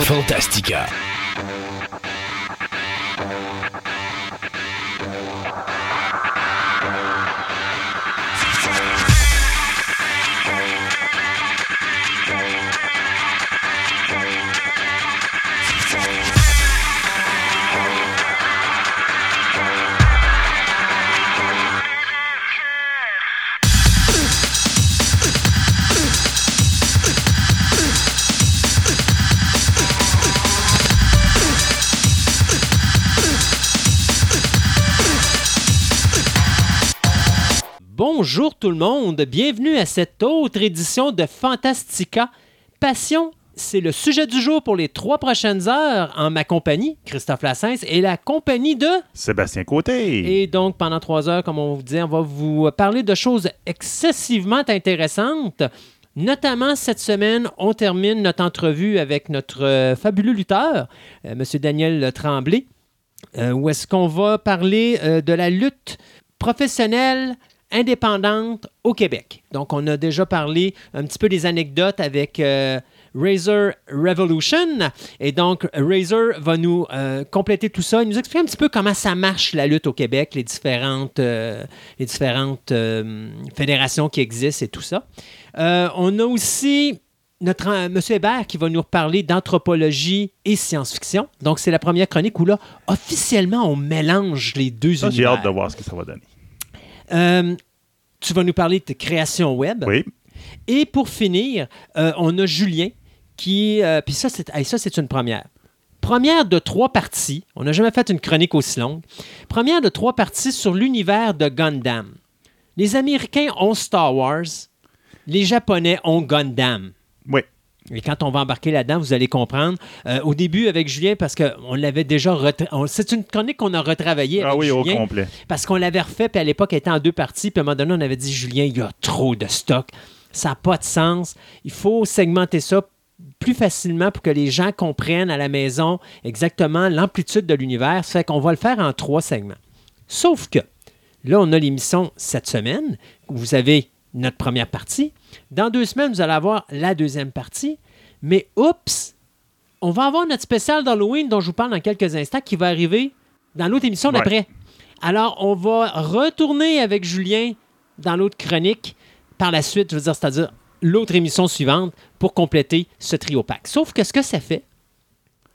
Fantastica. Bonjour tout le monde, bienvenue à cette autre édition de Fantastica. Passion, c'est le sujet du jour pour les trois prochaines heures en ma compagnie, Christophe Lassens, et la compagnie de... Sébastien Côté. Et donc, pendant trois heures, comme on vous dit, on va vous parler de choses excessivement intéressantes. Notamment, cette semaine, on termine notre entrevue avec notre euh, fabuleux lutteur, euh, M. Daniel Tremblay, euh, où est-ce qu'on va parler euh, de la lutte professionnelle indépendante au Québec. Donc, on a déjà parlé un petit peu des anecdotes avec euh, Razor Revolution. Et donc, Razor va nous euh, compléter tout ça. Il nous explique un petit peu comment ça marche la lutte au Québec, les différentes, euh, les différentes euh, fédérations qui existent et tout ça. On a aussi notre euh, M. Hébert qui va nous reparler d'anthropologie et science-fiction. Donc, c'est la première chronique où là, officiellement, on mélange les deux Ça, J'ai hâte de voir ce que ça va donner. Euh, tu vas nous parler de création web. Oui. Et pour finir, euh, on a Julien qui. euh, Puis ça, c'est hey, ça, c'est une première. Première de trois parties. On n'a jamais fait une chronique aussi longue. Première de trois parties sur l'univers de Gundam. Les Américains ont Star Wars. Les Japonais ont Gundam. Oui. Et quand on va embarquer là-dedans, vous allez comprendre. Euh, au début, avec Julien, parce qu'on l'avait déjà. on- C'est une chronique qu'on a retravaillée Ah oui, au complet. Parce qu'on l'avait refait, puis à l'époque, elle était en deux parties. Puis à un moment donné, on avait dit Julien, il y a trop de stock. Ça n'a pas de sens. Il faut segmenter ça plus facilement pour que les gens comprennent à la maison exactement l'amplitude de l'univers. Ça fait qu'on va le faire en trois segments. Sauf que là, on a l'émission cette semaine. où Vous avez notre première partie. Dans deux semaines, vous allez avoir la deuxième partie. Mais oups, on va avoir notre spécial d'Halloween dont je vous parle dans quelques instants qui va arriver dans l'autre émission Ouais. d'après. Alors, on va retourner avec Julien dans l'autre chronique par la suite, je veux dire, c'est-à-dire l'autre émission suivante pour compléter ce trio pack. Sauf que ce que ça fait,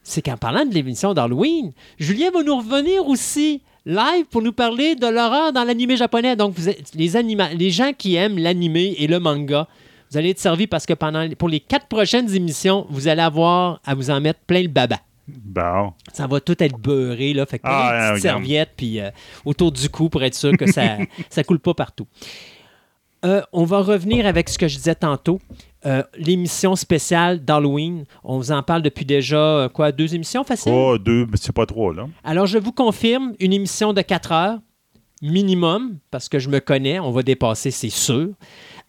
c'est qu'en parlant de l'émission d'Halloween, Julien va nous revenir aussi live pour nous parler de l'horreur dans l'animé japonais. Donc, vous êtes- les, anima- les gens qui aiment l'animé et le manga, vous allez être servis parce que pendant, pour les quatre prochaines émissions, vous allez avoir à vous en mettre plein le baba. Bon. Ça va tout être beurré, là. Fait que Ah, une petite regarde. serviette, puis euh, autour du cou pour être sûr que ça ça coule pas partout. Euh, on va revenir avec ce que je disais tantôt. Euh, L'émission spéciale d'Halloween. On vous en parle depuis déjà, euh, quoi, deux émissions faciles? Oh, deux, mais c'est pas trois, là. Alors, je vous confirme, une émission de 4 heures minimum, parce que je me connais, on va dépasser, c'est sûr.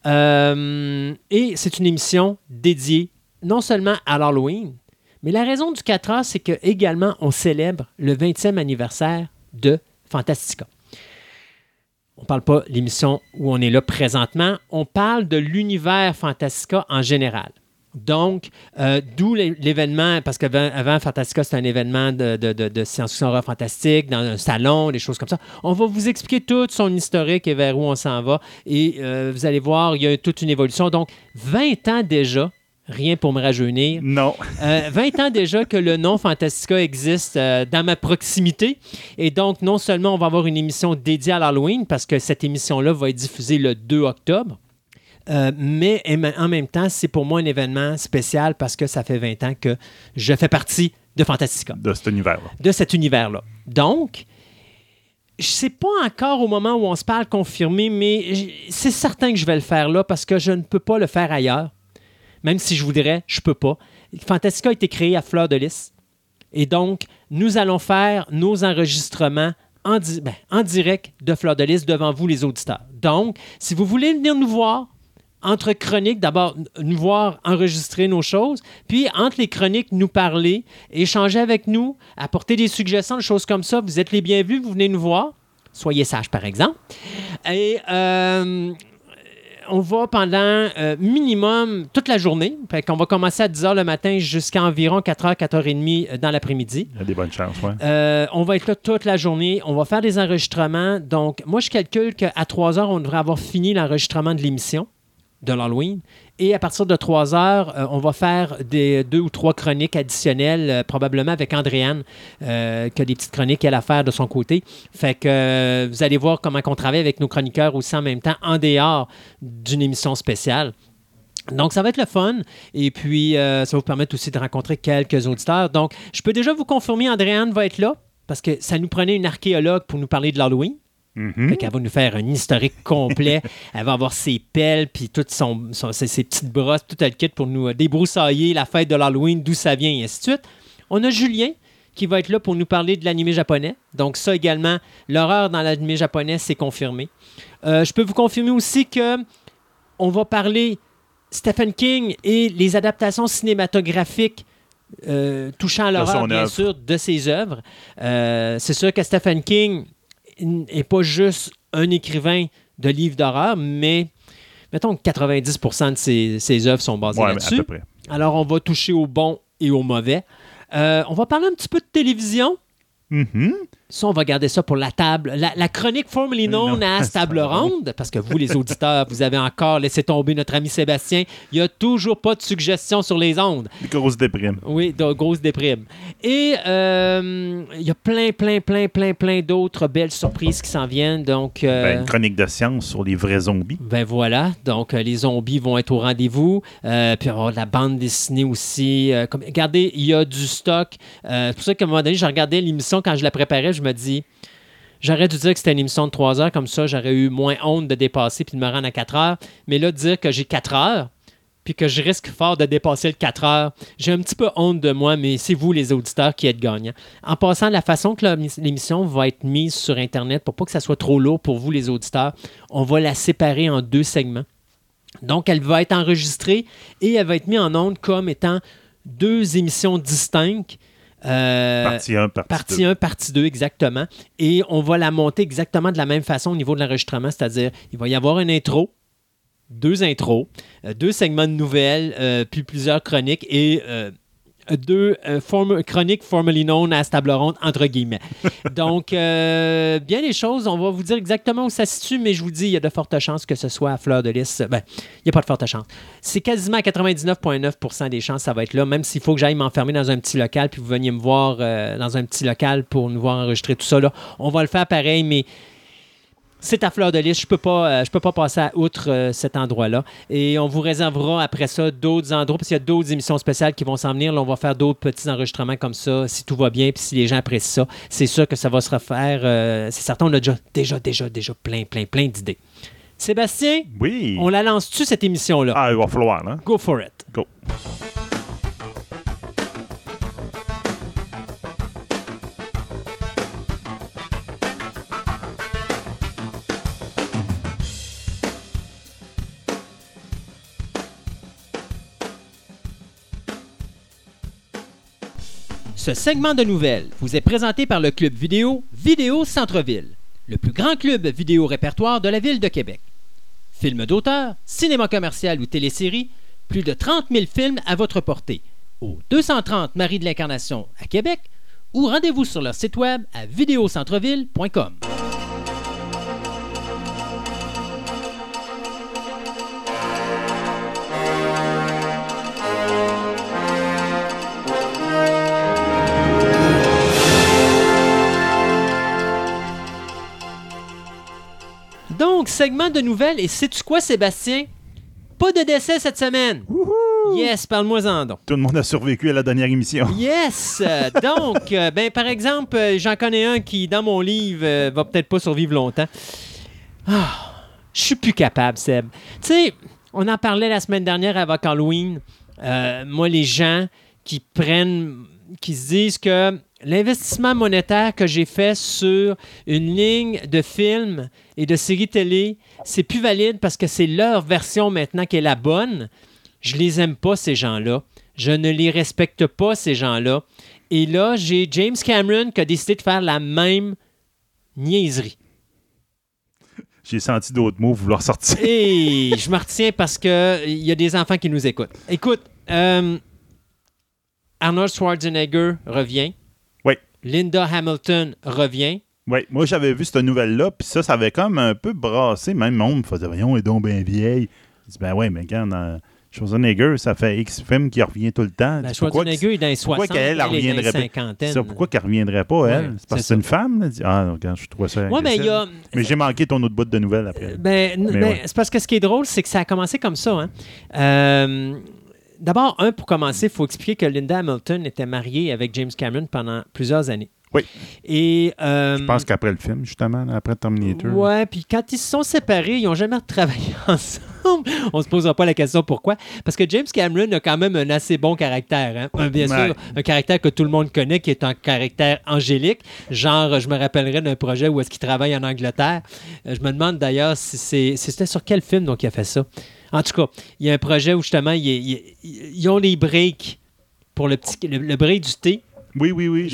Euh, et c'est une émission dédiée non seulement à l'Halloween, mais la raison du 4 heures, c'est que également on célèbre le 20e anniversaire de Fantastica. On parle pas l'émission où on est là présentement, on parle de l'univers Fantastica en général. Donc, euh, d'où l'é- l'événement, parce qu'avant avant, Fantastica, c'était un événement de, de, de- science-fiction fantastique, dans un salon, des choses comme ça. On va vous expliquer toute son historique et vers où on s'en va. Et euh, vous allez voir, il y a toute une évolution. Donc, 20 ans déjà, rien pour me rajeunir, Non. euh, 20 ans déjà que le nom Fantastica existe euh, dans ma proximité. Et donc, non seulement on va avoir une émission dédiée à l'Halloween, parce que cette émission-là va être diffusée le 2 octobre, euh, mais en même temps, c'est pour moi un événement spécial parce que ça fait 20 ans que je fais partie de Fantastica De cet univers-là. de cet univers-là. Donc, je sais pas encore au moment où on se parle confirmé, mais c'est certain que je vais le faire là parce que je ne peux pas le faire ailleurs. Même si je voudrais, je peux pas. Fantastica a été créé à Fleur de Lys. Et donc, nous allons faire nos enregistrements ben, en direct de Fleur de Lys devant vous, les auditeurs. Donc, si vous voulez venir nous voir, entre chroniques, d'abord nous voir enregistrer nos choses, puis entre les chroniques, nous parler, échanger avec nous, apporter des suggestions, des choses comme ça. Vous êtes les bienvenus, vous venez nous voir. Soyez sages, par exemple. Et euh, on va pendant euh, minimum toute la journée. Fait qu'on va commencer à 10 h le matin jusqu'à environ 4 h, 4 h 30 dans l'après-midi. Il y a des bonnes chances, ouais. Euh, on va être là toute la journée. On va faire des enregistrements. Donc, moi, je calcule qu'à 3 heures, on devrait avoir fini l'enregistrement de l'émission de l'Halloween. Et à partir de 3 heures, euh, on va faire des deux ou trois chroniques additionnelles, euh, probablement avec Andréane, euh, qui a des petites chroniques qu'elle a à faire de son côté. Fait que vous allez voir comment on travaille avec nos chroniqueurs aussi en même temps, en dehors d'une émission spéciale. Donc, ça va être le fun. Et puis, ça va vous permettre aussi de rencontrer quelques auditeurs. Donc, je peux déjà vous confirmer, Andréane va être là, parce que ça nous prenait une archéologue pour nous parler de l'Halloween. Mhm. Fait qu'elle va nous faire un historique complet. Elle va avoir ses pelles, puis toutes son, son- ses, ses petites brosses, tout le kit pour nous euh, débroussailler la fête de l'Halloween, d'où ça vient, et ainsi de suite. On a Julien qui va être là pour nous parler de l'animé japonais. Donc ça également, l'horreur dans l'animé japonais, c'est confirmé. Euh, je peux vous confirmer aussi que on va parler Stephen King et les adaptations cinématographiques euh, touchant à l'horreur, bien œuvre. sûr, de ses œuvres. Euh, c'est sûr que Stephen King n'est pas juste un écrivain de livres d'horreur, mais mettons que 90% de ses, ses œuvres sont basées Ouais, là-dessus. Alors, on va toucher au bon et au mauvais. Euh, on va parler un petit peu de télévision. Mhm. Ça, on va garder ça pour la table. La, la chronique formerly known Non, as Table Ronde, parce que vous, les auditeurs, vous avez encore laissé tomber notre ami Sébastien. Il n'y a toujours pas de suggestions sur les ondes. Des grosses déprimes. Oui, de grosse déprime. Et euh, il y a plein, plein, plein, plein, plein d'autres belles surprises qui s'en viennent. Donc, euh, Ben, une chronique de science sur les vrais zombies. ben voilà, donc euh, les zombies vont être au rendez-vous. Euh, puis va la bande dessinée aussi. Comme, regardez, il y a du stock. C'est pour ça qu'à un moment donné, je regardais l'émission quand je la préparais, je me dis, j'aurais dû dire que c'était une émission de 3 heures, comme ça, j'aurais eu moins honte de dépasser puis de me rendre à 4 heures. Mais là, dire que j'ai 4 heures, puis que je risque fort de dépasser le 4 heures, j'ai un petit peu honte de moi, mais c'est vous, les auditeurs, qui êtes gagnants. En passant, la façon que l'émission va être mise sur Internet, pour pas que ça soit trop lourd pour vous, les auditeurs, on va la séparer en deux segments. Donc, elle va être enregistrée et elle va être mise en onde comme étant deux émissions distinctes. Euh, Partie 1, partie, Partie 2. 1, partie 2, exactement. Et on va la monter exactement de la même façon au niveau de l'enregistrement, c'est-à-dire il va y avoir une intro, deux intros, euh, deux segments de nouvelles, euh, puis plusieurs chroniques et deux euh, form- chroniques formerly known as table ronde, entre guillemets. Donc, euh, bien les choses, on va vous dire exactement où ça se situe, mais je vous dis, il y a de fortes chances que ce soit à fleur de lys. Ben, il n'y a pas de fortes chances. C'est quasiment à 99,9% des chances que ça va être là, même s'il faut que j'aille m'enfermer dans un petit local, puis vous veniez me voir euh, dans un petit local pour nous voir enregistrer tout ça. Là. On va le faire pareil, mais c'est à fleur de lys. Je peux pas, euh, je peux pas passer à outre euh, cet endroit-là. Et on vous réservera après ça d'autres endroits, parce qu'il y a d'autres émissions spéciales qui vont s'en venir. Là, on va faire d'autres petits enregistrements comme ça, si tout va bien, puis si les gens apprécient ça. C'est sûr que ça va se refaire. euh, c'est certain, on a déjà, déjà, déjà, déjà plein, plein, plein d'idées. Sébastien, Oui. on la lance-tu, cette émission-là? Ah, il va falloir, hein? Go for it. Go. Ce segment de nouvelles vous est présenté par le club vidéo Vidéo Centre-Ville, le plus grand club vidéo répertoire de la ville de Québec. Films d'auteur, cinéma commercial ou télésérie, plus de 30 000 films à votre portée. Au 230 Marie de l'Incarnation à Québec ou rendez-vous sur leur site web à vidéocentreville.com. segment de nouvelles, et sais-tu quoi, Sébastien? Pas de décès cette semaine. Yes, parle-moi-en donc. Tout le monde a survécu à la dernière émission. Yes! Euh, donc, euh, ben, par exemple, euh, j'en connais un qui, dans mon livre, va peut-être pas survivre longtemps. Ah, je suis plus capable, Seb. Tu sais, on en parlait la semaine dernière avec Halloween. Moi, les gens qui prennent, qui se disent que l'investissement monétaire que j'ai fait sur une ligne de films et de séries télé, c'est plus valide parce que c'est leur version maintenant qui est la bonne. Je les aime pas, ces gens-là. Je ne les respecte pas, ces gens-là. Et là, j'ai James Cameron qui a décidé de faire la même niaiserie. j'ai senti d'autres mots vouloir sortir. Et je me retiens parce qu'il y a des enfants qui nous écoutent. Écoute, euh, Arnold Schwarzenegger revient. Linda Hamilton revient. Oui, moi j'avais vu cette nouvelle-là, puis ça, ça avait comme un peu brassé. Même monde me faisait, voyons, est donc bien vieille. Je dis, ben ouais, mais quand dans Schwarzenegger, ça fait X films qui revient tout le temps. Ben, pourquoi Schwarzenegger est dans les 60, pourquoi qu'elle, elle elle est dans les reviendrait pas? 50 que- ça, pourquoi qu'elle reviendrait pas, elle? Ouais, c'est parce que c'est une femme? là? Ah, regarde, je trouve ça. Oui, mais a. j'ai manqué ton autre bout de nouvelles après. Ben, ben, ouais. C'est parce que ce qui est drôle, c'est que ça a commencé comme ça. hein. Euh, D'abord, un, pour commencer, il faut expliquer que Linda Hamilton était mariée avec James Cameron pendant plusieurs années. Oui. Et, euh, Je pense qu'après le film, justement, après Terminator. Ouais, puis quand ils se sont séparés, ils n'ont jamais travaillé ensemble. On se posera pas la question pourquoi. Parce que James Cameron a quand même un assez bon caractère. hein. Un- Bien Ouais. sûr, un caractère que tout le monde connaît, qui est un caractère angélique. Genre, je me rappellerai d'un projet où est-ce qu'il travaille en Angleterre. Euh, Je me demande d'ailleurs si c'est- c'était sur quel film donc il a fait ça. En tout cas, il y a un projet où justement, il- il- il- ils ont les breaks pour le, petit, le, le break du thé. Oui, oui, oui.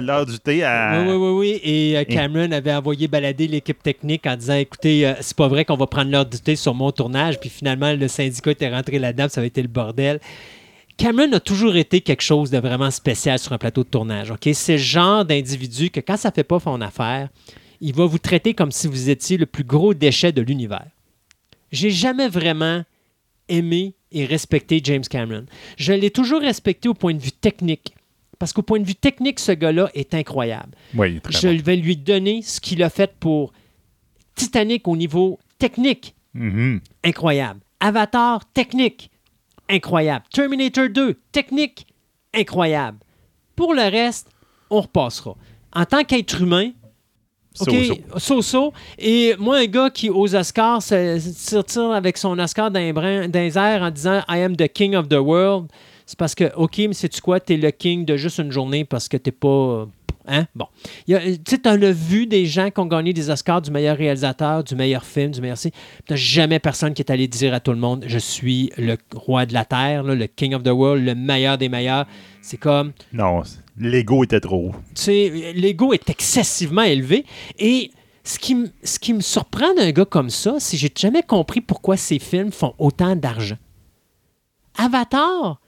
L'heure du thé à. Oui, oui, oui, oui. Et euh, Cameron avait envoyé balader l'équipe technique en disant écoutez, euh, c'est pas vrai qu'on va prendre l'heure du thé sur mon tournage. Puis finalement, le syndicat était rentré là-dedans, ça avait été le bordel. Cameron a toujours été quelque chose de vraiment spécial sur un plateau de tournage. ok? C'est le genre d'individu que quand ça fait pas son affaire, il va vous traiter comme si vous étiez le plus gros déchet de l'univers. J'ai jamais vraiment aimé et respecté James Cameron. Je l'ai toujours respecté au point de vue technique. Parce qu'au point de vue technique, ce gars-là est incroyable. Oui, très Je bon. vais lui donner ce qu'il a fait pour Titanic au niveau technique. Mhm. Incroyable. Avatar, technique. Incroyable. Terminator 2, technique. Incroyable. Pour le reste, on repassera. En tant qu'être humain, OK, So-so. Et moi, un gars qui, aux Oscars, se, tire avec son Oscar d'un brin- les airs en disant I am the king of the world, c'est parce que, OK, mais sais-tu quoi, t'es le king de juste une journée parce que t'es pas. Hein? Bon. Tu sais, t'en as vu des gens qui ont gagné des Oscars du meilleur réalisateur, du meilleur film, du meilleur. ci. T'as jamais personne qui est allé dire à tout le monde Je suis le roi de la terre, là, le king of the world, le meilleur des meilleurs. C'est comme Non, l'ego était trop haut. tu sais, l'ego est excessivement élevé. Et ce qui, ce qui me surprend d'un gars comme ça, c'est que j'ai jamais compris pourquoi ces films font autant d'argent. Avatar,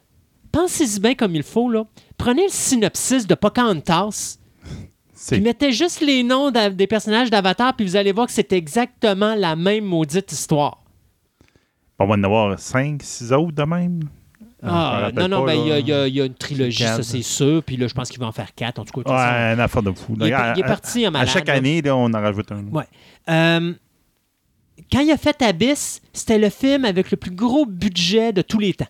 pensez-y bien comme il faut, là. Prenez le synopsis de Pocahontas, puis mettez juste les noms des personnages d'Avatar, puis vous allez voir que c'est exactement la même maudite histoire. On va en avoir 5, 6 autres de même? Ah, non, non, pas, ben, il y, a- y y une trilogie, ça c'est sûr. Puis là, je pense qu'il va en faire quatre. En tout cas, Ouais, ça, une affaire de fou. il, est, D'ailleurs, il est à- parti en À malade. chaque là. année, là, on en rajoute un. Ouais. Euh, quand il a fait Abyss, c'était le film avec le plus gros budget de tous les temps.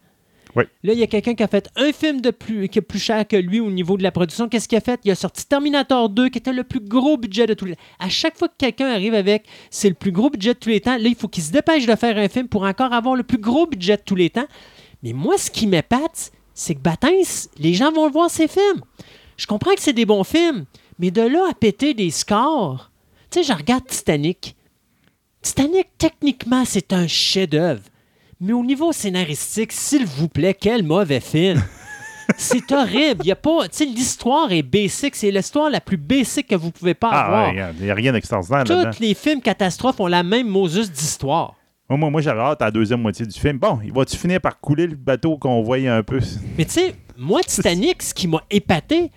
Oui. Là, il y a quelqu'un qui a fait un film de plus, qui est plus cher que lui au niveau de la production. Qu'est-ce qu'il a fait? Il a sorti Terminator 2, qui était le plus gros budget de tous les temps. À chaque fois que quelqu'un arrive avec c'est le plus gros budget de tous les temps, là, il faut qu'il se dépêche de faire un film pour encore avoir le plus gros budget de tous les temps. Mais moi, ce qui m'épate, c'est que Batins, les gens vont voir ces films. Je comprends que c'est des bons films, mais de là à péter des scores, tu sais, je regarde Titanic. Titanic, techniquement, c'est un chef-d'œuvre. Mais au niveau scénaristique, s'il vous plaît, quel mauvais film. c'est horrible. Il y a pas, tu sais, l'histoire est basic. C'est l'histoire la plus basic que vous pouvez pas Ah, avoir. ouais, il n'y a rien d'extraordinaire. Tous les films catastrophes ont la même Moses d'histoire. Moi, moi, j'avais à la deuxième moitié du film. Bon, il va-tu finir par couler le bateau qu'on voyait un peu? Mais tu sais, moi, Titanic, ce qui m'a épaté,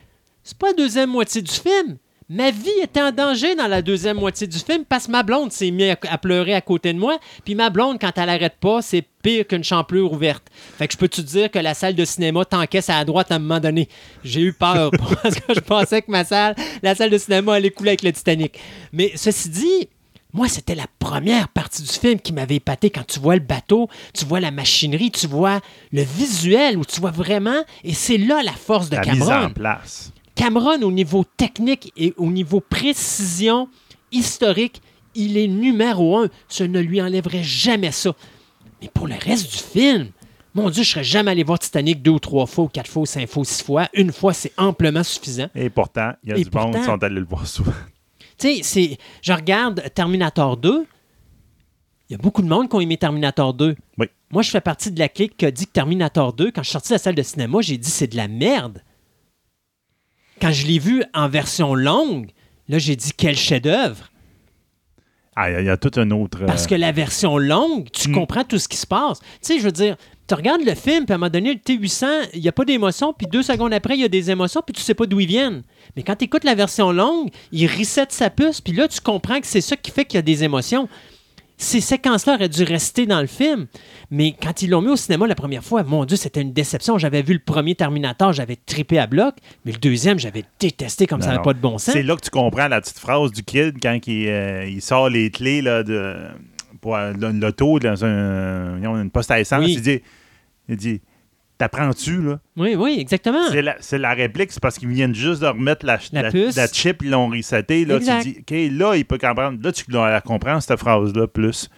c'est pas la deuxième moitié du film. Ma vie était en danger dans la deuxième moitié du film parce que ma blonde s'est mise à, à pleurer à côté de moi. Puis ma blonde, quand elle arrête pas, c'est pire qu'une champlure ouverte. Fait que je peux te dire que la salle de cinéma t'encaisse à la droite à un moment donné? J'ai eu peur parce que je pensais que ma salle, la salle de cinéma allait couler avec le Titanic. Mais ceci dit, moi, c'était la première partie du film qui m'avait épaté quand tu vois le bateau, tu vois la machinerie, tu vois le visuel, où tu vois vraiment, et c'est là la force de La mise en Cameron. place. Cameron, au niveau technique et au niveau précision historique, il est numéro un. Je ne lui enlèverai jamais ça. Mais pour le reste du film, mon Dieu, je serais jamais allé voir Titanic deux ou trois fois, ou quatre fois, ou cinq fois, ou six fois. Une fois, c'est amplement suffisant. Et pourtant, il y a Et du monde qui sont allés le voir souvent. Tu sais, c'est. Je regarde Terminator 2. Il y a beaucoup de monde qui ont aimé Terminator 2. Oui. Moi, je fais partie de la clique qui a dit que Terminator 2, quand je suis sorti de la salle de cinéma, j'ai dit c'est de la merde. Quand je l'ai vu en version longue, là, j'ai dit quel chef-d'œuvre. Ah, il y, a- il y a tout un autre. euh, Parce que la version longue, tu Mm. comprends tout ce qui se passe. Tu sais, je veux dire, tu regardes le film, puis à un moment donné, le T800, il n'y a pas d'émotion, puis deux secondes après, il y a des émotions, puis tu sais pas d'où ils viennent. Mais quand tu écoutes la version longue, il reset sa puce, puis là, tu comprends que c'est ça qui fait qu'il y a des émotions. Ces séquences-là auraient dû rester dans le film. Mais quand ils l'ont mis au cinéma la première fois, mon Dieu, c'était une déception. J'avais vu le premier Terminator, j'avais trippé à bloc, mais le deuxième, j'avais détesté comme ça n'avait pas de bon sens. C'est là que tu comprends la petite phrase du kid quand il, euh, il sort les clés là, de, pour euh, dans l'auto dans un, une poste à essence. Oui. Il dit, il dit T'apprends-tu, là? Oui, oui, exactement. C'est la, la réplique, c'est parce qu'ils viennent juste de remettre la, La puce. la chip, ils l'ont reseté. Là, Exact. tu dis, OK, là, il peut comprendre. Là, tu la comprends, cette phrase-là, plus.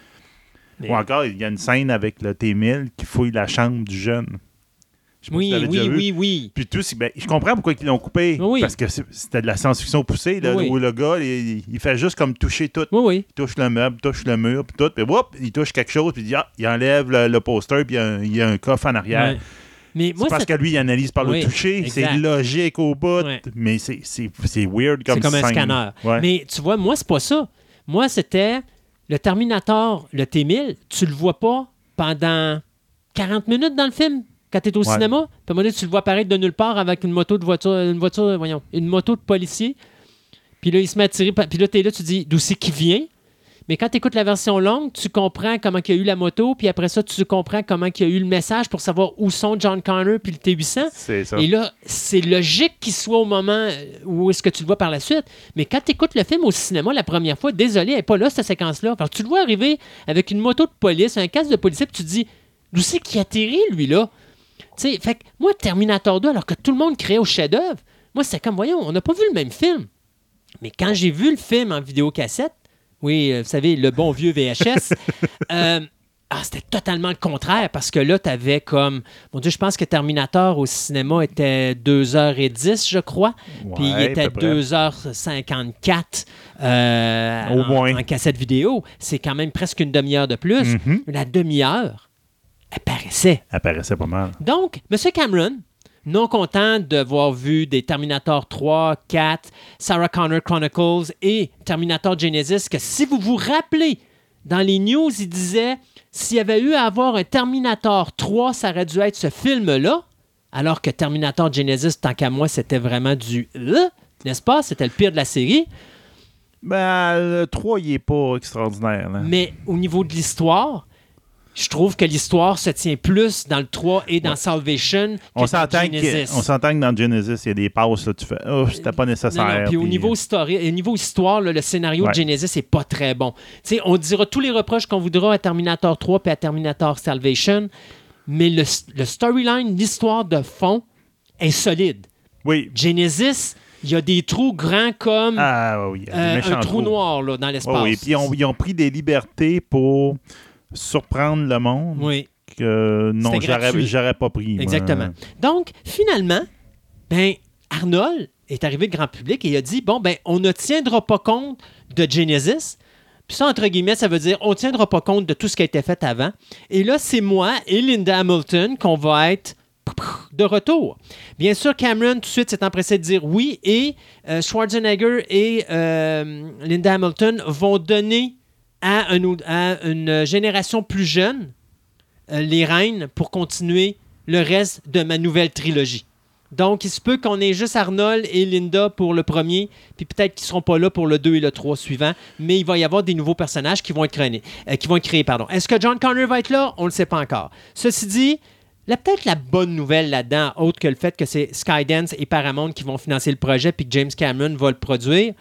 Mais- Ou encore, il y a une scène avec le T-1000 qui fouille la chambre du jeune. Je si Oui, oui, oui, oui. Puis tout, ben, je comprends pourquoi ils l'ont coupé. Oui. Parce que c'était de la science-fiction poussée, là, Oui. où le gars, il, il fait juste comme toucher tout. Oui, oui. Il touche le meuble, touche le mur, puis tout. Puis whoop, il touche quelque chose, puis il, dit, ah, il enlève le, le poster, puis il y, a un, il y a un coffre en arrière. Mais moi, parce que lui, il analyse par le toucher. C'est logique au bout. Mais c'est- weird comme c'est comme un scanner. Ouais. Mais tu vois, moi, c'est pas ça. Moi, c'était le Terminator, le T-1000, tu le vois pas pendant 40 minutes dans le film quand tu es au Ouais. cinéma. Puis à un moment donné, tu le vois apparaître de nulle part avec une moto de voiture, une voiture, voyons, une moto de policier. Puis là, il se met à tirer. Puis là, tu es là, tu dis d'où c'est qu'il vient? Mais quand tu écoutes la version longue, tu comprends comment il y a eu la moto, puis après ça, tu comprends comment il y a eu le message pour savoir où sont John Connor puis le T-800. C'est ça. Et là, c'est logique qu'il soit au moment où est-ce que tu le vois par la suite. Mais quand tu écoutes le film au cinéma la première fois, désolé, elle n'est pas là, cette séquence-là. Parce que tu le vois arriver avec une moto de police, un casque de policier, puis tu te dis, d'où c'est qu'il atterrit, lui, là? Tu sais, fait que moi, Terminator 2, alors que tout le monde créait au chef-d'œuvre, moi, c'était comme, voyons, on n'a pas vu le même film. Mais quand j'ai vu le film en vidéocassette, oui, euh, vous savez, le bon vieux VHS, euh, ah, c'était totalement le contraire parce que là, tu avais comme. Mon Dieu, je pense que Terminator au cinéma était 2h10, je crois. Puis il était à peu près. 2h54 euh, Au en, moins. en cassette vidéo. C'est quand même presque une demi-heure de plus. Mhm. La demi-heure, elle paraissait. Apparaissait pas mal. Donc, M. Cameron, non content d'avoir vu des Terminator 3, 4, Sarah Connor Chronicles et Terminator Genesis, que si vous vous rappelez, dans les news, il disait s'il y avait eu à avoir un Terminator 3, ça aurait dû être ce film-là, alors que Terminator Genesis, tant qu'à moi, c'était vraiment du euh, n'est-ce pas? C'était le pire de la série. Ben, le 3, il est pas extraordinaire. Là. Mais au niveau de l'histoire, je trouve que l'histoire se tient plus dans le 3 et dans Ouais. Salvation que On dans s'entend Genesis. que, on s'entend que dans Genesis, il y a des passes, là, tu fais Oh, c'était pas Non, nécessaire. non, puis au niveau, histori- au niveau histoire, là, le scénario Ouais. de Genesis n'est pas très bon. Tu sais, on dira tous les reproches qu'on voudra à Terminator 3 et à Terminator Salvation, mais le, le storyline, l'histoire de fond est solide. Oui. Genesis, il y a des trous grands comme Ah, oui. euh, un trou noir là, dans l'espace. Oui, oui. Puis ils ont, ils ont pris des libertés pour surprendre le monde Oui. que non, j'aurais, pas pris. moi. Exactement. Donc, finalement, ben, Arnold est arrivé grand public et il a dit bon, ben, on ne tiendra pas compte de Genesis. Puis ça, entre guillemets, ça veut dire on ne tiendra pas compte de tout ce qui a été fait avant. Et là, c'est moi et Linda Hamilton qu'on va être de retour. Bien sûr, Cameron, tout de suite, s'est empressé de dire oui et euh, Schwarzenegger et euh, Linda Hamilton vont donner à, une génération plus jeune euh, les reines pour continuer le reste de ma nouvelle trilogie. Donc, il se peut qu'on ait juste Arnold et Linda pour le premier, puis peut-être qu'ils ne seront pas là pour le 2 et le 3 suivant, mais il va y avoir des nouveaux personnages qui vont être créés. euh, créés. Est-ce que John Connor va être là? On ne le sait pas encore. Ceci dit, peut-être la bonne nouvelle là-dedans, autre que le fait que c'est Skydance et Paramount qui vont financer le projet, puis que James Cameron va le produire,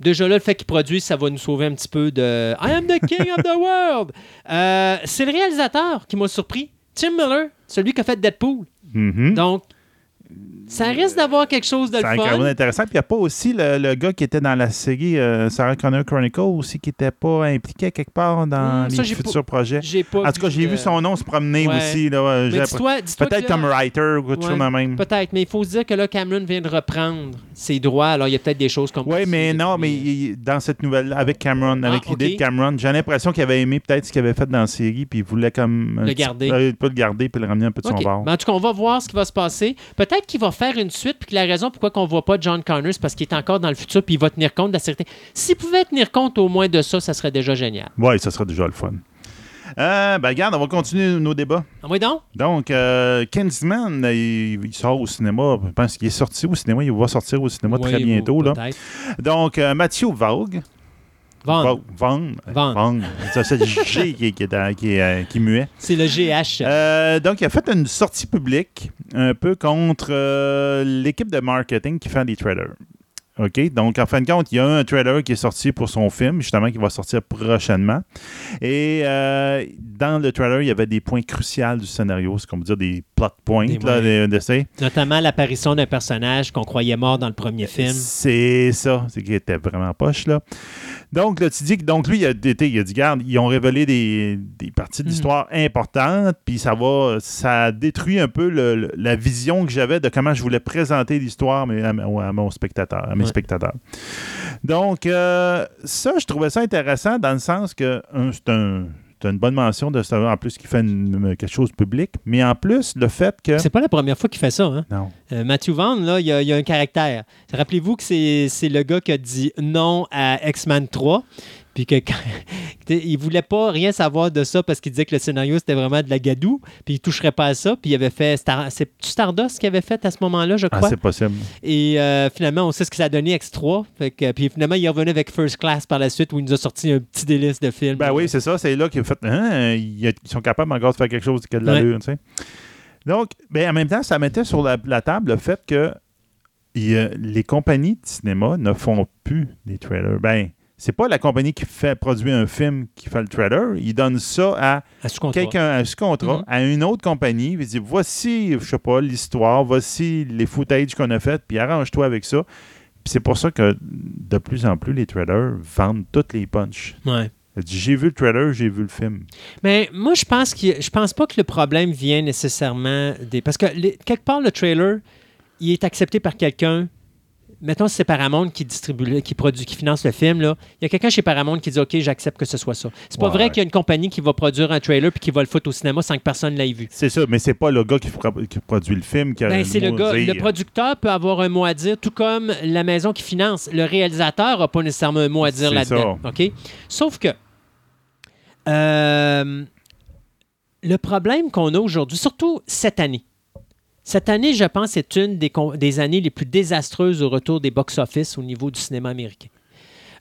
Déjà là, le fait qu'il produise, ça va nous sauver un petit peu de I am the king of the world. Euh, c'est le réalisateur qui m'a surpris. Tim Miller, celui qui a fait Deadpool. Mhm. Donc, ça risque d'avoir quelque chose de le un fun. intéressant. Puis il n'y a pas aussi le, le gars qui était dans la série euh, Sarah Connor Chronicle aussi qui n'était pas impliqué quelque part dans Hmm, ça, les futurs projets. Pas En tout cas, j'ai vu son nom se promener ouais. aussi. Peut-être comme writer ou quelque chose de même. Peut-être, mais il faut se dire que là, Cameron vient de reprendre ses droits. Alors, il y a peut-être des choses comme Oui, mais non, mais il- dans cette nouvelle avec Cameron, avec Ah, l'idée ok. de Cameron, j'ai l'impression qu'il avait aimé peut-être ce qu'il avait fait dans la série, puis il voulait comme Le petit- garder. euh, pas le garder, puis le ramener un peu de son bord. Mais en tout cas, on va voir ce qui va se passer. Peut-être qu'il va faire une suite, puis que la raison pourquoi on voit pas John Connor, c'est parce qu'il est encore dans le futur, puis il va tenir compte de la sécurité. S'il pouvait tenir compte au moins de ça, ça serait déjà génial. Oui, ça serait déjà le fun. Euh, ben, regarde, on va continuer nos débats. Ah oui, donc? Donc, euh, Kingsman, il, il sort au cinéma. Je pense qu'il est sorti au cinéma. Il va sortir au cinéma très bientôt. Là. Donc, euh, Mathieu Vaug. Vaughan. Vaughan. Ça, C'est le G qui, qui qui euh, qui muet. C'est le GH. Euh, donc, il a fait une sortie publique un peu contre euh, l'équipe de marketing qui fait des trailers. OK? Donc, en fin de compte, il y a un trailer qui est sorti pour son film, justement, qui va sortir prochainement. Et euh, dans le trailer, il y avait des points cruciaux du scénario, c'est comme dire des plot points, Des là. Notamment l'apparition d'un personnage qu'on croyait mort dans le premier film. C'est ça, c'est qu'il était vraiment poche, là. Donc, là, tu dis que donc, lui, il a, été- il a dit, garde, ils ont révélé des, des parties de Mhm. l'histoire importantes, puis ça va, ça détruit un peu le- le- la vision que j'avais de comment je voulais présenter l'histoire à, à mon spectateur, à mes Ouais. spectateurs. Donc, euh, ça, je trouvais ça intéressant dans le sens que, c'est un. C'est une bonne mention de savoir en plus qu'il fait une- quelque chose de public, mais en plus, le fait que. C'est pas la première fois qu'il fait ça. Hein? Non. Euh, Matthew Vaughn, là, il y, a- un caractère. Rappelez-vous que c'est c'est le gars qui a dit non à X-Men 3. Puis que quand- il voulait pas rien savoir de ça parce qu'il disait que le scénario c'était vraiment de la gadoue. Puis il toucherait pas à ça. Puis il avait fait. Star- C'est Stardust qu'il avait fait à ce moment-là, je Ah, crois? c'est possible. Et euh, finalement, on sait ce que ça a donné X3. Fait que, puis finalement, il est revenu avec First Class par la suite où il nous a sorti un petit délice de film. Ben oui, c'est ça. C'est là qu'il a fait. Hein, ils sont capables encore de faire quelque chose qui a de l'allure, tu sais. Donc, ben, en même temps, ça mettait sur la, la table le fait que il les compagnies de cinéma ne font plus des trailers. Ben, c'est pas la compagnie qui fait produire un film qui fait le trailer. Ils donnent ça à quelqu'un, à ce contrat, Mhm. à une autre compagnie. Ils disent voici, je sais pas, l'histoire, voici les footages qu'on a fait, puis arrange-toi avec ça. Puis c'est pour ça que de plus en plus, les trailers vendent toutes les punches. Ouais. J'ai vu le trailer, j'ai vu le film. Mais moi, je pense que je pense pas que le problème vient nécessairement des. Parce que les- quelque part, le trailer, il est accepté par quelqu'un. Mettons, si c'est Paramount qui distribue, qui produit, qui finance le film. Là. Il y a quelqu'un chez Paramount qui dit OK, j'accepte que ce soit ça. C'est pas Ouais. vrai qu'il y a une compagnie qui va produire un trailer puis qui va le foutre au cinéma sans que personne l'ait vu. C'est ça, mais c'est pas le gars qui, pro- qui produit le film qui a Ben, un c'est le mot gars. à dire. Le producteur peut avoir un mot à dire, tout comme la maison qui finance. Le réalisateur n'a pas nécessairement un mot à dire là-dedans. OK? Sauf que euh, le problème qu'on a aujourd'hui, surtout cette année, cette année, je pense, est une des, années les plus désastreuses au retour des box-office au niveau du cinéma américain.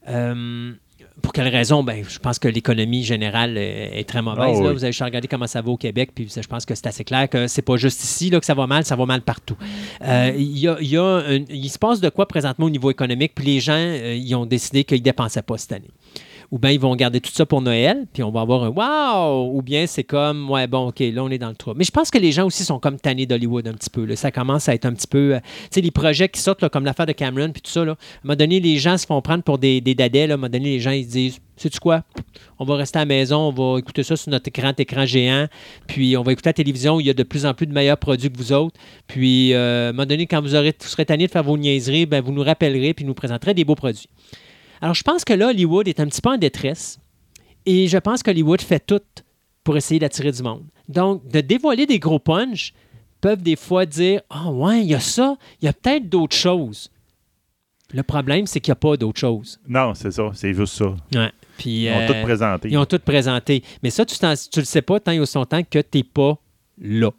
Euh, pour quelle raison? Ben, je pense que l'économie générale est, très mauvaise. Ah là. oui. Vous avez regardé comment ça va au Québec, puis je pense que c'est assez clair que c'est pas juste ici là, que ça va mal, ça va mal partout. Euh, Il y a- il y a un- il se passe de quoi présentement au niveau économique, puis les gens, euh, ont décidé qu'ils ne dépensaient pas cette année. Ou bien ils vont garder tout ça pour Noël, puis on va avoir un wow! Ou bien c'est comme, ouais, bon, OK, là, on est dans le trou. Mais je pense que les gens aussi sont comme tannés d'Hollywood un petit peu. là. Ça commence à être un petit peu. euh, tu sais, les projets qui sortent, là, comme l'affaire de Cameron, puis tout ça, là, à un moment donné, les gens se font prendre pour des, des dadais. Là. À un moment donné, les gens, ils se disent, sais-tu quoi? On va rester à la maison, on va écouter ça sur notre grand écran géant, puis on va écouter la télévision où il y a de plus en plus de meilleurs produits que vous autres. Puis, euh, à un moment donné, quand vous, aurez, vous serez tanné de faire vos niaiseries, ben, vous nous rappellerez, puis nous présenterez des beaux produits. Alors, je pense que là, Hollywood est un petit peu en détresse. Et je pense qu'Hollywood fait tout pour essayer d'attirer du monde. Donc, de dévoiler des gros punch peuvent des fois dire Ah, ouais, il y a ça, il y a peut-être d'autres choses. Le problème, c'est qu'il n'y a pas d'autres choses. Non, c'est ça, c'est juste ça. Ouais. Puis, Ils ont euh, tout présenté. ils ont tout présenté. Mais ça, tu ne le sais pas tant et aussi longtemps que tu n'es pas là.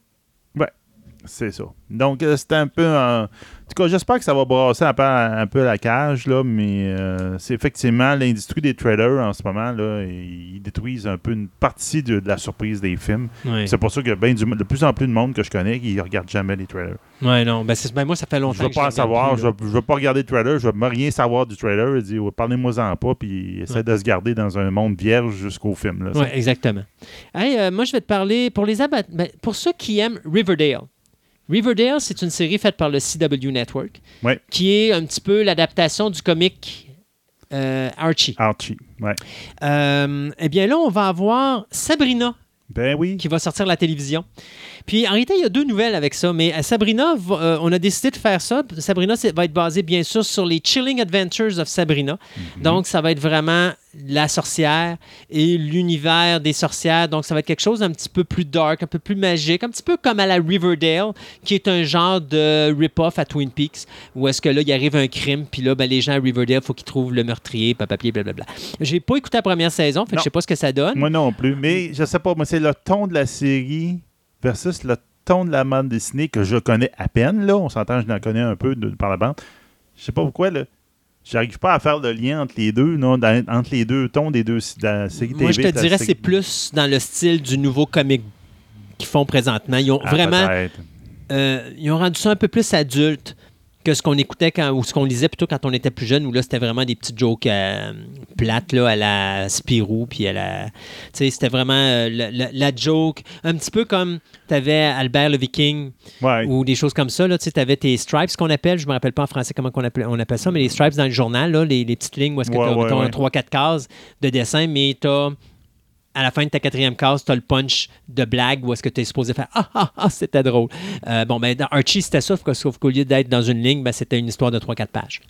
C'est ça. Donc, euh, c'était un peu. en- En tout cas, j'espère que ça va brasser un peu, un peu la cage, là, mais euh, c'est effectivement l'industrie des trailers en ce moment, là, ils détruisent un peu une partie de, de la surprise des films. C'est pour ça que ben, du- de plus en plus de monde que je connais qui ne regarde jamais les trailers. Ouais, non. Ben, ben, moi, ça fait longtemps Je veux que pas en savoir, plus, je là. veux, je pas regarder le trailer, je veux rien savoir du trailer. Il dit, Ouais, parlez-moi-en pas, puis essaie Ouais. de se garder dans un monde vierge jusqu'au film. Oui, exactement. Hey, euh, moi, je vais te parler pour les abat- ben, pour ceux qui aiment Riverdale. Riverdale, c'est une série faite par le CW Network, Ouais. qui est un petit peu l'adaptation du comic euh, Archie. Archie. Ouais. Euh, eh bien là, on va avoir Sabrina Ben oui. qui va sortir à la télévision. Puis en réalité, il y a deux nouvelles avec ça, mais euh, Sabrina, va- euh, on a décidé de faire ça. Sabrina va être basée bien sûr sur les Chilling Adventures of Sabrina. Mhm. Donc, ça va être vraiment la sorcière et l'univers des sorcières. Donc, ça va être quelque chose d'un petit peu plus dark, un peu plus magique, un petit peu comme à la Riverdale, qui est un genre de rip-off à Twin Peaks, où est-ce que là, il arrive un crime, puis là, ben, les gens à Riverdale, il faut qu'ils trouvent le meurtrier, papier, blablabla. J'ai pas écouté la première saison, fait que je sais pas ce que ça donne. Moi non plus. Mais je sais pas, moi, c'est le ton de la série versus le ton de la bande dessinée que je connais à peine. Là. On s'entend, je n'en connais un peu de- par la bande. Je sais pas pourquoi, là. J'arrive pas à faire le lien entre les deux, non, dans- entre les deux tons des deux de la série Moi, je te dirais c'est plus dans le style du nouveau comic qu'ils font présentement. Ils ont Ah, vraiment euh, ils ont rendu ça un peu plus adulte que ce qu'on écoutait quand, ou ce qu'on lisait plutôt quand on était plus jeune, où là, c'était vraiment des petites jokes euh, plates là, à la Spirou, puis à la... Tu sais, c'était vraiment euh, la, la- la joke, un petit peu comme tu avais Albert le Viking, Ouais. ou des choses comme ça. Tu sais, avais tes stripes, qu'on appelle, je me rappelle pas en français comment on appelle, on appelle ça, mais les stripes dans le journal, là, les, les petites lignes où est-ce que Ouais, tu ouais, ouais. as 3-4 cases de dessin, mais tu à la fin de ta quatrième case, tu as le punch de blague où est-ce que tu es supposé faire Ah ah ah, c'était drôle. Euh, bon, ben, dans Archie, c'était ça, sauf qu'au lieu d'être dans une ligne, ben, c'était une histoire de 3-4 pages.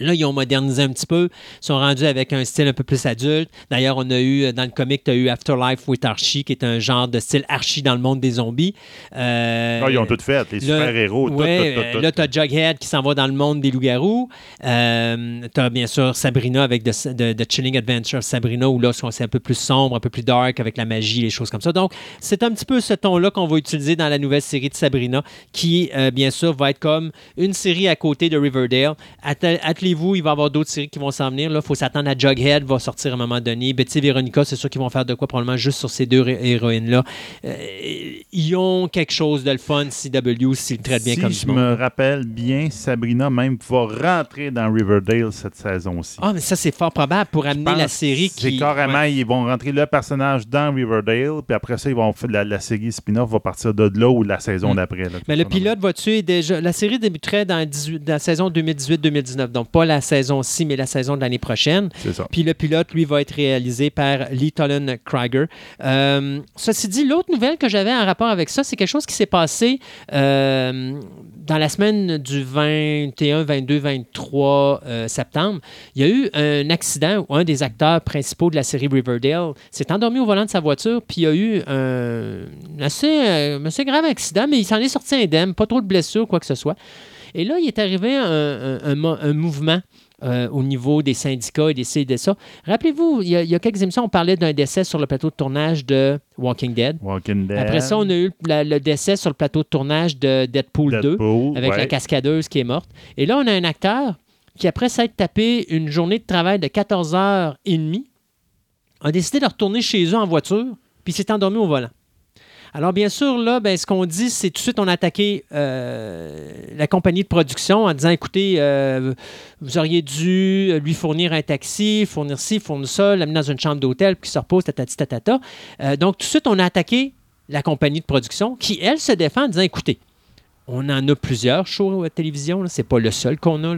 Là, ils ont modernisé un petit peu. Ils sont rendus avec un style un peu plus adulte. D'ailleurs, on a eu, euh, dans le comic, tu as eu Afterlife with Archie, qui est un genre de style Archie dans le monde des zombies. Euh, Ah, ils ont tout fait, les super-héros, tout, ouais, tout, euh, tout, tout. Là, tu as Jughead qui s'en va dans le monde des loups-garous. Euh, tu as bien sûr Sabrina avec The, Chilling Adventure Sabrina, où là, c'est un peu plus sombre, un peu plus dark avec la magie, les choses comme ça. Donc, c'est un petit peu ce ton-là qu'on va utiliser dans la nouvelle série de Sabrina, qui, euh, bien sûr, va être comme une série à côté de Riverdale. Atte- Il va y avoir d'autres séries qui vont s'en venir. Il faut s'attendre à Jughead, va sortir à un moment donné. Betty et Veronica, c'est sûr qu'ils vont faire de quoi probablement juste sur ces deux héroïnes-là. Euh, ils ont quelque chose de le fun, CW, s'ils traitent bien si comme je du monde. me rappelle bien, Sabrina même va rentrer dans Riverdale cette saison-ci. Ah, mais ça, c'est fort probable pour amener la série C'est qui. carrément, Ouais. ils vont rentrer le personnage dans Riverdale, puis après ça, ils vont faire la, la série spin-off va partir de là ou la saison Mm. d'après. Mais le pilote va tuer déjà. La série débuterait dans, 18 dans la saison 2018-2019. Donc, pas la saison-ci, mais la saison de l'année prochaine. C'est ça. Puis le pilote, lui, va être réalisé par Lee Tolan Krager. Euh, ceci dit, l'autre nouvelle que j'avais en rapport avec ça, c'est quelque chose qui s'est passé euh, dans la semaine du 21, 22, 23 euh, septembre. Il y a eu un accident où un des acteurs principaux de la série Riverdale s'est endormi au volant de sa voiture, puis il y a eu un assez, euh, assez grave accident, mais il s'en est sorti indemne, pas trop de blessures, quoi que ce soit. Et là, il est arrivé un, un- un mo- un mouvement euh, au niveau des syndicats et des ci et de ça. Rappelez-vous, il y, a, il y a quelques émissions, on parlait d'un décès sur le plateau de tournage de Walking Dead. Walking Dead. Après ça, on a eu la- le décès sur le plateau de tournage de Deadpool, 2 Deadpool, avec ouais. la cascadeuse qui est morte. Et là, on a un acteur qui, après s'être tapé une journée de travail de 14h30, a décidé de retourner chez eux en voiture, puis s'est endormi au volant. Alors, bien sûr, là, ben, ce qu'on dit, c'est tout de suite, on a attaqué euh, la compagnie de production en disant écoutez, euh, vous auriez dû lui fournir un taxi, fournir ci, fournir ça, l'amener dans une chambre d'hôtel, puis qu'il se repose, tatati, tatata. Euh, donc, tout de suite, on a attaqué la compagnie de production qui, elle, se défend en disant écoutez, on en a plusieurs shows à télévision, là. c'est pas le seul qu'on a.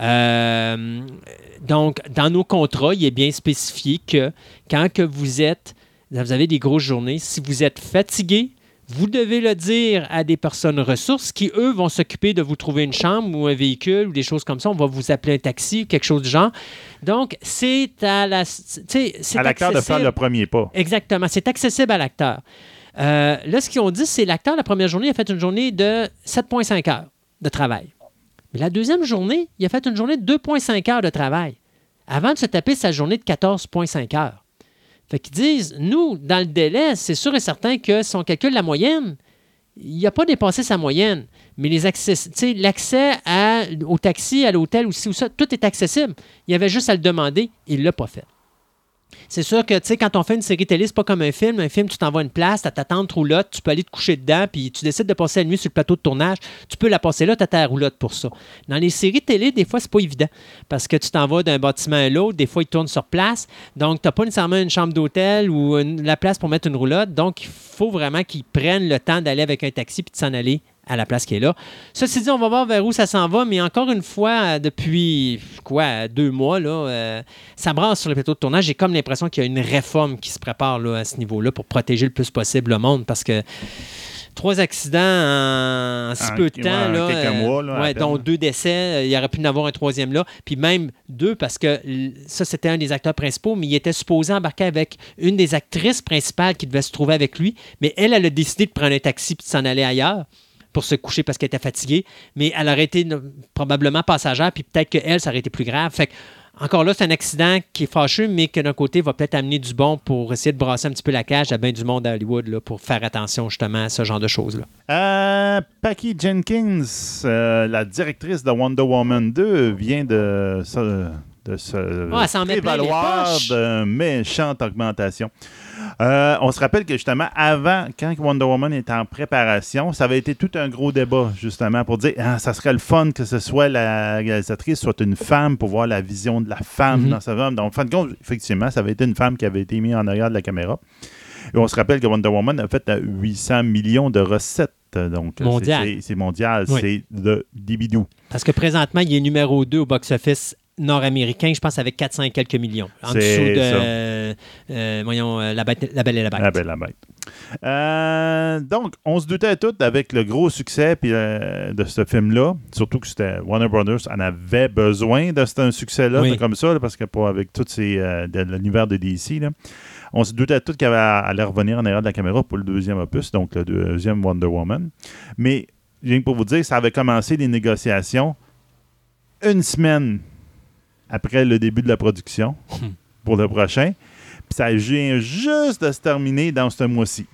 Euh, donc, dans nos contrats, il est bien spécifié que quand que vous êtes, vous avez des grosses journées, si vous êtes fatigué, vous devez le dire à des personnes ressources qui, eux, vont s'occuper de vous trouver une chambre ou un véhicule ou des choses comme ça. On va vous appeler un taxi, quelque chose du genre. Donc, c'est à la. À l'acteur de faire le premier pas. Exactement. C'est accessible à l'acteur. Euh, là, ce qu'ils ont dit, c'est l'acteur, la première journée, il a fait une journée de 7,5 heures de travail. Mais la deuxième journée, il a fait une journée de 2,5 heures de travail avant de se taper sa journée de 14,5 heures. Fait qu'ils disent, nous, dans le délai, c'est sûr et certain que si on calcule la moyenne, il n'a pas dépassé sa moyenne. Mais les accès, l'accès au taxi, à l'hôtel, ou ça, tout est accessible. Il y avait juste à le demander. Il ne l'a pas fait. C'est sûr que, tu sais, quand on fait une série télé, c'est pas comme un film. Un film, tu t'envoies une place, tu as ta tente roulotte, tu peux aller te coucher dedans, puis tu décides de passer la nuit sur le plateau de tournage, tu peux la passer là, tu as ta roulotte pour ça. Dans les séries télé, des fois, c'est pas évident, parce que tu t'envoies d'un bâtiment à l'autre, des fois, ils tournent sur place, donc tu n'as pas nécessairement une chambre d'hôtel ou la place pour mettre une roulotte, donc il faut vraiment qu'ils prennent le temps d'aller avec un taxi puis de s'en aller à la place qui est là. Ceci dit, on va voir vers où ça s'en va, mais encore une fois, euh, depuis quoi, deux mois, là, euh, ça brasse sur le plateau de tournage. J'ai comme l'impression qu'il y a une réforme qui se prépare là, à ce niveau-là pour protéger le plus possible le monde parce que trois accidents en, si En- peu de ouais, temps. là, quelques mois, là, ouais, dont deux décès. Il y aurait pu en avoir un troisième là. Puis même deux, parce que ça, c'était un des acteurs principaux, mais il était supposé embarquer avec une des actrices principales qui devait se trouver avec lui. Mais elle, elle a décidé de prendre un taxi et de s'en aller ailleurs pour se coucher parce qu'elle était fatiguée. Mais elle aurait été probablement passagère, puis peut-être qu'elle, ça aurait été plus grave. Fait que, encore là, c'est un accident qui est fâcheux, mais que d'un côté, va peut-être amener du bon pour essayer de brasser un petit peu la cage à bien du monde à Hollywood là, pour faire attention justement à ce genre de choses-là. Euh, Jenkins, euh, la directrice de Wonder Woman 2, vient de, se- de se Ah, plein les prévaloir d'une méchante augmentation. Euh, on se rappelle que justement, avant, quand Wonder Woman était en préparation, ça avait été tout un gros débat, justement, pour dire ah, ça serait le fun que ce soit la réalisatrice soit une femme pour voir la vision de la femme Mhm. dans sa femme. Donc, en fin de compte, effectivement, ça avait été une femme qui avait été mise en arrière de la caméra. Et on se rappelle que Wonder Woman a fait euh, 800 millions de recettes. Donc, Mondial. c'est- mondial. Oui. C'est de dibidou. Parce que présentement, il est numéro 2 au box-office nord-américain, je pense, avec 400 et quelques millions. En dessous de, euh, euh, voyons, euh, la, Bête- la Belle et la Bête. La belle, la bête. Donc, on se doutait tout avec le gros succès puis, de ce film-là. Surtout que c'était Warner Brothers en avait besoin de un succès-là, Oui. comme ça, là, parce que avec tout l'univers de DC. là. On se doutait tout qu'elle allait allait revenir en arrière de la caméra pour le deuxième opus, donc le deuxième Wonder Woman. Mais, rien que pour vous dire, ça avait commencé les négociations une semaine après le début de la production pour le prochain. Puis ça vient juste de se terminer dans ce mois-ci.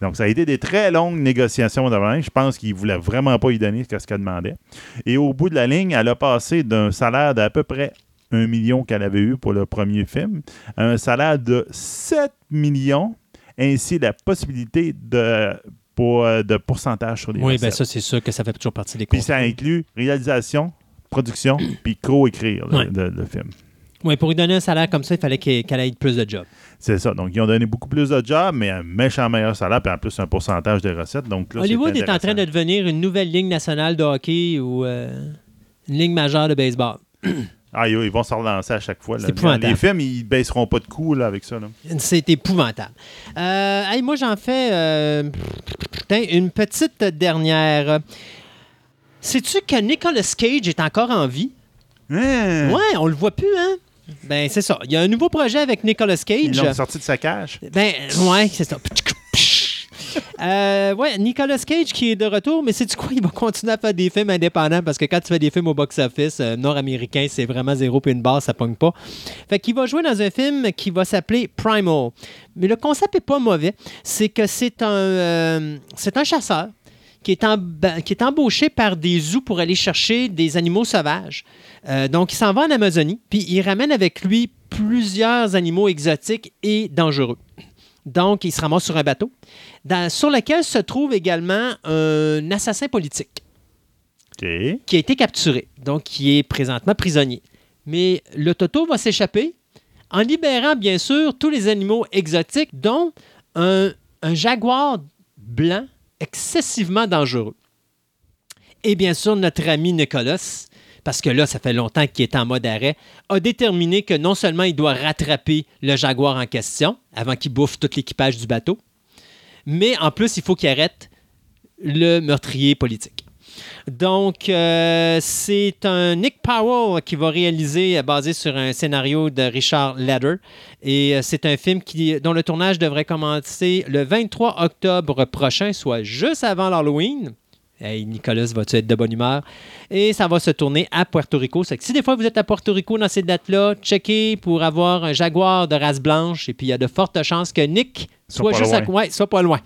Donc, ça a été des très longues négociations même. Je pense qu'il ne voulait vraiment pas y donner ce qu'elle demandait. Et au bout de la ligne, elle a passé d'un salaire d'à peu près 1 million qu'elle avait eu pour le premier film à un salaire de 7 millions, ainsi la possibilité de, pour, euh, de pourcentage sur les Oui, bien ça, c'est sûr que ça fait toujours partie des Puis contrats. ça inclut réalisation, production, puis co-écrire le, Ouais. le- le film. Oui, pour lui donner un salaire comme ça, il fallait qu'il- qu'elle ait plus de jobs. C'est ça. Donc, ils ont donné beaucoup plus de jobs, mais un méchant meilleur salaire, puis en plus un pourcentage des recettes. Donc, là, Hollywood est en train de devenir une nouvelle ligne nationale de hockey ou euh, une ligne majeure de baseball. Ah, ils, ils vont se relancer à chaque fois. là. C'est épouvantable. Les films, ils baisseront pas de là, avec ça. C'est épouvantable. Euh, hey, moi, j'en fais euh, une petite dernière. Sais-tu que Nicolas Cage est encore en vie? Hein? Ouais, on le voit plus, hein? Ben, c'est ça. Il y a un nouveau projet avec Nicolas Cage. l'ont sorti de sa cage. Ben, ouais, c'est ça. Euh, ouais, Nicolas Cage qui est de retour, mais c'est quoi? Il va continuer à faire des films indépendants parce que quand tu fais des films au box-office euh, nord-américain, c'est vraiment zéro puis une barre, ça pogne pas. Fait qu'il va jouer dans un film qui va s'appeler Primal. Mais le concept est pas mauvais. C'est que c'est un, euh, c'est un chasseur qui est, emba- qui est embauché par des zoos pour aller chercher des animaux sauvages. Euh, donc, il s'en va en Amazonie, puis il ramène avec lui plusieurs animaux exotiques et dangereux. Donc, il se ramasse sur un bateau, dans- sur lequel se trouve également un assassin politique qui a été capturé, donc qui est présentement prisonnier. Mais le Toto va s'échapper en libérant, bien sûr, tous les animaux exotiques, dont un, un jaguar blanc excessivement dangereux. Et bien sûr, notre ami Nicolas, parce que là, ça fait longtemps qu'il est en mode arrêt, a déterminé que non seulement il doit rattraper le jaguar en question avant qu'il bouffe tout l'équipage du bateau, mais en plus, il faut qu'il arrête le meurtrier politique. Donc, euh, c'est un Nick Powell qui va réaliser, euh, basé sur un scénario de Richard Leder. Et euh, c'est un film qui, dont le tournage devrait commencer le 23 octobre prochain, soit juste avant l'Halloween. Hey, Nicolas, vas-tu être de bonne humeur? Et ça va se tourner à Puerto Rico. C'est que si des fois vous êtes à Puerto Rico dans ces dates-là, checkez pour avoir un jaguar de race blanche. Et puis il y a de fortes chances que Nick soit, juste à ouais, soit pas loin.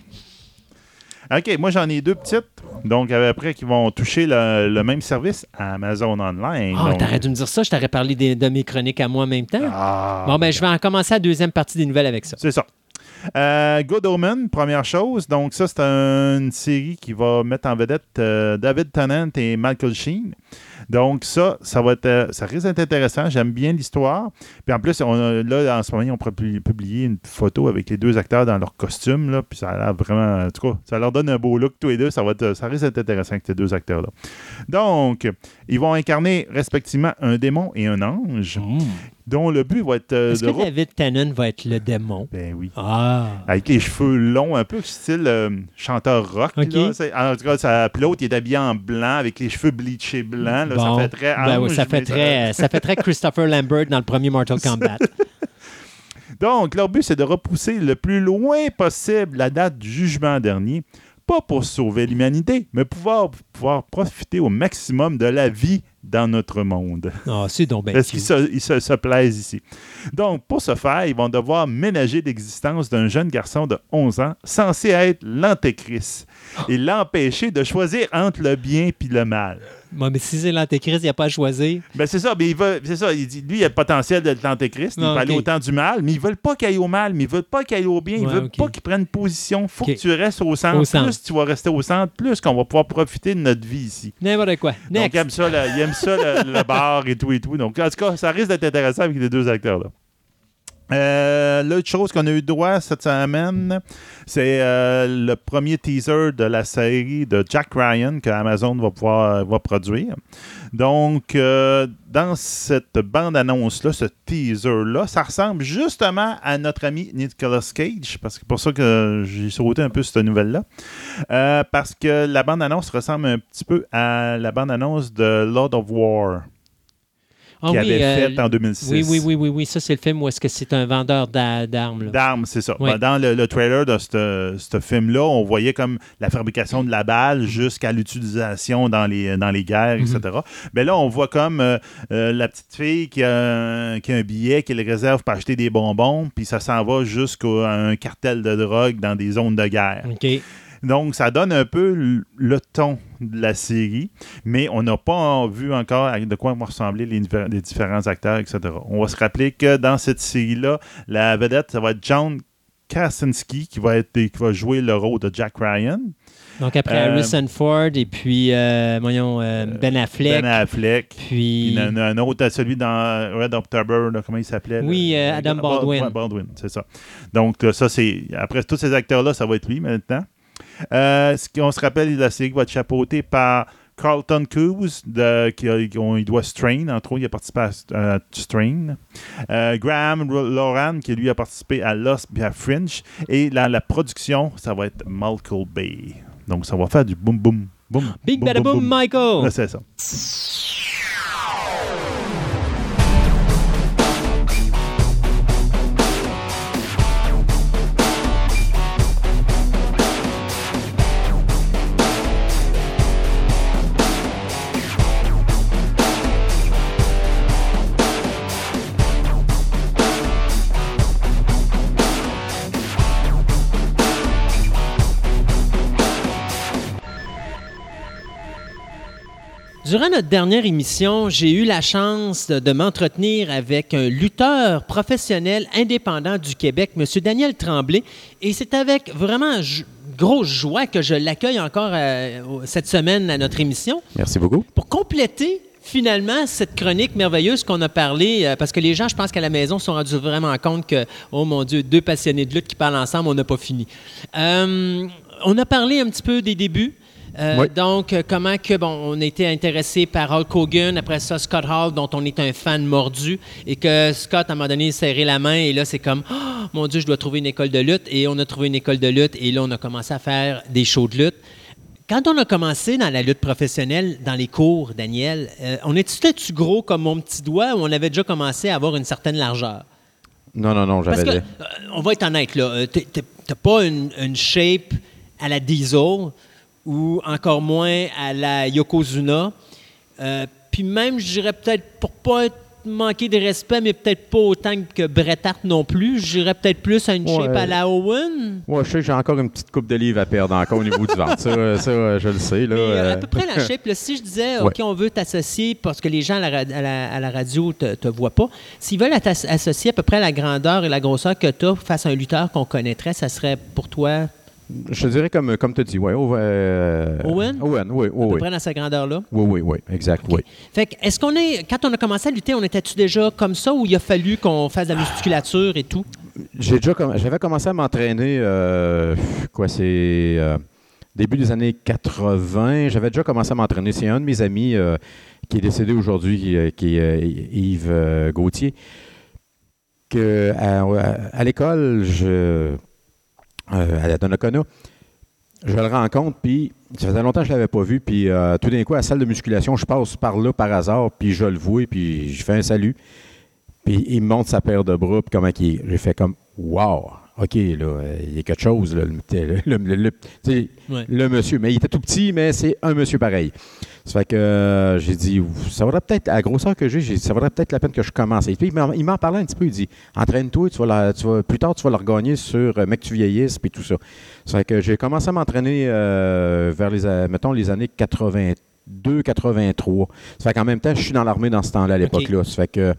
OK, moi j'en ai deux petites. Donc euh, après qui vont toucher le, le même service Amazon Online. Ah, Donc- t'aurais dû me dire ça, je t'aurais parlé des- de mes chroniques à moi en même temps. Ah, bon, ben, je vais en commencer la deuxième partie des nouvelles avec ça. C'est ça. Euh, Good Omen, première chose. Donc, ça, c'est une série qui va mettre en vedette euh, David Tennant et Michael Sheen. Donc, ça, ça va être, euh, ça risque d'être intéressant. J'aime bien l'histoire. Puis en plus, on a- là, en ce moment, on pourrait pu- publier une photo avec les deux acteurs dans leur costume. Là, puis ça a l'air vraiment. En tout cas, ça leur donne un beau look, tous les deux. Ça, va être- ça risque d'être intéressant avec ces deux acteurs-là. Donc, ils vont incarner respectivement un démon et un ange, dont le but va être euh, Est-ce que David Tennant va être le démon? Ben oui. Ah. Avec les cheveux longs, un peu style euh, chanteur rock. Là, en tout cas, ça- l'autre, il est habillé en blanc avec les cheveux bleachés blancs. là, Bon. Ça fait très Ben oui, ça, fait très, ça fait très Christopher Lambert dans le premier Mortal Kombat. Donc, leur but, c'est de repousser le plus loin possible la date du jugement dernier, pas pour sauver l'humanité, mais pouvoir, pouvoir profiter au maximum de la vie dans notre monde. Ah, c'est donc bien Parce qu'ils se, se- se plaisent ici. Donc, pour ce faire, ils vont devoir ménager l'existence d'un jeune garçon de 11 ans censé être l'antéchrist et l'empêcher de choisir entre le bien et le mal. Mais si c'est l'antéchrist, il n'y a pas à choisir. Ben c'est ça, mais il veut, c'est ça, il dit, lui, il a le potentiel d'être l'antéchrist, il Ah, peut aller ok. autant du mal, mais ils veulent pas qu'il aille au mal, mais ils veulent pas qu'il aille au bien, ils Ouais, veulent ok. pas qu'il prenne position. faut Ok. que tu restes au centre. Au centre. Plus tu vas rester au centre, plus qu'on va pouvoir profiter de notre vie ici. N'importe quoi. Donc, il aime ça, le, il aime ça le, le bar et tout et tout. Donc, en tout cas, ça risque d'être intéressant avec les deux acteurs-là. Euh, L'autre chose qu'on a eu droit cette semaine, c'est euh, le premier teaser de la série de Jack Ryan que Amazon va pouvoir va produire. Donc, euh, dans cette bande-annonce-là, ce teaser-là, ça ressemble justement à notre ami Nicolas Cage, parce que c'est pour ça que j'ai sauté un peu cette nouvelle-là. Euh, parce que la bande-annonce ressemble un petit peu à la bande-annonce de Lord of War, Ah qu'il oui, avait euh, faite en 2006. oui, oui, oui, oui, oui. Ça, c'est le film où est-ce que c'est un vendeur d'a- d'armes. D'armes, c'est ça. Oui. Ben, Dans le, le trailer de ce film-là, on voyait comme la fabrication de la balle jusqu'à l'utilisation dans les, dans les guerres, etc. Mais là, on voit comme euh, euh, la petite fille qui a, qui a un billet, qui le réserve pour acheter des bonbons, puis ça s'en va jusqu'à un cartel de drogue dans des zones de guerre. OK. Donc, ça donne un peu le ton de la série, mais on n'a pas vu encore de quoi vont ressembler les, différents acteurs, etc. On va se rappeler que dans cette série-là, la vedette, ça va être John Krasinski qui va, être, qui va jouer le rôle de Jack Ryan. Donc, après Euh, Harrison Ford et puis, euh, voyons, euh, Ben Affleck. Ben Affleck. Puis, il y en a un autre, celui dans Red October, là, comment il s'appelait? là? Oui, euh, Adam Baldwin. Baldwin, c'est ça. Donc, euh, ça, c'est. Après tous ces acteurs-là, ça va être lui maintenant. Euh, ce qu'on se rappelle, la série va être chapeautée par Carlton Cuse, de, qui, il doit Strain, entre autres, il a participé à euh, Strain. Euh, Graham Loran, qui lui a participé à Lost et à Fringe. Et la, la production, ça va être Malcolm Bay. Donc, ça va faire du boum boum boum. Big Bada Boom, boum. Michael! C'est ça. Durant notre dernière émission, j'ai eu la chance de, de m'entretenir avec un lutteur professionnel indépendant du Québec, M. Daniel Tremblay. Et c'est avec vraiment grosse joie que je l'accueille encore euh, cette semaine à notre émission Merci beaucoup. pour compléter finalement cette chronique merveilleuse qu'on a parlé, euh, parce que les gens, je pense qu'à la maison, se sont rendus vraiment compte que, oh mon Dieu, deux passionnés de lutte qui parlent ensemble, on n'a pas fini. Euh, on a parlé un petit peu des débuts. Euh, Oui. Donc, euh, comment que, bon, on était intéressé par Hulk Hogan, après ça, Scott Hall, dont on est un fan mordu, et que Scott, à un moment donné, serrait la main, et là, c'est comme, oh, mon Dieu, je dois trouver une école de lutte, et on a trouvé une école de lutte, et là, on a commencé à faire des shows de lutte. Quand on a commencé dans la lutte professionnelle, dans les cours, Daniel, euh, on était-tu gros comme mon petit doigt ou on avait déjà commencé à avoir une certaine largeur? Non, non, non, j'avais. euh, on va être honnête, là, t'as pas une, une shape à la Diesel ou encore moins à la Yokozuna. Euh, Puis même, je dirais peut-être, pour pas être manquer de respect, mais peut-être pas autant que Bret Hart non plus, je dirais peut-être plus à une Ouais. shape à la Owen. Moi, je sais que j'ai encore une petite coupe de livres à perdre encore au niveau du ventre. Ça, euh, ça, euh, je le sais. Là, Mais, euh, à peu près la shape. là, si je disais, Ouais. OK, on veut t'associer parce que les gens à la, ra- à la- à la radio te, te voient pas, s'ils veulent t'associer à peu près la grandeur et la grosseur que tu as face à un lutteur qu'on connaîtrait, ça serait pour toi Je te dirais comme, comme tu dis, ouais, Owen. euh, Owen? Owen, oui, à oui, peu oui. près dans sa grandeur-là? Oui, oui, oui, exact, oui. Fait que, est-ce qu'on est, quand on a commencé à lutter, on était-tu déjà comme ça ou il a fallu qu'on fasse de la musculature et tout? J'ai déjà j'avais commencé à m'entraîner, euh, quoi, c'est euh, début des années 80. J'avais déjà commencé à m'entraîner. C'est un de mes amis euh, qui est décédé aujourd'hui, qui, qui est Yves Gauthier. Que à, à- à l'école, je, euh, à Donnacona, je le rencontre, puis ça faisait longtemps que je ne l'avais pas vu, puis euh, tout d'un coup, à la salle de musculation, je passe par là par hasard, puis je le vois, puis je fais un salut. Puis il me montre sa paire de bras, puis comment il est. J'ai fait comme Wow! OK, là, il y a quelque chose, là, le, Ouais. le monsieur. Mais il était tout petit, mais c'est un monsieur pareil. Ça fait que euh, j'ai dit, ça vaudrait peut-être, à la grosseur que j'ai, j'ai dit, ça vaudrait peut-être la peine que je commence. Et puis, il m'en- parlait un petit peu. Il dit, entraîne-toi, tu vas la- tu vas- plus tard, tu vas le regagner sur euh, Mec, tu vieillisses, puis tout ça. Ça fait que j'ai commencé à m'entraîner euh, vers les, mettons, les années 82, 83. Ça fait qu'en même temps, je suis dans l'armée dans ce temps-là, à l'époque-là. Ça fait que,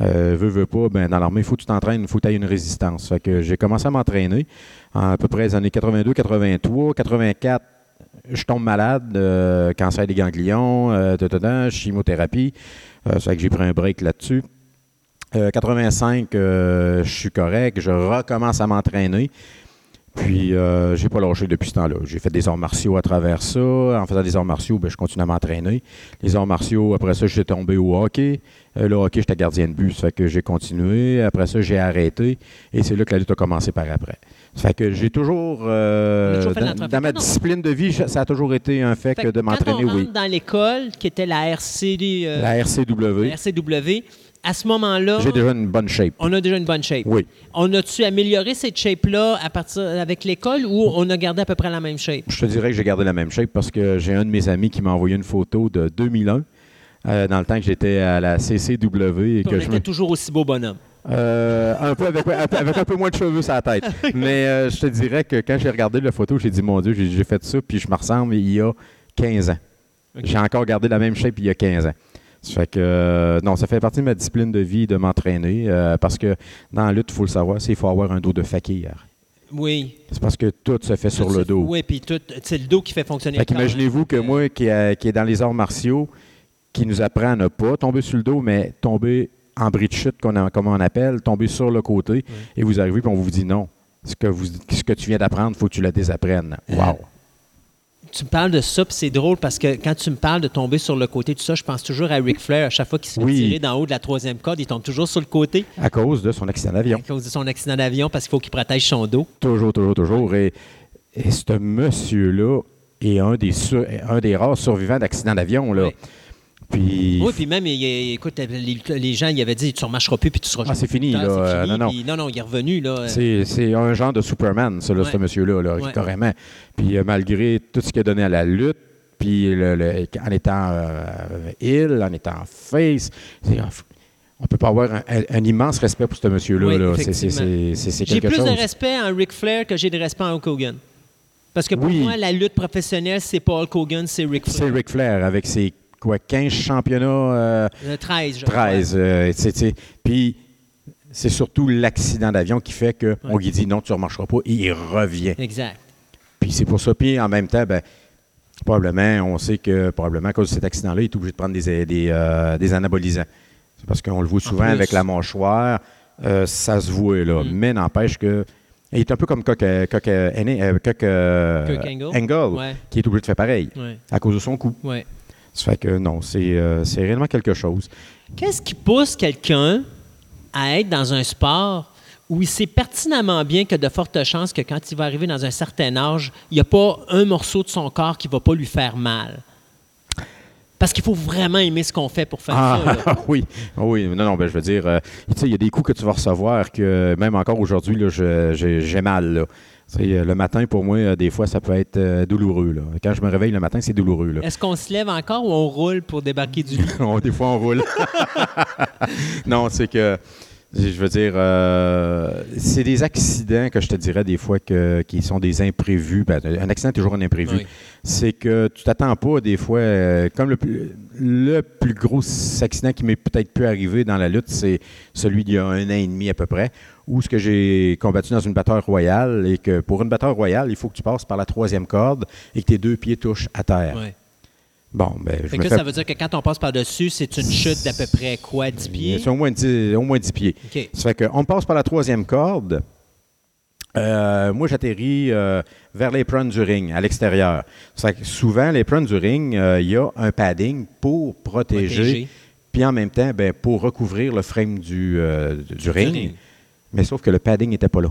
euh, veux, veux pas, ben, dans l'armée, il faut que tu t'entraînes, il faut que tu aies une résistance. Ça fait que j'ai commencé à m'entraîner en à peu près les années 82, 83, 84 je tombe malade, euh, cancer des ganglions, euh, chimiothérapie. Euh, ça fait que j'ai pris un break là-dessus. Euh, 85, euh, je suis correct, je recommence à m'entraîner. Puis, j'ai pas lâché depuis ce temps-là. J'ai fait des arts martiaux à travers ça. En faisant des arts martiaux, ben, je continue à m'entraîner. Les arts martiaux, après ça, j'ai tombé au hockey. Le hockey, j'étais gardien de but. Ça fait que j'ai continué. Après ça, j'ai arrêté. Et c'est là que la lutte a commencé par après. Ça fait que j'ai toujours, euh, On toujours dans, ma discipline de vie, ça a toujours été un fait, Fait que de m'entraîner, quand on oui. dans l'école, qui était la RCD, euh, La RCW, la RCW, à ce moment-là, j'ai déjà une bonne shape. on a déjà une bonne shape. Oui. On a-tu amélioré cette shape-là à partir avec l'école ou on a gardé à peu près la même shape? Je te dirais que j'ai gardé la même shape parce que j'ai un de mes amis qui m'a envoyé une photo de 2001, euh, dans le temps que j'étais à la CCW et on que je était me toujours aussi beau bonhomme. Euh, un peu avec, avec un peu moins de cheveux sur la tête. Mais euh, je te dirais que quand j'ai regardé la photo, j'ai dit mon Dieu, j'ai fait ça, puis je me ressemble il y a 15 ans. J'ai encore gardé la même shape il y a 15 ans. Ça fait que, euh, non, ça fait partie de ma discipline de vie de m'entraîner parce que dans la lutte, il faut le savoir, c'est qu'il faut avoir un dos de fakir. Oui. C'est parce que tout se fait sur le dos. Oui, puis tout, c'est le dos qui fait fonctionner Fait qu'imaginez-vous que moi, qui, qui est dans les arts martiaux, qui nous apprend à ne pas tomber sur le dos, mais tomber en bris de chute, qu'on a- comme on appelle, tomber sur le côté, et vous arrivez puis on vous dit non. Ce que, vous, ce que tu viens d'apprendre, il faut que tu le désapprennes. Wow! Tu me parles de ça, puis c'est drôle parce que quand tu me parles de tomber sur le côté, tout ça, je pense toujours à Ric Flair. À chaque fois qu'il se fait Oui. tirer d'en haut de la troisième corde, il tombe toujours sur le côté À cause de son accident d'avion. à cause de son accident d'avion parce qu'il faut qu'il protège son dos. Toujours, toujours, toujours. Et, et ce monsieur-là est un des, sur- un des rares survivants d'accident d'avion. là. Oui. Puis, Oui, puis même, il- il- écoute, les, les gens, ils avaient dit tu ne remarcheras plus puis tu seras Ah, c'est fini, là. c'est Euh, fini, non, non. puis non, non, il est revenu. Là. C'est, c'est un genre de Superman, ça, là, Ouais. ce monsieur-là, là, Ouais. carrément. Puis euh, malgré tout ce qu'il a donné à la lutte, puis le- le- en étant euh, heel, en étant face, c'est- on peut pas avoir un, immense respect pour ce monsieur-là. Oui, là. C'est, c'est, c'est, c'est- c'est J'ai plus chose. de respect en Ric Flair que j'ai de respect en Hulk Hogan. Parce que pour Oui. moi, la lutte professionnelle, c'est pas Hulk Hogan, c'est Ric C'est Flair. Ric Flair avec ses quoi, 15 championnats, euh, Le 13, je 13. euh. Puis c'est surtout l'accident d'avion qui fait qu'on lui dit non, tu ne remarcheras pas, et il revient. Exact. Puis c'est pour ça. Puis en même temps, ben, probablement, on sait que probablement à cause de cet accident-là, il est obligé de prendre des, des, euh, des anabolisants. C'est parce qu'on le voit souvent avec la mâchoire, euh, ça se voit là. Mm. Mais n'empêche que. Il est un peu comme Coq, euh, Coq, Angle. Ouais. qui est obligé de faire pareil Ouais. à cause de son coup. Ça fait que non, c'est euh, c'est réellement quelque chose. Qu'est-ce qui pousse quelqu'un à être dans un sport où il sait pertinemment bien que de fortes chances que quand il va arriver dans un certain âge, il n'y a pas un morceau de son corps qui ne va pas lui faire mal? Parce qu'il faut vraiment aimer ce qu'on fait pour faire Ah, ça. là. oui, oui, non, non, ben, je veux dire, euh, il y a des coups que tu vas recevoir que même encore aujourd'hui, là, je- j'ai j'ai mal. Là. Euh, le matin, pour moi, euh, des fois, ça peut être euh, douloureux. Là. Quand je me réveille le matin, c'est douloureux. Est-ce qu'on se lève encore ou on roule pour débarquer du lit? On- des fois, on roule. non, c'est que Je veux dire, euh, c'est des accidents que je te dirais des fois que, qui sont des imprévus. Ben, un accident est toujours un imprévu. Oui. C'est que tu t'attends pas des fois, euh, comme le plus, le plus gros accident qui m'est peut-être pu arriver dans la lutte, c'est celui d'il y a un an et demi à peu près, où ce que j'ai combattu dans une bataille royale et que pour une bataille royale, il faut que tu passes par la troisième corde et que tes deux pieds touchent à terre. Ouais. Bon, ben, je Fait me que fais... ça veut dire que quand on passe par-dessus, c'est une chute d'à peu près quoi, 10 pieds? C'est au moins 10, au moins 10 pieds. OK. Ça fait qu'on passe par la troisième corde. Euh, moi, j'atterris euh, vers l'apron du ring, à l'extérieur. Ça fait que souvent, l'apron du ring, euh, il y a un padding pour protéger, puis en même temps, ben, pour recouvrir le frame du, euh, du ring. ring. Mais sauf que le padding n'était pas là.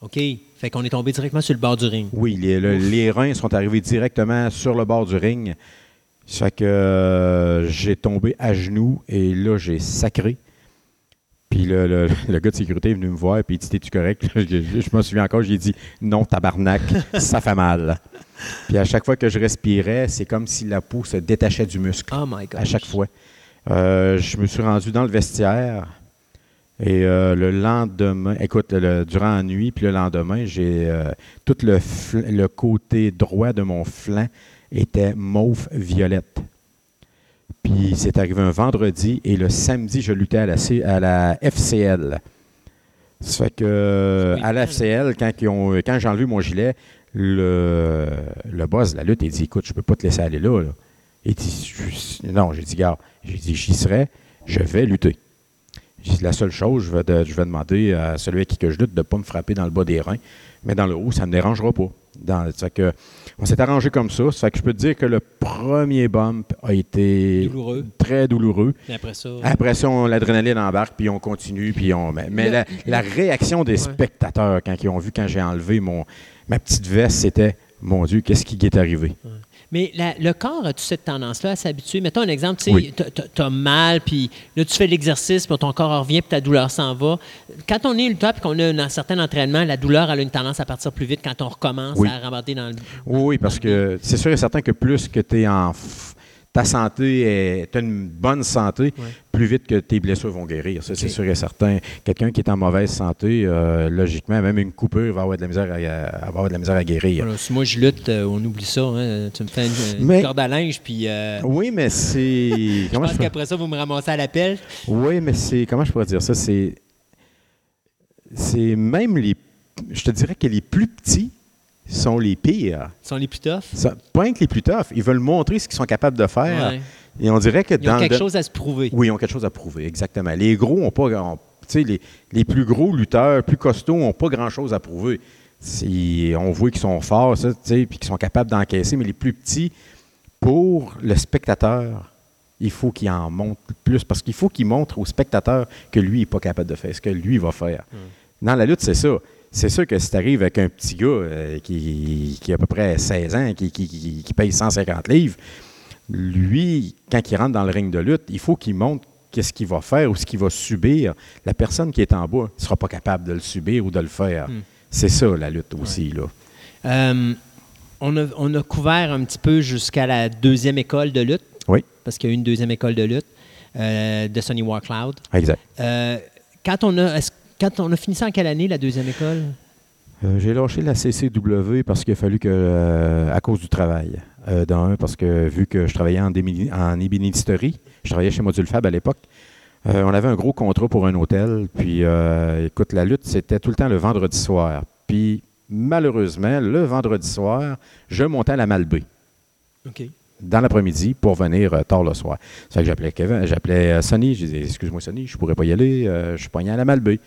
OK. Fait qu'on est tombé directement sur le bord du ring. Oui, les, le- les reins sont arrivés directement sur le bord du ring. Ça fait que euh, j'ai tombé à genoux et là, j'ai sacré. Puis le, le- le gars de sécurité est venu me voir puis il dit T'es-tu correct? Je, je- je me souviens encore, j'ai dit Non, tabarnak, ça fait mal. Puis à chaque fois que je respirais, c'est comme si la peau se détachait du muscle. Oh my God. à chaque fois. Euh, je me suis rendu dans le vestiaire et euh, le lendemain, écoute, le- durant la nuit, puis le lendemain, j'ai euh, tout le, le côté droit de mon flanc était mauve violette. Puis c'est arrivé un vendredi et le samedi, je luttais à la, C- à la FCL. Ça fait que à la FCL, quand, ils ont- quand j'ai enlevé mon gilet, le, le boss de la lutte, il dit Écoute, je peux pas te laisser aller là. là. Il dit Non, j'ai dit Gars, j'ai dit J'y serai, je vais lutter. La seule chose, je vais, de- je vais demander à celui à qui que je lutte de ne pas me frapper dans le bas des reins, mais dans le haut, ça ne me dérangera pas. Dans, ça fait que, on s'est arrangé comme ça. Ça fait que je peux te dire que le premier bump a été Douloureux. très douloureux. Et après ça. Après ça, on- l'adrénaline embarque, puis on continue, puis on. Mais, mais Le- la, la réaction des Ouais. spectateurs quand ils ont vu quand j'ai enlevé mon ma petite veste, c'était mon Dieu, qu'est-ce qui est arrivé? Mais la- le corps, as-tu cette tendance-là à s'habituer? Mettons un exemple, tu Oui. t'as mal, puis là, tu fais l'exercice, puis ton corps revient, puis ta douleur s'en va. Quand on est lutteur, puis qu'on a un certain entraînement, la douleur elle a une tendance à partir plus vite quand on recommence Oui. à rambarder dans le... Oui, oui, parce que c'est sûr et certain que plus que tu es en. f- Ta santé est. Tu as une bonne santé, Ouais. Plus vite que tes blessures vont guérir. Ça, c'est sûr et certain. Quelqu'un qui est en mauvaise santé, euh, logiquement, même une coupure va avoir de la misère à, avoir de la misère à guérir. Si moi je lutte, euh, on oublie ça. hein. Tu me fais une, une Mais- corde à linge, puis euh, Oui, mais c'est. je comment pense je qu'après ça, vous me ramassez à l'appel. Oui, mais c'est. Comment je pourrais dire ça? C'est. C'est même les. Je te dirais que les plus petits sont les pires. Ils sont les plus toughs. Ça, pas que les plus toughs. Ils veulent montrer ce qu'ils sont capables de faire. Ouais. Et on dirait que Ils ont quelque le- chose à se prouver. Oui, ils ont quelque chose à prouver, exactement. Les gros ont pas. ont- tu sais, les, les plus gros lutteurs, plus costauds, n'ont pas grand-chose à prouver. On voit qu'ils sont forts, ça, tu sais, puis qu'ils sont capables d'encaisser, mais les plus petits, pour le spectateur, il faut qu'il en montre plus, parce qu'il faut qu'il montre au spectateur que lui n'est pas capable de faire ce que lui va faire. Dans la lutte, c'est ça. C'est sûr que si tu arrives avec un petit gars euh, qui, qui a à peu près 16 ans, qui, qui- qui- qui paye 150 livres, lui, quand il rentre dans le ring de lutte, il faut qu'il montre qu'est-ce qu'il va faire ou ce qu'il va subir. La personne qui est en bas ne sera pas capable de le subir ou de le faire. Hmm. C'est ça, la lutte aussi. Là. Euh, on, a, on a couvert un petit peu jusqu'à la deuxième école de lutte, Oui, parce qu'il y a eu une deuxième école de lutte euh, de Sonny Warcloud. exact. Euh, quand, on a, quand on a fini ça en quelle année, la deuxième école? J'ai lâché la CCW parce qu'il a fallu que, à cause du travail. Euh, d'un, parce que vu que je travaillais en, en ébénisterie, je travaillais chez Module Fab à l'époque, euh, on avait un gros contrat pour un hôtel. Puis, euh, écoute, la lutte, c'était tout le temps le vendredi soir. Puis, malheureusement, le vendredi soir, je montais à la Malbaie OK. dans l'après-midi pour venir euh, tard le soir. Fait que j'appelais Kevin, j'appelais euh, Sonny, je disais excuse-moi Sonny, je pourrais pas y aller, je suis pogné à la Malbaie.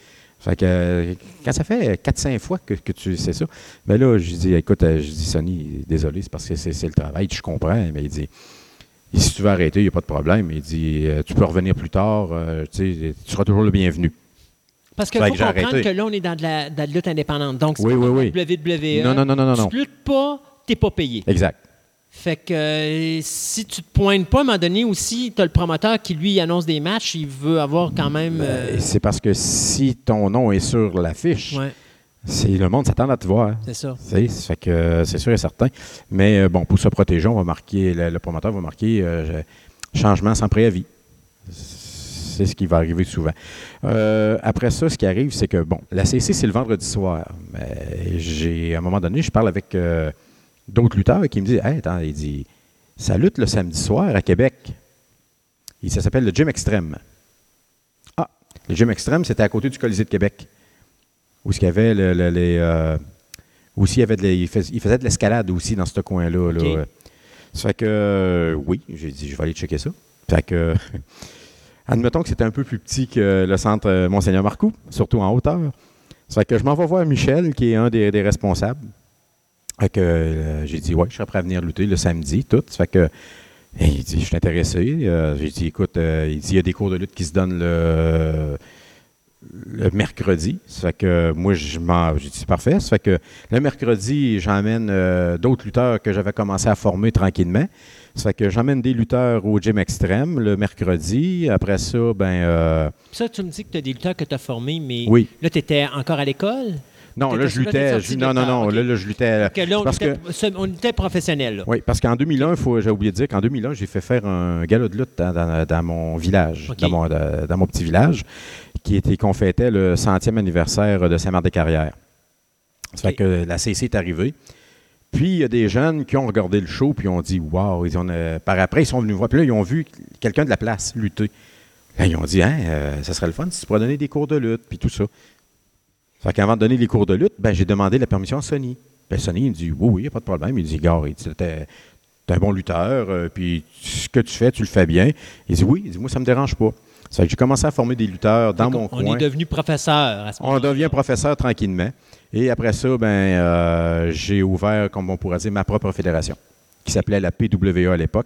Fait que euh, quand ça fait 4-5 fois que, que tu sais ça, ben là, je dis écoute, euh, je dis Sonny, désolé, c'est parce que c'est le travail, je comprends, mais il dit si tu veux arrêter, il n'y a pas de problème. Il dit euh, tu peux revenir plus tard, euh, tu sais, tu seras toujours le bienvenu. Parce faut que j'ai comprendre que là, on est dans de la, dans de la lutte indépendante. Donc, c'est Oui, pas oui, la WWE. Non, non, non, non, non. Tu luttes pas, t'es pas payé. Exact. Fait que euh, si tu te pointes pas, à un moment donné aussi, tu as le promoteur qui, lui, annonce des matchs, il veut avoir quand même... euh, Ben, c'est parce que si ton nom est sur l'affiche, ouais, c'est le monde s'attend à te voir. c'est ça. Fait que euh, c'est sûr et certain. Mais euh, bon, pour se protéger, on va marquer, le, le promoteur va marquer euh, changement sans préavis. c'est ce qui va arriver souvent. Euh, après ça, ce qui arrive, c'est que, bon, la CC, c'est le vendredi soir. Mais j'ai, à un moment donné, je parle avec euh, d'autres lutteurs qui me disent Hey, attends, il dit, ça lutte le samedi soir à Québec. Et ça s'appelle le Gym Extrême. Ah, le Gym Extrême, c'était à côté du Colisée de Québec. Où il y avait le- le- les. euh, aussi, il, y avait de la- il, fais- il faisait de l'escalade aussi dans ce coin-là. là. Ça fait que, euh, oui, j'ai dit, je vais aller checker ça. Fait que, admettons que c'était un peu plus petit que le centre euh, Monseigneur Marcoux, surtout en hauteur. Ça fait que je m'en vais voir Michel, qui est un des, des responsables. Fait que euh, j'ai dit, ouais, je serais prêt à venir lutter le samedi, tout. Fait que, et il dit, je suis intéressé. Euh, j'ai dit, écoute, euh, il dit, il y a des cours de lutte qui se donnent le, le mercredi. Ça fait que moi, je m'en. J'ai dit, c'est parfait. Ça fait que le mercredi, j'emmène d'autres lutteurs que j'avais commencé à former tranquillement. Ça fait que j'emmène des lutteurs au gym extrême le mercredi. Après ça, ben. euh, ça, tu me dis que tu as des lutteurs que tu as formés, mais oui. là, tu étais encore à l'école? Non, là, je luttais. je- non, non, non. Là, là, je luttais. Que là, on, parce était, ce- on était professionnels. là. Oui, parce qu'en 2001, faut, j'ai oublié de dire qu'en 2001, j'ai fait faire un gala de lutte dans, dans- dans mon village, OK. dans, mon, dans- dans mon petit village, qui était qu'on fêtait le centième anniversaire de Saint-Marc-des-Carrières. Ça fait que la CC est arrivée. Puis il y a des jeunes qui ont regardé le show puis ont dit Waouh, ont, euh, par après, ils sont venus voir. Puis là, ils ont vu quelqu'un de la place lutter. Là, ils ont dit Hein, euh, ça serait le fun si tu pourrais donner des cours de lutte, puis tout ça. Fait qu'avant de donner les cours de lutte, ben, j'ai demandé la permission à Sony. Ben, Sony, il me dit Oui, oui, il n'y a pas de problème. Il dit Gars, il dit, t'es un bon lutteur, euh, puis ce que tu fais, tu le fais bien. Il dit Oui, il dit Moi, ça ne me dérange pas. Que j'ai commencé à former des lutteurs dans mon qu'on- coin. On est devenu professeur à ce On moment-là. devient professeur tranquillement. Et après ça, ben, euh, j'ai ouvert, comme on pourrait dire, ma propre fédération, qui s'appelait la PWA à l'époque.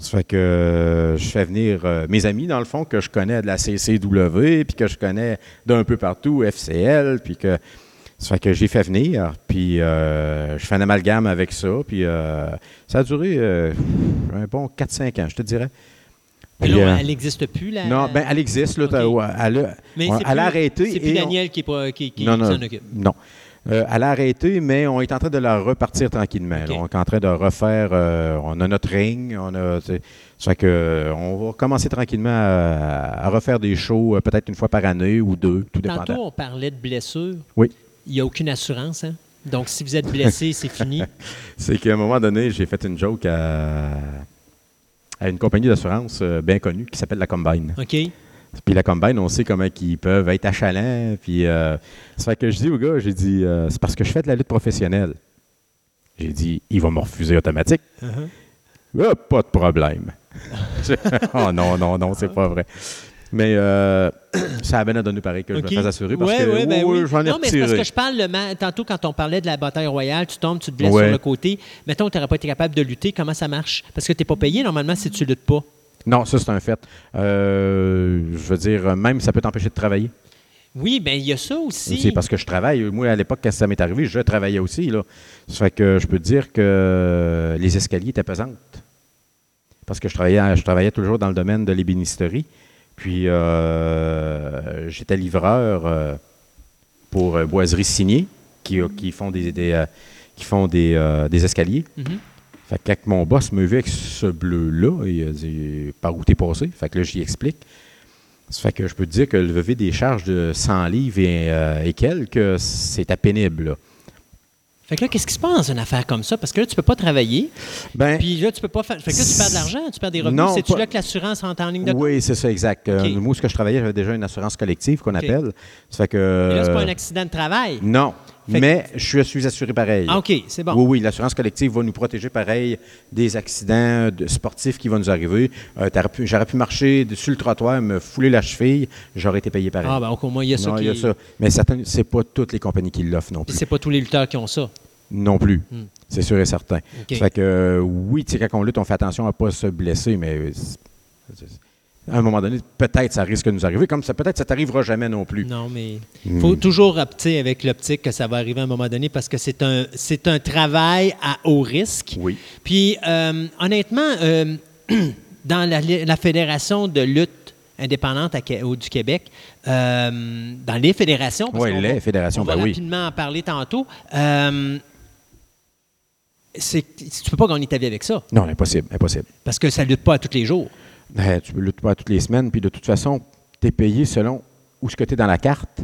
Ça fait que euh, je fais venir euh, mes amis, dans le fond, que je connais de la CCW, puis que je connais d'un peu partout, FCL, puis que. Ça fait que j'ai fait venir, puis euh, je fais un amalgame avec ça, puis euh, ça a duré euh, un bon 4-5 ans, je te dirais. Puis, euh, elle n'existe plus, là. non, ben, elle existe, là, OK. t'as- ouais, elle, Mais ouais, elle a arrêté. C'est plus on- Daniel qui, non, non, s'en occupe. non. Euh, elle a arrêté, mais on est en train de la repartir tranquillement. là. On est en train de refaire. euh, on a notre ring. On a, ça fait que, euh, on va commencer tranquillement à, à refaire des shows, euh, peut-être une fois par année ou deux, tout Tantôt, dépendant. on parlait de blessures. Oui. Il n'y a aucune assurance. Hein? Donc, si vous êtes blessé, c'est fini. C'est qu'à un moment donné, j'ai fait une joke à, à une compagnie d'assurance euh, bien connue qui s'appelle la Combine. OK? Puis la Combine, on sait comment ils peuvent être achalants. Puis euh, ça fait que je dis au gars, j'ai dit, euh, c'est parce que je fais de la lutte professionnelle. J'ai dit, il va me refuser automatique. Uh-huh. Ah, pas de problème. oh non, non, non, c'est pas vrai. Mais euh, ça a bien donné pareil que je me fasse assurer parce Ouais, que ouais, ben oui, oui. j'en ai Non, mais c'est parce que je parle le tantôt quand on parlait de la bataille royale, tu tombes, tu te blesses Ouais. sur le côté. Mettons tu n'aurais pas été capable de lutter, comment ça marche? Parce que tu n'es pas payé normalement si tu luttes pas. Non, ça c'est un fait. Euh, je veux dire, même ça peut t'empêcher de travailler. Oui, bien, il y a ça aussi. C'est parce que je travaille. Moi, à l'époque, quand ça m'est arrivé, je travaillais aussi. Là. Ça fait que je peux te dire que les escaliers étaient pesantes. Parce que je travaillais, je travaillais toujours dans le domaine de l'ébénisterie. Puis, euh, j'étais livreur euh, pour Boiserie Signée, qui, qui font des, des, qui font des, des escaliers. Mhm. Fait que quand mon boss me vu avec ce bleu-là, il a dit Par où t'es passé? Fait que là, j'y explique. Ça fait que je peux te dire que lever des charges de 100 livres et, euh, et quelques, c'était pénible. là. Fait que là, qu'est-ce qui se passe dans une affaire comme ça? Parce que là, tu peux pas travailler. Ben, Puis là, tu peux pas faire. Fait que là, tu perds de l'argent, tu perds des revenus. Non, C'est-tu là que l'assurance rentre en ligne de oui, c'est ça, exact. Euh, moi, ce que je travaillais, j'avais déjà une assurance collective qu'on appelle. Ça fait que. Mais là, c'est pas un accident de travail. Non, Fait que- mais je suis assuré pareil. Ah, OK, c'est bon. Oui, oui, l'assurance collective va nous protéger pareil des accidents de sportifs qui vont nous arriver. Euh, J'aurais pu marcher sur le trottoir, me fouler la cheville, j'aurais été payé pareil. Ah, ben, au moins, il y a ça non, qui. il y a ça. Mais c'est pas toutes les compagnies qui l'offrent non plus. c'est pas tous les lutteurs qui ont ça. Non plus. Hmm. C'est sûr et certain. OK. Ça fait que euh, oui, quand on lutte, on fait attention à ne pas se blesser, mais euh, à un moment donné, peut-être ça risque de nous arriver, comme ça peut-être ça t'arrivera jamais non plus. Non, mais il Hmm. faut toujours opter avec l'optique que ça va arriver à un moment donné parce que c'est un, c'est un travail à haut risque. Oui. Puis, euh, honnêtement, euh, dans la, la Fédération de lutte indépendante à au- du Québec, euh, dans les fédérations, parce Oui, les va- fédérations, on va ben oui. rapidement en parler tantôt, c'est- tu ne peux pas gagner ta vie avec ça Non, impossible, impossible. parce que ça ne lutte pas à tous les jours. Ben, tu peux lutter pas toutes les semaines, puis de toute façon, tu es payé selon où ce que tu es dans la carte,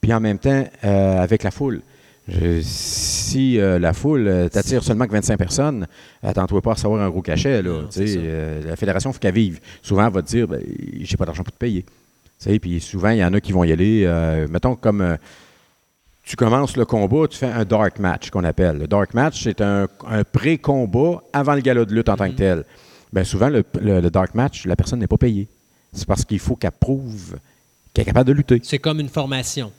puis en même temps, euh, avec la foule. Je- si euh, la foule euh, t'attire seulement que 25 personnes, attends-toi pas à recevoir un gros cachet. Là, Non, la fédération, faut qu'elle vive. Souvent, elle va te dire ben, j'ai pas d'argent pour te payer. Puis souvent, il y en a qui vont y aller. mettons, comme tu commences le combat, tu fais un dark match qu'on appelle. Le dark match, c'est un, un pré-combat avant le galop de lutte en tant que tel. Bien, souvent, le, le- le dark match, la personne n'est pas payée. C'est parce qu'il faut qu'elle prouve qu'elle est capable de lutter. C'est comme une formation.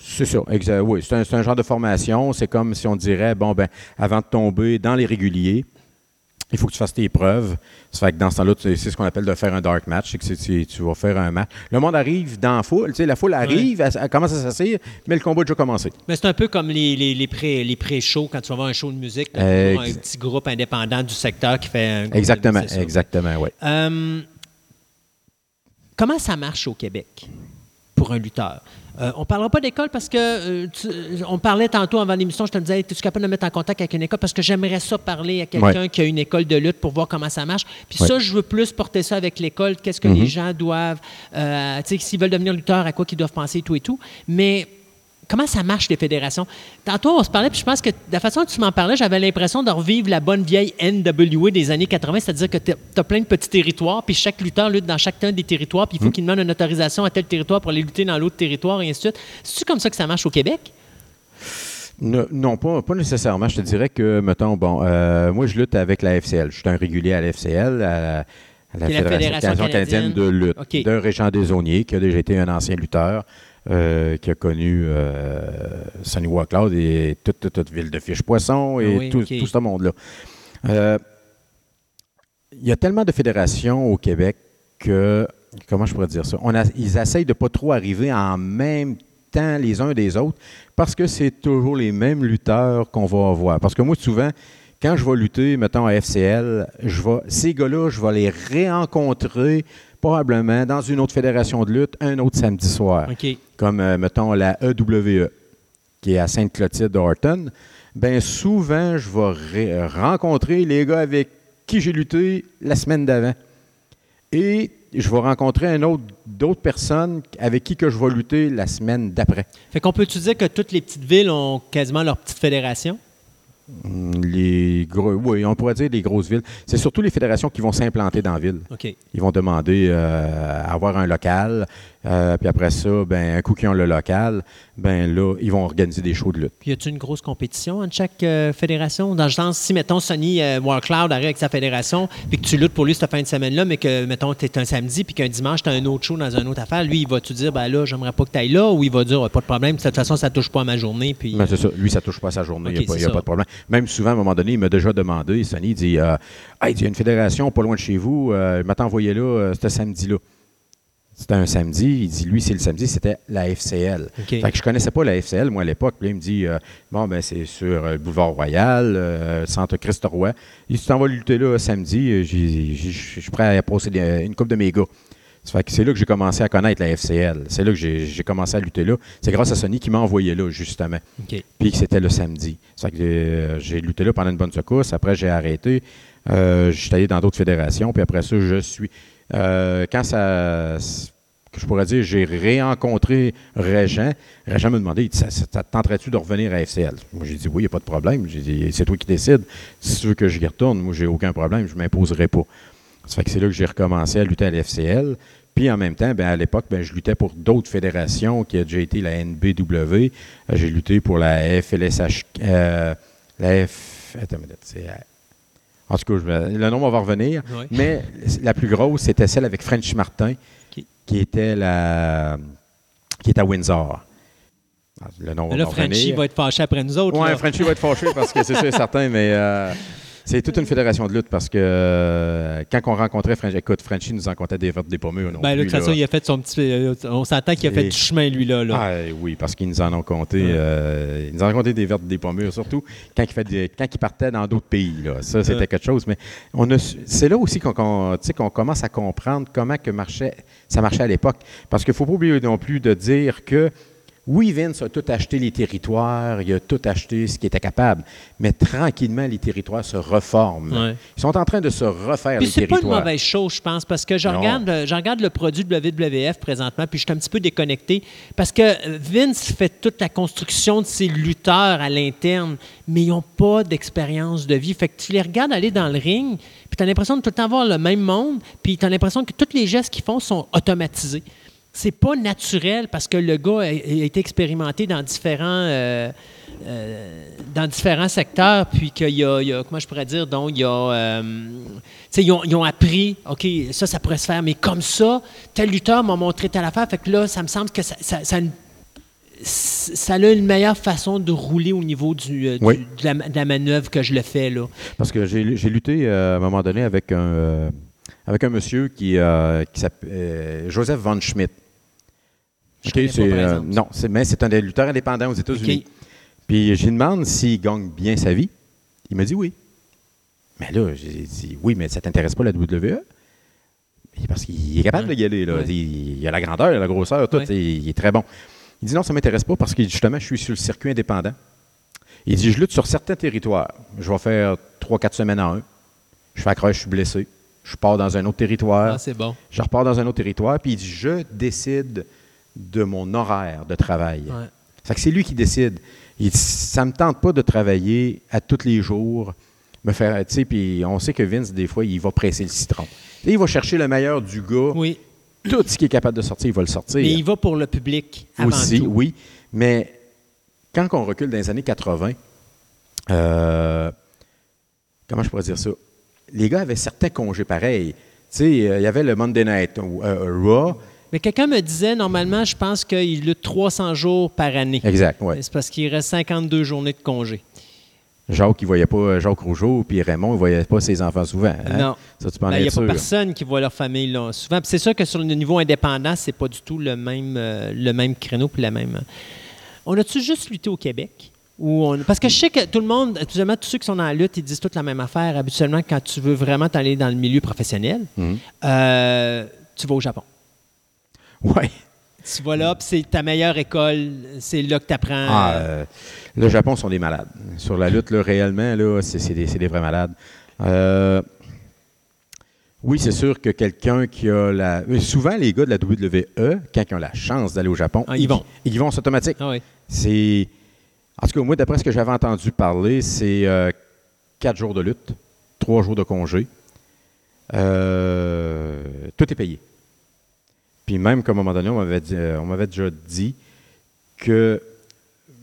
C'est ça, exa- oui. C'est un, c'est un genre de formation. C'est comme si on dirait, bon, ben, avant de tomber dans les réguliers, il faut que tu fasses tes preuves. Ça fait que dans ce temps-là, c'est ce qu'on appelle de faire un dark match. C'est que tu vas faire un match. Le monde arrive dans la foule. Tu sais, la foule arrive, elle, elle commence à s'asseoir, mais le combat a déjà commencé. Mais c'est un peu comme les, les, les pré- les pré-shows, quand tu vas voir un show de musique, toujours un petit groupe indépendant du secteur qui fait un de- Exactement, exactement, oui. Euh, comment ça marche au Québec pour un lutteur? Euh, on ne parlera pas d'école parce que euh, tu- on parlait tantôt avant l'émission, je te disais, es-tu capable de me mettre en contact avec une école? Parce que j'aimerais ça parler à quelqu'un Ouais. qui a une école de lutte pour voir comment ça marche. Puis Ouais. ça, je veux plus porter ça avec l'école. Qu'est-ce que Mhm. les gens doivent, euh, tu sais, s'ils veulent devenir lutteur, à quoi qu'ils doivent penser, tout et tout. Mais comment ça marche, les fédérations? Tantôt, on se parlait, puis je pense que de la façon dont tu m'en parlais, j'avais l'impression de revivre la bonne vieille NWA des années 80, c'est-à-dire que tu as plein de petits territoires, puis chaque lutteur lutte dans chacun des territoires, puis il faut qu'il demande une autorisation à tel territoire pour aller lutter dans l'autre territoire, et ainsi de suite. C'est-tu comme ça que ça marche au Québec? Ne- non, pas, pas nécessairement. Je te dirais que, mettons, bon, euh, moi, je lutte avec la FCL. Je suis un régulier à la FCL, à, à la, Fédération, canadienne de lutte, d'un Régent Desaunier, qui a déjà été un ancien lutteur, euh, qui a connu euh, Sonny Walcloud et toute, toute, toute Ville de Fiche-Poisson et Ah oui, tout, tout ce monde-là. Euh, Il y a tellement de fédérations au Québec que, comment je pourrais dire ça, On a- ils essayent de pas trop arriver en même temps les uns des autres parce que c'est toujours les mêmes lutteurs qu'on va avoir. Parce que moi, souvent, quand je vais lutter, mettons, à FCL, je vais, ces gars-là, je vais les réencontrer probablement dans une autre fédération de lutte un autre samedi soir. Comme, euh, mettons, la EWE, qui est à Sainte-Clotilde-Horton. Bien, souvent, je vais rencontrer les gars avec qui j'ai lutté la semaine d'avant. Et je vais rencontrer un autre, d'autres personnes avec qui que je vais lutter la semaine d'après. Fait qu'on peut-tu dire que toutes les petites villes ont quasiment leur petite fédération? Hum, Les gros, oui, on pourrait dire les grosses villes. C'est surtout les fédérations qui vont s'implanter dans la ville. Ils vont demander euh, à avoir un local. Euh, puis après ça, ben, un coup qu'ils ont le local, ben là, ils vont organiser des shows de lutte. Puis y a-t-il une grosse compétition entre chaque euh, fédération? Dans le sens, si, mettons, Sonny euh, Warcloud arrive avec sa fédération, puis que tu luttes pour lui cette fin de semaine-là, mais que, mettons, tu es un samedi, puis qu'un dimanche, tu as un autre show dans une autre affaire, lui, il va-tu dire, ben là, j'aimerais pas que tu ailles là, ou il va dire, Ah, pas de problème, de toute façon, ça touche pas à ma journée, puis. Ben, c'est ça. Lui, ça touche pas à sa journée. Il n'y a, pas- a de problème. Même souvent, à un moment donné, il m'a déjà demandé, Sonny, il dit euh, Hey, il y a une fédération pas loin de chez vous, euh, il m'a envoyé là, euh, ce samedi-là. C'était un samedi. Il dit Lui, c'est le samedi, c'était la FCL. OK. Fait que je connaissais pas la FCL, moi, à l'époque. Puis là, il me dit euh, Bon, ben, c'est sur euh, le boulevard Royal, euh, centre Christ-Roi. Il dit Tu t'en vas lutter là samedi. Euh, Je suis prêt à à une coupe de mes gars. Ça fait que c'est là que j'ai commencé à connaître la FCL. C'est là que j'ai commencé à lutter là. C'est grâce à Sonny qui m'a envoyé là, justement. OK. Puis que c'était le samedi. Ça fait que euh, j'ai lutté là pendant une bonne secousse. Après, j'ai arrêté. Euh, je suis allé dans d'autres fédérations. Puis après ça, je suis. Euh, quand ça. je pourrais dire, j'ai réencontré Régent. Régent me demandait, dit, ça, ça tenterais-tu de revenir à FCL? Moi, j'ai dit, oui, il n'y a pas de problème. C'est toi qui décides. Si tu veux que j'y retourne, moi, j'ai aucun problème. Je ne m'imposerai pas. Ça fait que c'est là que j'ai recommencé à lutter à l'FCL. Puis en même temps, ben, à l'époque, ben, je luttais pour d'autres fédérations qui a déjà été la NBW. Euh, j'ai lutté pour la FLSH. euh, la F. Attends c'est, en tout cas, je le nom va revenir. Mais la plus grosse, c'était celle avec French Martin, Qui- qui était la. qui est à Windsor. Ah, Le nom Mais là, va Frenchie va être fâché après nous autres. Là. Frenchie va être fâché parce que c'est sûr et certain, mais euh, c'est toute une fédération de lutte parce que euh, quand on rencontrait Frenchie, écoute, Frenchie nous en comptait des vertes des pommures. Non Ben, façon, là. il a fait son petit. euh, On s'entend qu'il a fait du chemin, lui, là. Ah, oui, parce qu'ils nous en ont compté. euh, ils nous en ont compté des vertes des pommures, surtout quand il, fait des- quand il partait dans d'autres pays. Là. Ça, c'était Ouais. quelque chose. Mais on a c'est là aussi qu'on, qu'on commence à comprendre comment que marchait, ça marchait à l'époque. Parce qu'il ne faut pas oublier non plus de dire que Oui, Vince a tout acheté les territoires, il a tout acheté ce qu'il était capable, mais tranquillement, les territoires se reforment. Ouais. Ils sont en train de se refaire, Puis les c'est pas une territoires. mauvaise chose, je pense, parce que je regarde, le- je regarde le produit WWF présentement, puis je suis un petit peu déconnecté, parce que euh, Vince fait toute la construction de ses lutteurs à l'interne, mais ils n'ont pas d'expérience de vie. Fait que tu les regardes aller dans le ring, puis tu as l'impression de tout le temps voir le même monde, puis tu as l'impression que tous les gestes qu'ils font sont automatisés. C'est pas naturel parce que le gars a, a été expérimenté dans différents, euh, euh, dans différents secteurs, puis qu'il y a, il y a- comment je pourrais dire, donc il y a, euh, ils ont, ils ont appris, OK, ça, ça pourrait se faire, mais comme ça, tel lutteur m'a montré telle affaire, fait que là, ça me semble que ça, ça, ça, a une- ça a une meilleure façon de rouler au niveau du, du- Oui. de, la, de la manœuvre que je le fais, là. Parce que j'ai lutté à un moment donné avec un, avec un monsieur qui, euh, qui s'appelle euh, Joseph Von Schmidt. Pas, euh, non, mais c'est un des lutteurs indépendants aux États-Unis. Puis je lui demande s'il gagne bien sa vie. Il me dit oui. Mais là, j'ai dit oui, mais ça t'intéresse pas la WWE? Parce qu'il est capable Ouais. de y aller. Là. Ouais. Il, il a la grandeur, il a la grosseur, tout. Ouais. Il est très bon. Il dit non, ça ne m'intéresse pas parce que justement, je suis sur le circuit indépendant. Il dit je lutte sur certains territoires. Je vais faire trois, quatre semaines en un. Je fais accroche, je suis blessé. Je pars dans un autre territoire. Ah, c'est bon. Je repars dans un autre territoire. Puis il dit je décide de mon horaire de travail. Ouais. Fait que c'est lui qui décide. Il ça me tente pas de travailler à tous les jours, me faire, tu sais, puis on sait que Vince, des fois, il va presser le citron. Et il va chercher le meilleur du gars. Oui, Tout ce qui est capable de sortir, il va le sortir. mais il va pour le public avant Aussi, tout. oui. Mais quand on recule dans les années 80, euh, comment je pourrais dire ça? Les gars avaient certains congés pareils. Tu sais, euh, il y avait le Monday Night euh, Raw. Mais quelqu'un me disait, normalement, je pense qu'il lutte 300 jours par année. Exact, ouais. C'est parce qu'il reste 52 journées de congé. Jacques, il voyait pas Jacques Rougeau, puis Raymond, il voyait pas ses enfants souvent. hein? Non. Ça, tu peux en Ben, Il n'y a pas personne qui voit leur famille là. Souvent, c'est sûr que sur le niveau indépendant, c'est pas du tout le même, euh, le même créneau puis la même. On a-tu juste lutté au Québec? On- Parce que je sais que tout le monde, habituellement, tous ceux qui sont dans la lutte, ils disent toute la même affaire. Habituellement, quand tu veux vraiment t'aller dans le milieu professionnel, Mhm. euh, tu vas au Japon. Ouais. Tu vas là, puis c'est ta meilleure école. C'est là que tu apprends. Ah, euh, le Japon sont des malades. Sur la lutte, là, réellement, là, c'est, des, des vrais malades. Euh, oui, c'est sûr que quelqu'un qui a la. mais Souvent, les gars de la WWE, quand ils ont la chance d'aller au Japon, Ah, ils vont. Ils vont, c'est automatique. Ah oui. C'est. En tout cas, moi, d'après ce que j'avais entendu parler, c'est euh, quatre jours de lutte, trois jours de congé. Euh, tout est payé. Puis même qu'à un moment donné, on m'avait, dit- euh, on m'avait déjà dit que,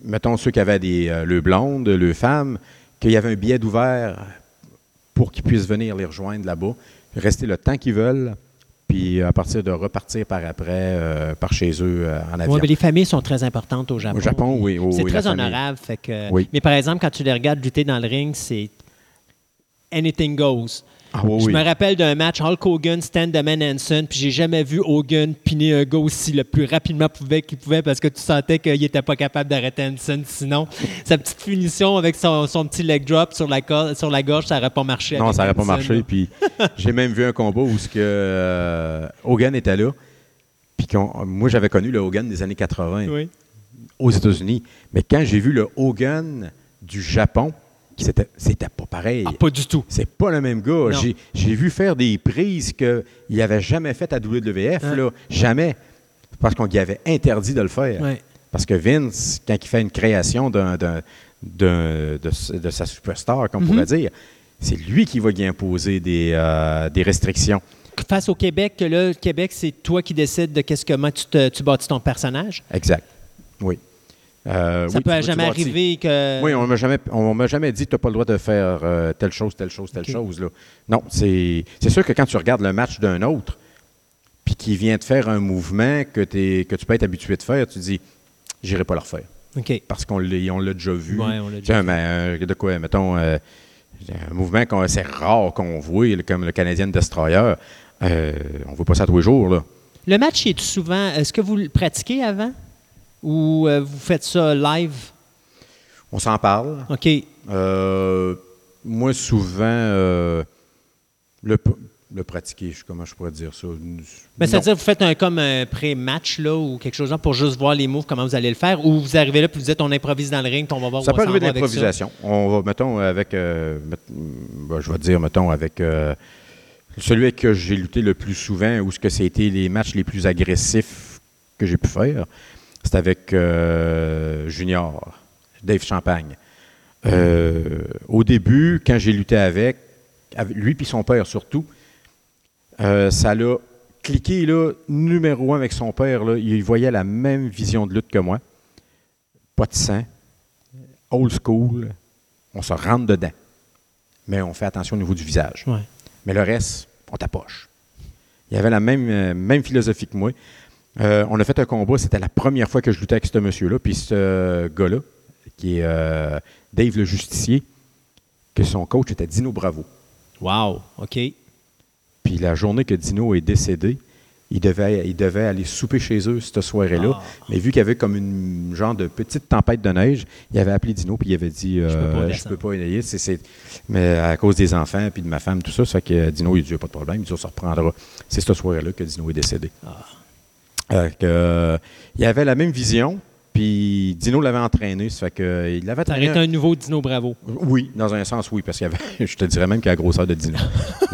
mettons, ceux qui avaient des, euh, le blonde, le femme, qu'il y avait un billet d'ouvert pour qu'ils puissent venir les rejoindre là-bas, rester le temps qu'ils veulent, puis à partir de repartir par après, euh, par chez eux euh, en avion. Ouais, mais les familles sont très importantes au Japon. Au Japon, oui. oui, C'est oui, très honorable. Fait que, Oui. Mais par exemple, quand tu les regardes lutter dans le ring, c'est anything goes. Ah, oui, je oui. me rappelle d'un match Hulk Hogan, Stan Man Hansen, puis j'ai jamais vu Hogan piner un gars aussi le plus rapidement pouvait qu'il pouvait parce que tu sentais qu'il n'était pas capable d'arrêter Hansen. Sinon, sa petite finition avec son, son petit leg drop sur la, sur la gorge, ça n'aurait pas marché. Non, ça n'aurait pas marché. Puis j'ai même vu un combat où ce que, euh, Hogan était là. Puis moi, j'avais connu le Hogan des années 80 Oui. aux États-Unis. Mais quand j'ai vu le Hogan du Japon, c'était, c'était pas pareil. Ah, pas du tout. C'est pas le même gars. J'ai, j'ai vu faire des prises qu'il n'avait jamais faites à WWF. Hein? Là. Jamais. Parce qu'on lui avait interdit de le faire. Ouais. Parce que Vince, quand il fait une création d'un, d'un- d'un- de, de sa superstar, comme on Mhm. pourrait dire, c'est lui qui va y imposer des, euh, des restrictions. Face au Québec, que là, le Québec, c'est toi qui décides de qu'est-ce comment tu, te, tu bâtis ton personnage? Exact. Oui. Euh, ça oui, peut jamais arriver que. Oui, on m'a jamais, on m'a jamais dit que tu n'as pas le droit de faire euh, telle chose, telle chose, telle chose. Là. Non, c'est, c'est sûr que quand tu regardes le match d'un autre, puis qui vient de faire un mouvement que, t'es- que tu peux être habitué de faire, tu dis, j'irai pas le refaire. Parce qu'on l'a, on l'a déjà vu. Ouais, on l'a déjà un- un- de quoi, mettons, euh, un mouvement qu'on, c'est rare qu'on voit, comme le Canadien Destroyer. On ne voit pas ça tous les jours. Là. Le match est souvent. Est-ce que vous le pratiquez avant? Ou euh, vous faites ça live? On s'en parle. OK. Euh, moi, souvent, euh, le, le pratiquer. Je- Comment je pourrais dire ça? Mais c'est-à-dire, vous faites un comme un pré-match là, ou quelque chose pour juste voir les moves, comment vous allez le faire, ou vous arrivez là puis vous dites on improvise dans le ring, puis on va voir Ça où peut arriver de l'improvisation. On va, mettons, avec. euh, met- ben, je vais dire, mettons, avec. euh, celui avec que j'ai lutté le plus souvent, ou ce que c'était les matchs les plus agressifs que j'ai pu faire, c'est avec euh, Junior, Dave Champagne. Euh, au début, quand j'ai lutté avec, avec lui puis son père surtout, euh, ça l'a cliqué là, numéro un avec son père. Là, il voyait la même vision de lutte que moi. Pas de sang, old school, on se rentre dedans. Mais on fait attention au niveau du visage. Ouais. Mais le reste, on tapoche. Il avait la même, même philosophie que moi. Euh, on a fait un combat, c'était la première fois que je luttais avec ce monsieur-là. Puis ce gars-là, qui est euh, Dave le Justicier, que son coach était Dino Bravo. Wow, OK. Puis la journée que Dino est décédé, il devait, il devait aller souper chez eux cette soirée-là. Ah. Mais vu qu'il y avait comme une genre de petite tempête de neige, il avait appelé Dino puis il avait dit peux pas euh, Je peux pas y aller. Mais à cause des enfants puis de ma femme, tout ça, ça fait que Dino, il dit Pas de problème, il dit, on se reprendra. C'est cette soirée-là que Dino est décédé. Ah. Euh, euh, il avait la même vision, puis Dino l'avait entraîné. Ça fait que, il l'avait entraîné. un nouveau Dino Bravo. Oui, dans un sens, oui, parce qu'il avait, je te dirais même qu'il a la grosseur de Dino.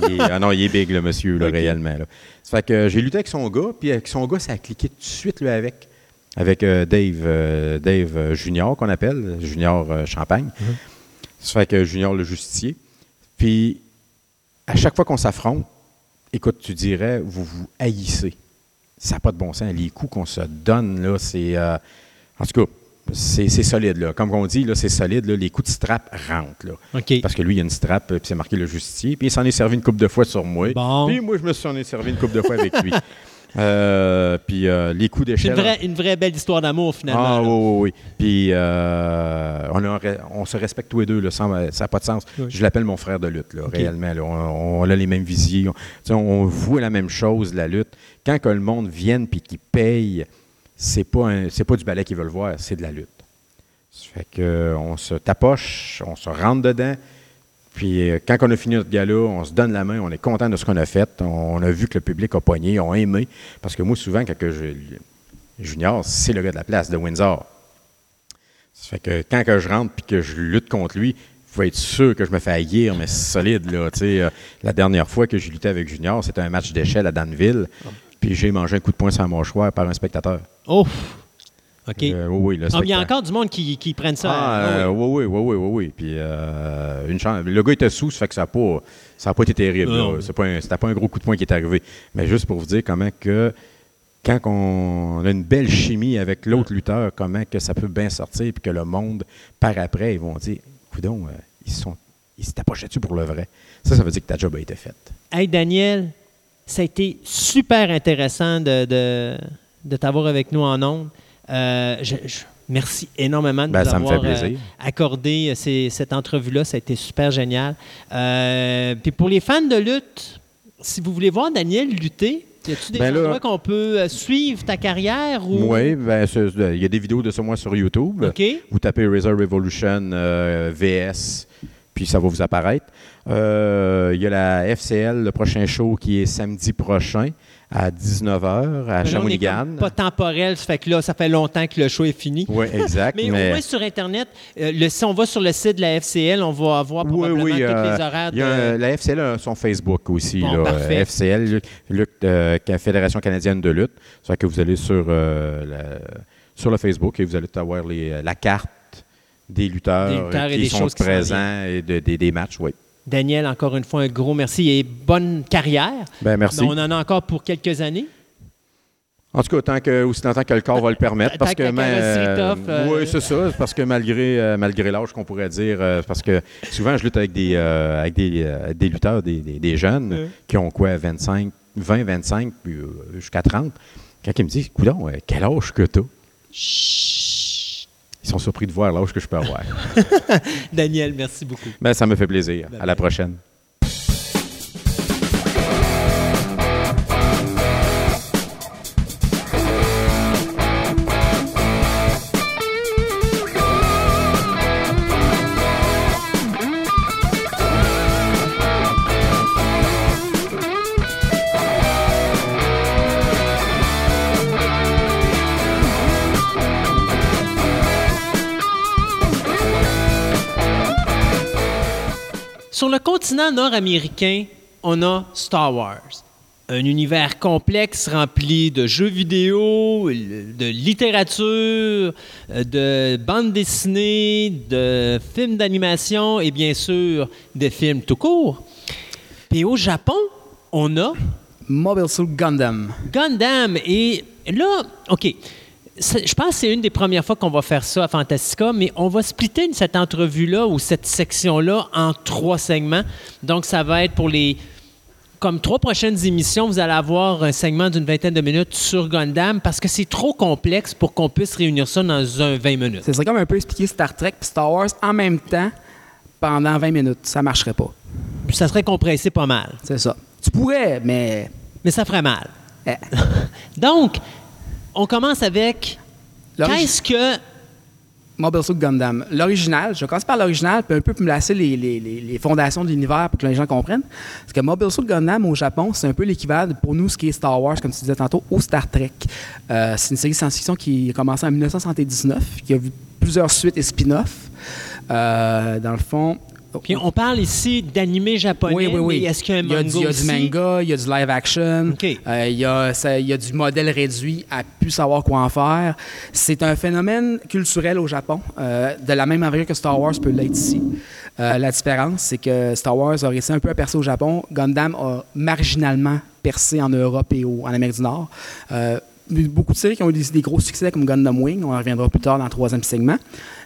Il est- ah non, il est big, le monsieur, là, réellement. Là. Ça fait que j'ai lutté avec son gars, puis avec son gars, ça a cliqué tout de suite, lui, avec. Avec euh, Dave, euh, Dave euh, Junior, qu'on appelle, Junior euh, Champagne. Ça fait que Junior le justicier. Puis, à chaque fois qu'on s'affronte, écoute, tu dirais, vous vous haïssez. Ça n'a pas de bon sens. Les coups qu'on se donne, là, c'est. euh, en tout cas, c'est c'est solide, là. Comme on dit, là, c'est solide, là. Les coups de strap rentrent, là. Parce que lui, il y a une strap, euh, puis c'est marqué le justicier, puis il s'en est servi une coupe de fois sur moi. Bon. Puis moi, je me suis en ai servi une coupe de fois avec lui. Euh, puis euh, les coups C'est d'échelle. une vraie, une vraie belle histoire d'amour, finalement. Ah oui, oui, oui. Puis euh, on, a on se respecte tous les deux, là, sans- ça n'a pas de sens. Oui. Je l'appelle mon frère de lutte, là, réellement. là. On, on a les mêmes. Tu sais, on voit la même chose, la lutte. Quand que le monde vienne puis qu'il paye, c'est pas, c'est pas du ballet qu'ils veulent voir, c'est de la lutte. Ça fait que on se tapoche, on se rentre dedans. Puis euh, quand on a fini notre gala, on se donne la main, on est content de ce qu'on a fait. On a vu que le public a pogné, ont aimé. Parce que moi, souvent, quand que je, Junior, c'est le gars de la place de Windsor. Ça fait que quand que je rentre puis que je lutte contre lui, il faut être sûr que je me fais haïr, mais solide. Là, euh, la dernière fois que j'ai lutté avec Junior, c'était un match d'échelle à Danville. Puis j'ai mangé un coup de poing sur la mâchoire par un spectateur. Oh! OK. Euh, oui, oui, le Ah, il y a encore du monde qui, qui prennent ça. Ah, Ah, euh, oui. oui, oui, oui, oui, oui. Puis euh, une chance. Le gars était sous, ça fait que ça n'a pas, ça a pas été terrible. Là. C'est pas un- C'était pas un gros coup de poing qui est arrivé. Mais juste pour vous dire comment que quand on a une belle chimie avec l'autre lutteur, comment que ça peut bien sortir, puis que le monde, par après, ils vont dire, coudon, ils sont, ils se tapochaient-tu pour le vrai. Ça, ça veut dire que ta job a été faite. Hey, Daniel, ça a été super intéressant de, de, de t'avoir avec nous en ondes. Euh, je- je- merci énormément de Ben, nous avoir euh, accordé euh, ces- cette entrevue-là. Ça a été super génial. Euh, puis pour les fans de lutte, si vous voulez voir Daniel lutter, y a-tu des Ben endroits qu'on peut suivre ta carrière? Ou... Oui, ben, il y a des vidéos de ça, moi, sur YouTube. Vous tapez Razor Revolution VS, puis ça va vous apparaître. Euh, Il y a la FCL, le prochain show qui est samedi prochain à 19h à Mais Shawinigan. pas temporel, ça fait que là, ça fait longtemps que le show est fini. Oui, exact. Mais, au moins sur Internet, euh, le, si on va sur le site de la FCL, on va avoir Oui, probablement oui, tous euh, les horaires y a la FCL a son Facebook aussi. Bon, là, parfait. FCL, lutte- lutte, euh, Fédération canadienne de lutte. Ça fait que vous allez sur, la- sur le Facebook et vous allez avoir les- la carte des lutteurs, Des lutteurs euh, et qui des sont choses qui s'en présents et de- des- des matchs. Oui. Daniel, encore une fois, un gros merci et bonne carrière. Ben, merci. Mais on en a encore pour quelques années. En tout cas, tant que, aussi longtemps que le corps va le permettre. Parce que euh, t'offre, euh, Oui, c'est ça. Parce que malgré, euh, malgré l'âge qu'on pourrait dire, parce que souvent, je lutte avec des, avec des, des lutteurs, des, des- des jeunes qui ont quoi, 25, 20, 25, puis euh, jusqu'à 30. Quand ils me disent, Coudon, quel âge que tu Ils sont surpris de voir l'âge que je peux avoir. Daniel, merci beaucoup. Ben, ça me fait plaisir. Ben, à la prochaine. Sur le continent nord-américain, on a Star Wars. Un univers complexe rempli de jeux vidéo, de littérature, de bandes dessinées, de films d'animation et bien sûr de films tout court. Puis au Japon, on a Mobile Suit Gundam. Gundam. Et là, OK. Je pense que c'est une des premières fois qu'on va faire ça à Fantastica, mais on va splitter cette entrevue-là ou cette section-là en trois segments. Donc, ça va être pour les. Comme trois prochaines émissions, vous allez avoir un segment d'une vingtaine de minutes sur Gundam parce que c'est trop complexe pour qu'on puisse réunir ça dans un 20 minutes. Ce serait comme un peu expliquer Star Trek et Star Wars en même temps pendant 20 minutes. Ça marcherait pas. Ça serait compressé pas mal, C'est ça. Tu pourrais, mais. mais ça ferait mal. eh, Donc, on commence avec qu'est-ce que Mobile Suit Gundam. L'original, je commence par l'original, puis un peu placer les, les- les- fondations de l'univers pour que les gens comprennent. Parce que Mobile Suit Gundam au Japon, c'est un peu l'équivalent pour nous, ce qui est Star Wars, comme tu disais tantôt, au Star Trek. Euh, c'est une série de science-fiction qui a commencé en 1979, qui a vu plusieurs suites et spin-offs. Euh, dans le fond. Puis on parle ici d'animé japonais, Oui, oui, oui. est-ce qu'il y a un Il y a, manga du, il y a du aussi? manga, il y a du live action, OK. euh, il, y a, ça- il y a du modèle réduit à plus savoir quoi en faire. C'est un phénomène culturel au Japon, euh, de la même envergure que Star Wars peut l'être ici. Euh, la différence, c'est que Star Wars a réussi un peu à percer au Japon. Gundam a marginalement percé en Europe et au- en Amérique du Nord. Euh, beaucoup de séries qui ont eu des, des gros succès comme Gundam Wing, on en reviendra plus tard dans le troisième segment.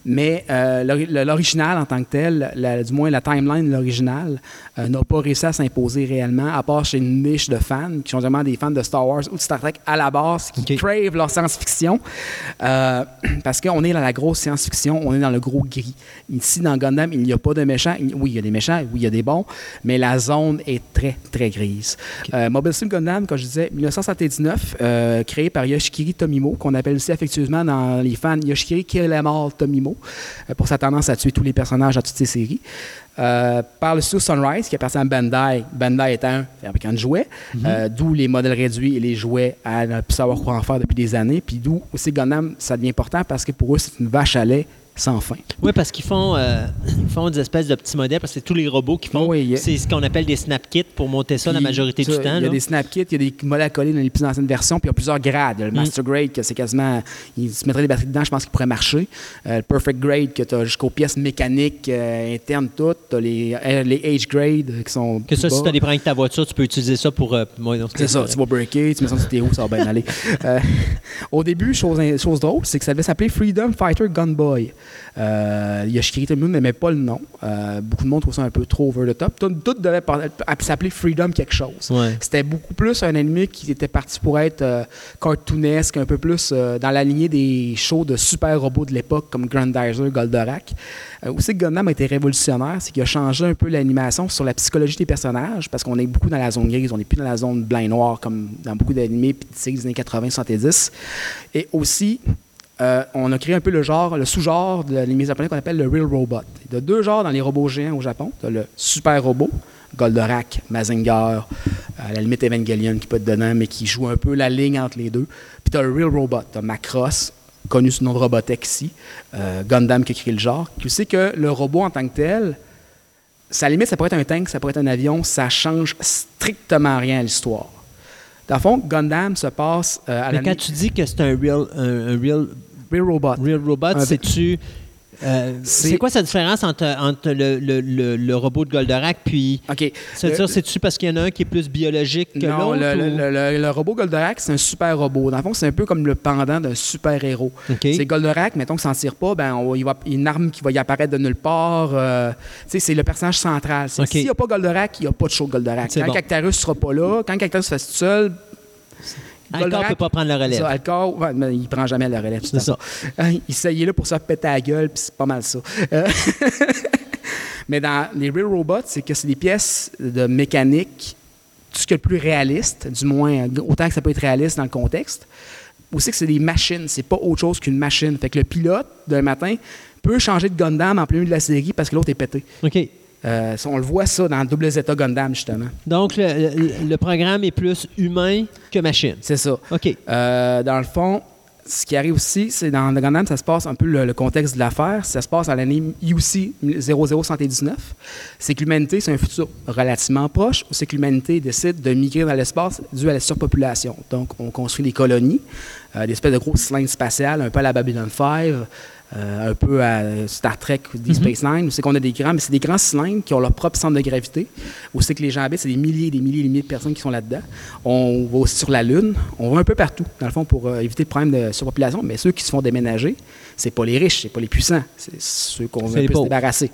Mais euh, l'original en tant que tel, la- du moins la timeline de l'original, euh, n'a pas réussi à s'imposer réellement, à part chez une niche de fans qui sont vraiment des fans de Star Wars ou de Star Trek à la base, qui OK. crave leur science-fiction. Euh, parce qu'on est dans la grosse science-fiction, on est dans le gros gris. Ici, dans Gundam, il n'y a pas de méchants. Oui, il y a des méchants, oui, il y a des bons, mais la zone est très, très grise. Mobile Suit Gundam, comme je disais, 1979, euh, créé par Yoshikiri Tomimo, qu'on appelle aussi affectueusement dans les fans Yoshikiri Kill Em All Tomimo, euh, pour sa tendance à tuer tous les personnages dans toutes ses séries. Euh, par le studio Sunrise, qui appartient à Bandai, Bandai étant un fabricant de jouets, euh, d'où les modèles réduits et les jouets à ne plus savoir quoi en faire depuis des années, puis d'où aussi Gundam, ça devient important parce que pour eux, c'est une vache à lait sans fin. Oui, parce qu'ils font, euh, ils font des espèces de petits modèles, parce que c'est tous les robots qui font. Oui, a- C'est ce qu'on appelle des snap kits pour monter ça la majorité ça, du temps. Il y a là. des snap kits, il y a des modèles à coller dans les plus anciennes versions, puis il y a plusieurs grades. Il y a le Mm. Master Grade, que c'est quasiment. Il se mettrait des batteries dedans, je pense qu'il pourrait marcher. Euh, le Perfect Grade, que tu as jusqu'aux pièces mécaniques euh, internes toutes. Tu as les, les Age Grade, qui sont. Que ça, si tu as des problèmes avec ta voiture, tu peux utiliser ça pour. moi, C'est ça, tu vas breaker, tu mets ça sur tes roues, ça va bien aller. Au début, chose, chose drôle, c'est que ça devait s'appeler Freedom Fighter Gunboy. Euh, Yoshikiri Tomino n'aimait pas le nom. Euh, beaucoup de monde trouve ça un peu trop over the top. Tout, tout devait s'appeler Freedom quelque chose. Ouais. C'était beaucoup plus un anime qui était parti pour être euh, cartoonesque, un peu plus euh, dans la lignée des shows de super robots de l'époque comme Grandizer, Goldorak. Aussi, Gundam a été révolutionnaire, c'est qu'il a changé un peu l'animation sur la psychologie des personnages parce qu'on est beaucoup dans la zone grise, on n'est plus dans la zone blanc et noir comme dans beaucoup d'animés des années 80-70. Et aussi, euh, on a créé un peu le genre, le sous-genre de l'anime japonais qu'on appelle le Real Robot. Il y a deux genres dans les robots géants au Japon. Tu as le super robot, Goldorak, Mazinger, euh, à la limite Evangelion qui peut être dedans, mais qui joue un peu la ligne entre les deux. Puis tu as le Real Robot, tu as Macross, connu sous le nom de Robotech ici, euh, Gundam qui a créé le genre, qui sait que le robot en tant que tel, ça limite, ça pourrait être un tank, ça pourrait être un avion, ça change strictement rien à l'histoire. Dans le fond, Gundam se passe euh, à Mais la quand tu dis que c'est un real, un, un real, Real Robot. real robot, Un- c'est-tu. euh, C'est- quoi cette différence entre, entre le, le, le, le robot de Goldorak puis. OK. C'est-tu parce qu'il y en a un qui est plus biologique que Non, l'autre? le, le- ou- le- robot Goldorak, c'est un super robot. Dans le fond, c'est un peu comme le pendant d'un super héros. OK. C'est Goldorak, mettons qu'il s'en tire pas, ben, on il va, il y a une arme qui va y apparaître de nulle part. euh, c'est le personnage central. S'il n'y a pas Goldorak, il n'y a pas de show de Goldorak. Quand bon. Cactarus ne sera pas là, quand Cactarus se fait tout seul, Alcor ne peut pas prendre la relève. ça, Alcor, ouais, mais il prend jamais la relève. C'est ça. Hein, Il, il est là pour se péter la gueule, puis c'est pas mal ça. Euh, Mais dans les Real Robots, c'est que c'est des pièces de mécanique, tout ce qui est le plus réaliste, du moins autant que ça peut être réaliste dans le contexte. Aussi que c'est des machines, c'est pas autre chose qu'une machine. Fait que le pilote, d'un matin, peut changer de Gundam en plein milieu de la série parce que l'autre est pété. OK. Euh, on le voit ça dans Double Zeta Gundam, justement. Donc, le, le- le programme est plus humain que machine. C'est ça. OK. Euh, dans le fond, ce qui arrive aussi, c'est dans le Gundam, ça se passe un peu le, le contexte de l'affaire. Ça se passe à l'année UC 0079. C'est que l'humanité, c'est un futur relativement proche, c'est que l'humanité décide de migrer dans l'espace dû à la surpopulation. Donc, on construit des colonies, euh, des espèces de grosses cylindres spatiales, un peu à la Babylon 5, euh, un peu à Star Trek ou Deep Space Nine, où c'est qu'on a des grands, mais c'est des grands cylindres qui ont leur propre centre de gravité, où c'est que les gens habitent, c'est des milliers et des milliers et des milliers de personnes qui sont là-dedans. On va aussi sur la Lune, on va un peu partout, dans le fond, pour euh, éviter le problème de surpopulation, mais ceux qui se font déménager, c'est pas les riches, c'est pas les puissants, c'est ceux qu'on veut un les peu se débarrasser.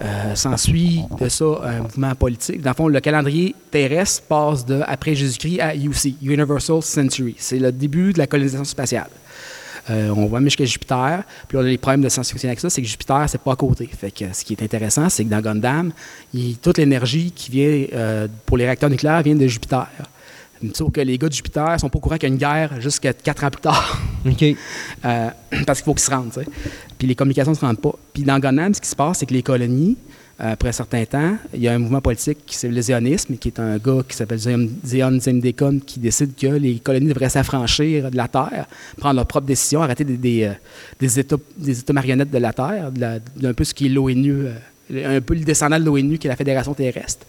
Euh, S'ensuit de ça un mouvement politique. Dans le fond, le calendrier terrestre passe de après Jésus-Christ à UC, Universal Century. C'est le début de la colonisation spatiale. Euh, on va même jusqu'à Jupiter. Puis on a les problèmes de science-fiction avec ça, c'est que Jupiter, c'est pas à côté. Fait que ce qui est intéressant, c'est que dans Gundam, il- toute l'énergie qui vient euh, pour les réacteurs nucléaires vient de Jupiter. Sauf que les gars de Jupiter sont pas au courant qu'il y a une guerre jusqu'à quatre ans plus tard. OK. Euh, parce qu'il faut qu'ils se rendent. tu sais. Puis les communications ne se rendent pas. Puis dans Gundam, ce qui se passe, c'est que les colonies, euh, après un certain temps, il y a un mouvement politique qui c'est le zionisme, qui est un gars qui s'appelle Zion Zendekon, qui décide que les colonies devraient s'affranchir de la Terre, prendre leurs propres décisions, arrêter des, des, euh, des États, des États marionnettes de la Terre, d'un peu ce qui est l'ONU. euh, un peu le descendant de l'ONU, qui est la Fédération terrestre.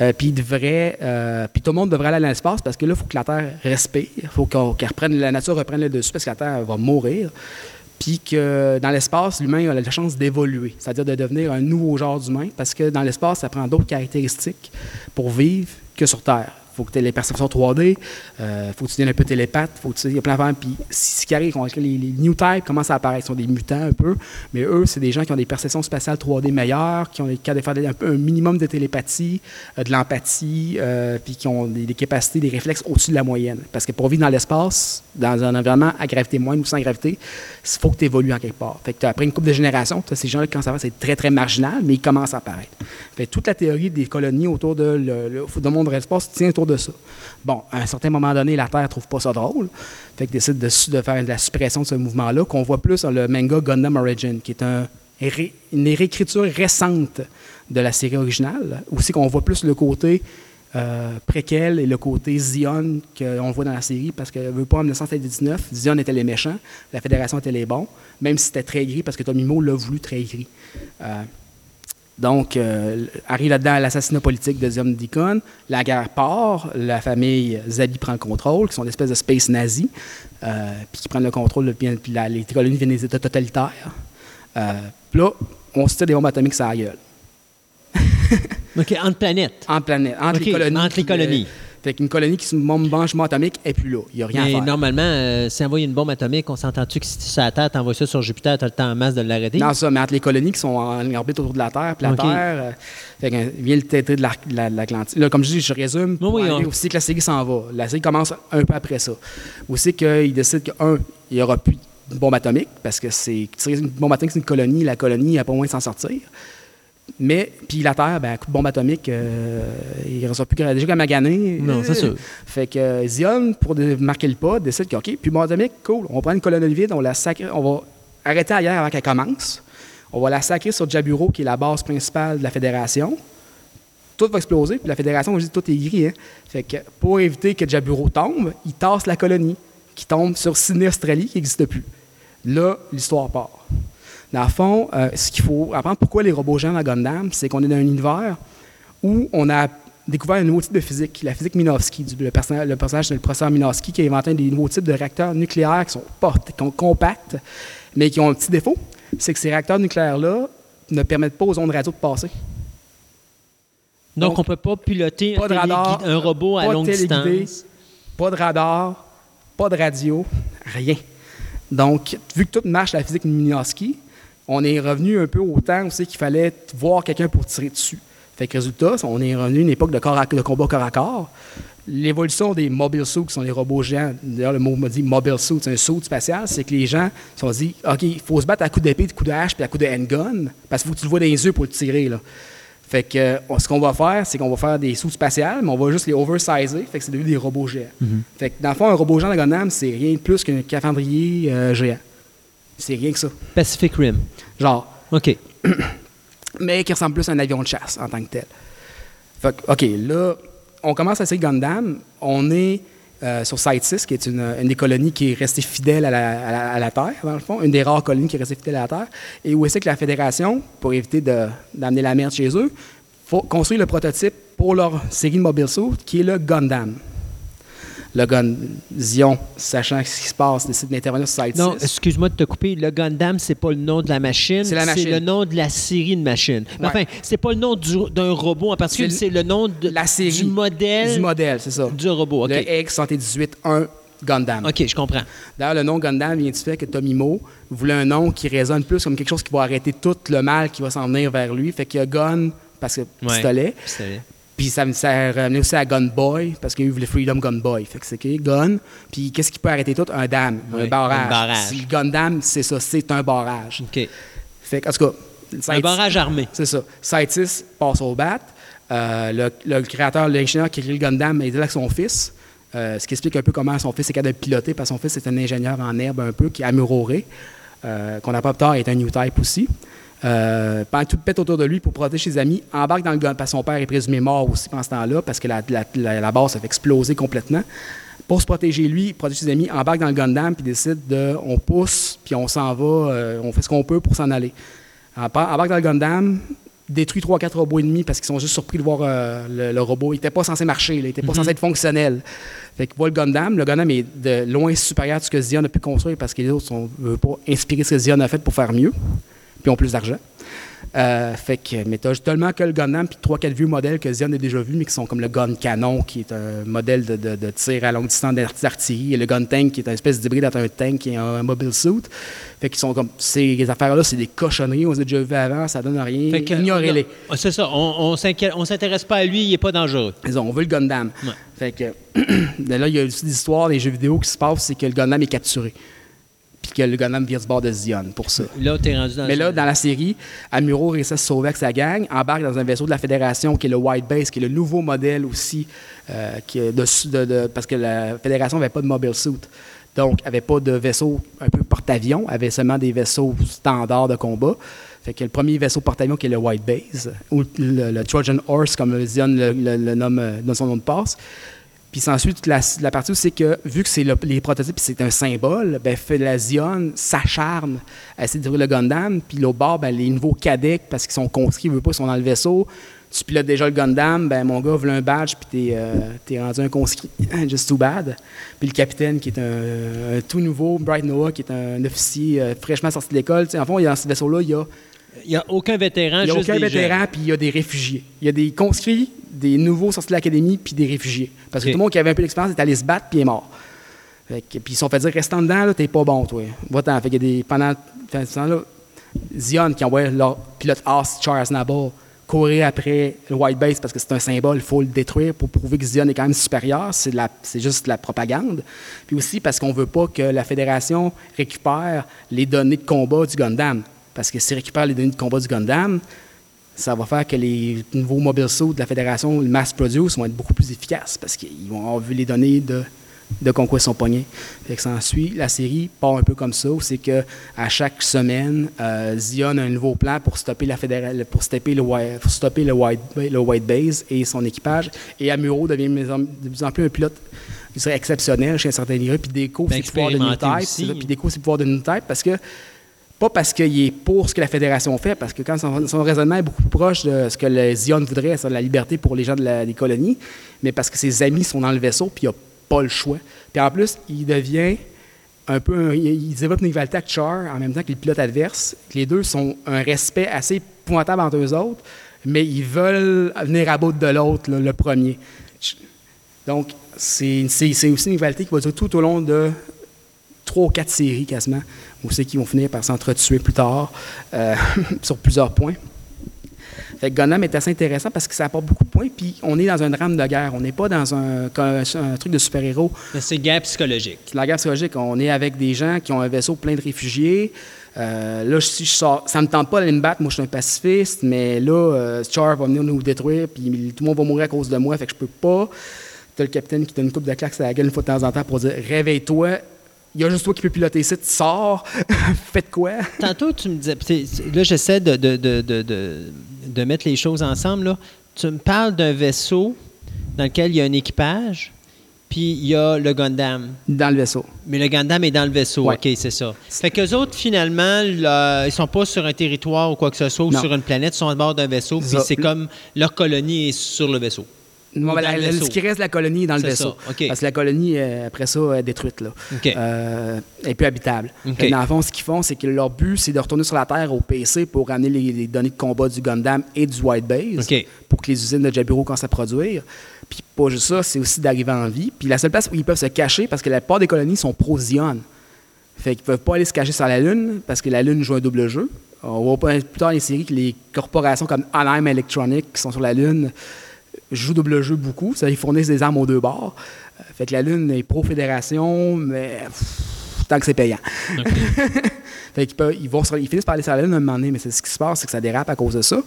Euh, puis tout le monde devrait aller dans l'espace parce que là, il faut que la Terre respire, il faut qu'on- qu'elle reprenne, la nature reprenne le dessus parce que la Terre va mourir. Puis que dans l'espace, l'humain a la chance d'évoluer, c'est-à-dire de devenir un nouveau genre d'humain parce que dans l'espace, ça prend d'autres caractéristiques pour vivre que sur Terre. Faut que tu aies les perceptions 3D, il faut que tu deviennes un peu télépathe, faut que tu il y a plein d'affaires. Puis ce qui arrive, quand les, les new types commencent à apparaître, ils sont des mutants un peu, mais eux, c'est des gens qui ont des perceptions spatiales 3D meilleures, qui ont les capables de faire un, minimum de télépathie, euh, de l'empathie, euh, puis qui ont des, capacités, des réflexes au-dessus de la moyenne. Parce que pour vivre dans l'espace, dans un environnement à gravité moindre ou sans gravité, il faut que tu évolues en quelque part. Fait après une couple de générations, ces gens-là commencent à voir, c'est très, très marginal, mais ils commencent à apparaître. Fait toute la théorie des colonies autour de le monde de l'espace tient autour de ça. Bon, à un certain moment donné, la Terre trouve pas ça drôle. Fait qu'ils décide de, faire de la suppression de ce mouvement-là, qu'on voit plus dans le manga Gundam Origin, qui est une réécriture récente de la série originale. Aussi qu'on voit plus le côté euh, préquel et le côté Zion qu'on voit dans la série, parce que veut pas en 1979, Zion était les méchants, la Fédération était les bons, même si c'était très gris, parce que Tomimo l'a voulu très gris. Euh, donc, euh, arrive là-dedans l'assassinat politique de Zion Deacon, la guerre part, la famille Zabi prend le contrôle, qui sont des espèces de space nazis, euh, puis qui prennent le contrôle, puis, puis la- les colonies viennent des États totalitaires. Euh, puis là, on se tire des bombes atomiques sur la gueule. OK, entre planètes. En planète, entre les colonies. entre les colonies. Fait qu'une colonie qui se bombe branchement atomique est plus là. Il n'y a rien Mais à faire. normalement, euh, si envoyer une bombe atomique, on s'entend-tu que si tu sur la Terre, t'envoies ça sur Jupiter, t'as le temps en masse de l'arrêter? Non, ça, mais entre les colonies qui sont en orbite autour de la Terre, puis la. Terre, euh, fait que, euh, vient le traité de de la- l'Atlantique. Là, comme je dis, je résume, Oui, oui, on- aussi que la série s'en va. La série commence un peu après ça. Aussi qu'ils décident qu'un, il n'y aura plus de bombe atomique, parce que c'est une bombe atomique, c'est une colonie, la colonie n'a pas moyen de s'en sortir. Mais, puis la Terre, ben, coup de bombe atomique, euh, il ne restera plus déjà qu'à maganer. Non, c'est sûr. Fait que euh, Zion, pour marquer le pas, décide que, OK, puis bombe atomique, cool, on prend une colonie vide, on la sacre, on va arrêter ailleurs avant qu'elle commence. On va la sacrer sur Jaburo, qui est la base principale de la Fédération. Tout va exploser, puis la Fédération, je dis, tout est gris. Hein? Fait que pour éviter que Jaburo tombe, il tasse la colonie, qui tombe sur Sydney, Australie, qui n'existe plus. Là, l'histoire part. Dans le fond, euh, ce qu'il faut apprendre pourquoi les robots géants dans Gundam, c'est qu'on est dans un univers où on a découvert un nouveau type de physique, la physique Minovsky, le, personnage, le personnage le professeur Minovsky qui a inventé des nouveaux types de réacteurs nucléaires qui sont sont compacts, mais qui ont un petit défaut, c'est que ces réacteurs nucléaires-là ne permettent pas aux ondes radio de passer. Donc, Donc, on peut pas piloter pas de un, radar, un robot à longue distance. Pas de radar, pas de radio, rien. Donc, vu que tout marche la physique Minovsky, on est revenu un peu au temps aussi qu'il fallait voir quelqu'un pour tirer dessus. Fait que résultat, on est revenu à une époque de, corps à- de combat corps à corps. L'évolution des mobile suits, qui sont les robots géants, d'ailleurs le mot me dit mobile suit, c'est un suit spatial, c'est que les gens se sont dit, OK, il faut se battre à coups d'épée, de coups de hache, puis à coups de handgun, parce qu'il faut que tu le vois dans les yeux pour le tirer. Là. Fait que euh, ce qu'on va faire, c'est qu'on va faire des sous spatiales, mais on va juste les oversizer, fait que c'est devenu des robots géants. Fait que dans le fond, un robot géant de Gundam, c'est rien de plus qu'un cafandrier euh, géant. C'est rien que ça. Pacific Rim. Genre, OK. mais qui ressemble plus à un avion de chasse en tant que tel. Fait que, OK, là, on commence à essayer Gundam. On est euh, sur Site 6, qui est une, une des colonies qui est restée fidèle à la, à la- à la Terre, dans le fond, une des rares colonies qui est restée fidèle à la Terre, et où est-ce que la Fédération, pour éviter d'amener la merde chez eux, faut construire le prototype pour leur série de Mobile Suit, qui est le Gundam. Le Gun Zion, sachant ce qui se passe, décide d'intervenir sur Site Non, 6. excuse-moi de te couper. Le Gundam, c'est pas le nom de la machine. C'est la machine. le nom de la série de machines. Ouais. Enfin, c'est pas le nom du- d'un robot en particulier, C'est c'est le nom de, la série du modèle Du modèle, c'est ça. du robot. OK. Le X-118-1 Gundam. OK, je comprends. D'ailleurs, le nom Gundam vient du fait que Tomimo voulait un nom qui résonne plus comme quelque chose qui va arrêter tout le mal qui va s'en venir vers lui. Fait qu'il y a Gun, parce que pistolet. Pistolet. Puis ça, ça ramenait aussi à Gun Boy, parce qu'il voulait Freedom Gun Boy. Fait que c'est OK, Gun. Puis qu'est-ce qui peut arrêter tout? Un dam, Oui, un barrage. un barrage. Si le Gundam, c'est ça, c'est un barrage. OK. Fait que, en tout cas, Un barrage armé. c'est ça. Site 6 passe au bat. Euh, le, le créateur, l'ingénieur qui a créé le Gundam est là avec son fils. Euh, ce qui explique un peu comment son fils est capable de piloter, parce que son fils est un ingénieur en herbe un peu, qui est euh, qu'on n'a pas plus tard, est un new type aussi. Euh, pendant que tout pète autour de lui pour protéger ses amis, embarque dans le gun, parce que son père est présumé mort aussi pendant ce temps-là, parce que la, la, la- la base a fait exploser complètement. Pour se protéger lui, protéger ses amis, embarque dans le Gundam, puis décide de, on pousse, puis on s'en va, euh, on fait ce qu'on peut pour s'en aller. Embar- Embarque dans le Gundam, détruit 3-4 robots ennemis parce qu'ils sont juste surpris de voir euh, le, le robot. Il n'était pas censé marcher, là, il n'était pas censé être fonctionnel. Fait qu'ils voient le Gundam. Le Gundam est de loin supérieur à ce que Zion a pu construire parce que les autres ne veulent pas inspirer ce que Zion a fait pour faire mieux, puis ont plus d'argent. Euh, fait que, mais t'as tellement que le Gundam puis trois quatre vieux modèles que Zion a déjà vus, mais qui sont comme le Gun Canon, qui est un modèle de, de- de tir à longue distance d'artillerie, et le Gun Tank, qui est une espèce d'hybride entre un tank et un, mobile suit. Fait qu'ils sont comme ces affaires-là, c'est des cochonneries, on les a déjà vues avant, ça donne rien. Fait que- Ignorez-les. C'est ça. On, on s'intéresse pas à lui, il n'est pas dangereux. Ils ont, on veut le Gundam. Ouais. Fait que là, il y a aussi des histoires, des jeux vidéo qui se passent, c'est que le Gundam est capturé. Puis que le Gundam vire du bord de Zion pour ça. Là, tu es rendu dans Mais là, dans la série, Amuro réussit à se sauver avec sa gang, embarque dans un vaisseau de la Fédération qui est le White Base, qui est le nouveau modèle aussi, euh, qui est de, de- de- parce que la Fédération n'avait pas de mobile suit. Donc, avait pas de vaisseau un peu porte-avions, avait seulement des vaisseaux standards de combat. Fait que le premier vaisseau porte-avions qui est le White Base, ou le, le Trojan Horse, comme Zion le, le- le nomme euh, dans son nom de passe. Puis s'ensuit toute la, la partie où c'est que, vu que c'est le- les prototypes c'est un symbole, ben, fait la Zion s'acharne à essayer de détruire le Gundam. Puis l'autre bord, ben, les nouveaux cadets, parce qu'ils sont conscrits, ils veulent pas, ils sont dans le vaisseau. Tu pilotes déjà le Gundam, ben mon gars, veut un badge, puis t'es, euh, rendu un conscrit. Just too bad. Puis le capitaine, qui est un, tout nouveau, Bright Noah, qui est un officier euh, fraîchement sorti de l'école. Tu sais, en fond, dans ce vaisseau-là, il y a Il n'y a aucun vétéran, il n'y a aucun vétéran, puis il y a des réfugiés. Il y a des conscrits, des nouveaux sortis de l'académie, puis des réfugiés. Parce que tout le monde qui avait un peu d'expérience est allé se battre, puis est mort. Puis ils se sont fait dire, reste en dedans, là, t'es pas bon, toi. Va-t'en. Fait qu'il y a des. Pendant ce temps-là, Zion, qui envoie leur pilote As, Charles Nabal, courir après le White Base parce que c'est un symbole, il faut le détruire pour prouver que Zion est quand même supérieur. C'est, c'est juste de la propagande. Puis aussi parce qu'on veut pas que la Fédération récupère les données de combat du Gundam. Parce que s'ils récupèrent les données de combat du Gundam, ça va faire que les nouveaux mobile suits de la Fédération, le mass produce, vont être beaucoup plus efficaces parce qu'ils vont avoir vu les données de, de conquête sont pognés. Fait que ça ensuite, la série part un peu comme ça, c'est que à chaque semaine, euh, Zion a un nouveau plan pour stopper la fédérale, pour stopper le, pour stopper le white, le white Base et son équipage. Et Amuro devient de plus en- plus en un pilote je dirais, exceptionnel chez un certain niveau. Puis Déco, Ben, c'est le pouvoir de New Type. c'est. Puis Déco, c'est le pouvoir de New Type parce que pas parce qu'il est pour ce que la Fédération fait, parce que quand son, son raisonnement est beaucoup plus proche de ce que Zion voudrait, c'est la liberté pour les gens des colonies, mais parce que ses amis sont dans le vaisseau, puis il n'a pas le choix. Puis en plus, il devient un peu. un- il, développe une rivalité avec Char en même temps que le pilote adverse. Les deux sont un respect assez épouvantable entre eux autres, mais ils veulent venir à bout de l'autre, le premier. Donc, c'est aussi une rivalité qui va durer tout au long de trois ou quatre séries quasiment, où c'est qu'ils vont finir par s'entretuer plus tard euh, sur plusieurs points. Fait que est assez intéressant parce que ça apporte beaucoup de points, puis on est dans un drame de guerre. On n'est pas dans un, un- un truc de super-héros. Mais C'est guerre psychologique. La guerre psychologique. On est avec des gens qui ont un vaisseau plein de réfugiés. Euh, là, si je sors, ça me tente pas d'aller me battre. Moi, je suis un pacifiste, mais là, euh, Char va venir nous détruire, puis tout le monde va mourir à cause de moi, fait que je peux pas. T'as le capitaine qui donne une coupe de claques à la gueule une fois de temps en temps pour dire Réveille-toi, il y a juste toi qui peux piloter ici, tu sors, faites quoi? Tantôt, tu me disais, là, j'essaie de, de, de, de, mettre les choses ensemble. Là. Tu me parles d'un vaisseau dans lequel il y a un équipage, puis il y a le Gundam. dans le vaisseau. Mais le Gundam est dans le vaisseau, Ouais. OK, c'est ça. Fait qu'eux autres, finalement, là, ils sont pas sur un territoire ou quoi que ce soit, ou Non. sur une planète, ils sont à bord d'un vaisseau, puis c'est comme leur colonie est sur le vaisseau. Non, ben, la- ce qui reste de la colonie est dans le vaisseau. ça. Parce que la colonie, euh, après ça, est détruite. Là. OK. Euh, elle n'est plus habitable. OK. Fait que Dans le fond, ce qu'ils font, c'est que leur but, c'est de retourner sur la Terre au PC pour ramener les, les données de combat du Gundam et du White Base pour que les usines de Jaburo commencent à produire. Puis pas juste ça, c'est aussi d'arriver en vie. Puis la seule place où ils peuvent se cacher, parce que la plupart des colonies sont pro-Zion. Fait qu'ils peuvent pas aller se cacher sur la Lune, parce que la Lune joue un double jeu. On voit plus tard dans les séries que les corporations comme Anaheim Electronic, qui sont sur la Lune, jouent double jeu beaucoup. Ça, ils fournissent des armes aux deux bords. Euh, fait que la Lune est pro-fédération, mais pff, tant que c'est payant. Fait qu'ils peuvent- ils, vont ils finissent par aller sur la Lune un moment donné, mais c'est ce qui se passe, c'est que ça dérape à cause de ça.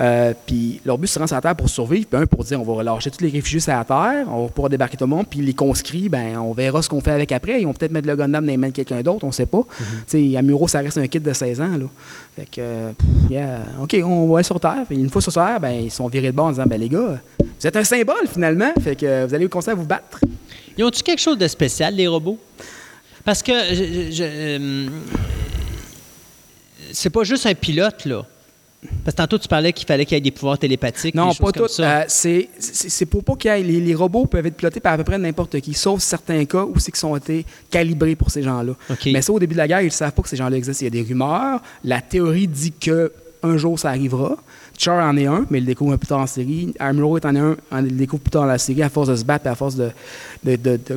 Euh, puis leur but, c'est de sur la Terre pour survivre, puis un, pour dire on va relâcher tous les réfugiés sur la Terre, on va pouvoir débarquer tout le monde, puis les conscrits, ben, on verra ce qu'on fait avec après. Ils vont peut-être mettre le Gundam dans les mains de quelqu'un d'autre, on sait pas. Tu sais, Amuro, ça reste un kid de 16 ans. Là. Fait que, pff, yeah, OK, on va aller sur Terre. Puis une fois sur Terre, ben, ils sont virés de bord en disant ben, les gars, vous êtes un symbole finalement, fait que vous allez commencer à vous battre. Ils ont-tu quelque chose de spécial, les robots? Parce que je- je- euh, c'est pas juste un pilote, là. Parce que tantôt, tu parlais qu'il fallait qu'il y ait des pouvoirs télépathiques. Non, des pas tout. Euh, c'est pour pas qu'il y ait. Les, les robots peuvent être pilotés par à peu près n'importe qui, sauf certains cas où c'est qu'ils ont été calibrés pour ces gens-là. Mais ça, au début de la guerre, ils ne savent pas que ces gens-là existent. Il y a des rumeurs. La théorie dit que un jour ça arrivera. Char en est un, mais il le découvre un plus tard en série. Est en est un, il le découvre plus tard dans la série à force de se battre et à force de,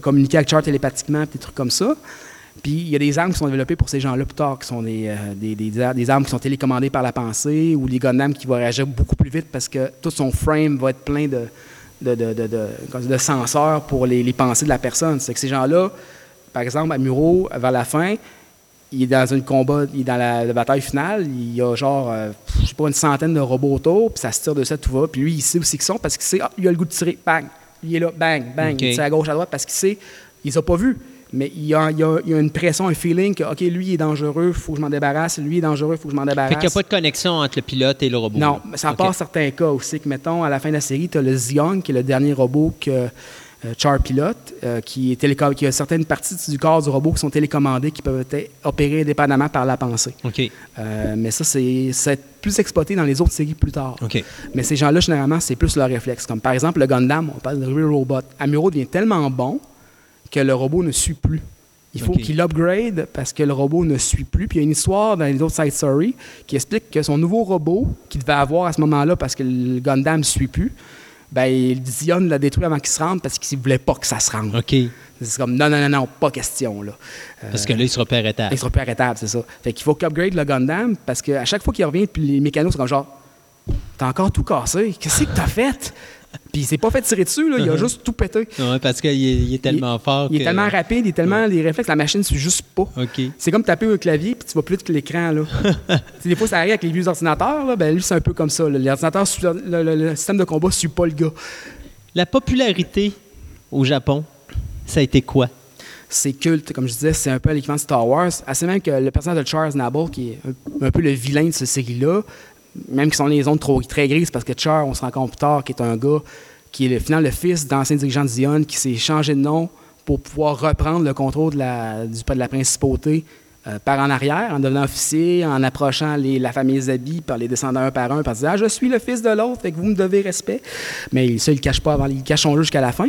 communiquer avec Char télépathiquement, des trucs comme ça. Puis il y a des armes qui sont développées pour ces gens-là plus tard, qui sont des, euh, des, des ar- des armes qui sont télécommandées par la pensée ou les Gundam qui vont réagir beaucoup plus vite parce que tout son frame va être plein de, de, de, de, de senseurs pour les, les pensées de la personne. C'est que ces gens-là, par exemple, à Muro, vers la fin, il est dans un combat, il est dans la, la bataille finale, il y a genre, euh, je sais pas, une centaine de robots autour, puis ça se tire de ça, tout va. Puis lui, il sait où c'est qu'ils sont parce qu'il sait, ah, il a le goût de tirer, bang. Il est là, bang, bang. OK. Il tire à gauche, à droite parce qu'il sait, il les a pas vus. Mais il y, a, il y a- il y a une pression, un feeling que, OK, lui il est dangereux, il faut que je m'en débarrasse. Lui il est dangereux, il faut que je m'en débarrasse. Fait qu'il n'y a pas de connexion entre le pilote et le robot. Non, ça OK. part certains cas aussi. Que, mettons, à la fin de la série, tu as le Zion, qui est le dernier robot que Char pilote, euh, qui, est télécom- qui a certaines parties du corps du robot qui sont télécommandées, qui peuvent être opérées indépendamment par la pensée. Euh, mais ça, c'est c'est plus exploité dans les autres séries plus tard. Mais ces gens-là, généralement, c'est plus leur réflexe. Comme par exemple, le Gundam, on parle de Real Robot. Amuro devient tellement bon que le robot ne suit plus. Il faut qu'il upgrade parce que le robot ne suit plus. Puis il y a une histoire dans les autres side stories qui explique que son nouveau robot qu'il devait avoir à ce moment-là parce que le Gundam ne suit plus, ben, Zion l'a détruit avant qu'il se rende parce qu'il ne voulait pas que ça se rende. OK. C'est comme non, non, non, non, pas question. Là. Euh, Parce que là, il sera pas arrêtable. il sera plus arrêtable, c'est ça. Fait qu'il faut qu'il upgrade le Gundam parce qu'à chaque fois qu'il revient, puis les mécanos sont comme genre T'as encore tout cassé. Qu'est-ce que t'as fait? Puis il s'est pas fait tirer dessus, là, il a juste tout pété. Ouais, parce qu'il est, il est tellement fort. Il est tellement rapide, il est tellement. Les réflexes, la machine ne suit juste pas. C'est comme taper au clavier puis tu vas plus vite que l'écran. là. Des fois, ça arrive avec les vieux ordinateurs. Là, ben, lui, c'est un peu comme ça. L'ordinateur le, le- le système de combat ne suit pas le gars. La popularité au Japon, ça a été quoi? c'est culte, comme je disais, c'est un peu à l'équivalent de Star Wars. Assez même que le personnage de Charles Nabble, qui est un, un peu le vilain de cette série-là, même qui sont les zones trop, très grises, parce que Char, on se rend compte plus tard, qui est un gars qui est le, finalement le fils d'ancien dirigeant de Zion, qui s'est changé de nom pour pouvoir reprendre le contrôle de la, du, de la principauté euh, par en arrière, en devenant officier, en approchant la famille Zabi par les descendants un par un, par disant ah, Je suis le fils de l'autre, fait que vous me devez respect. Mais ça, il ne cache pas avant, il cache son jusqu'à la fin.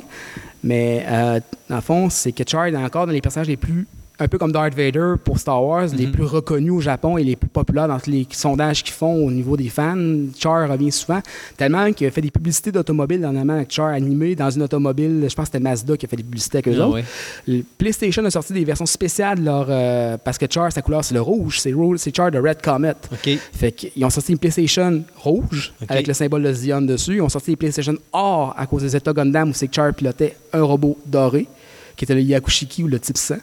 Mais euh, dans le fond, c'est que Char est encore dans les personnages les plus, un peu comme Darth Vader pour Star Wars, les plus reconnus au Japon et les plus populaires dans tous les sondages qu'ils font au niveau des fans. Char revient souvent, tellement qu'il a fait des publicités d'automobiles dernièrement avec Char animé dans une automobile, je pense que c'était Mazda qui a fait des publicités avec eux Ah autres. ouais. PlayStation a sorti des versions spéciales leur, euh, parce que Char, sa couleur, c'est le rouge. C'est Char de Red Comet. OK. Fait qu'ils ont sorti une PlayStation rouge avec le symbole de Zion dessus. Ils ont sorti une PlayStation or à cause des États Gundam où c'est Char pilotait un robot doré qui était le Yakushiki ou le type 100.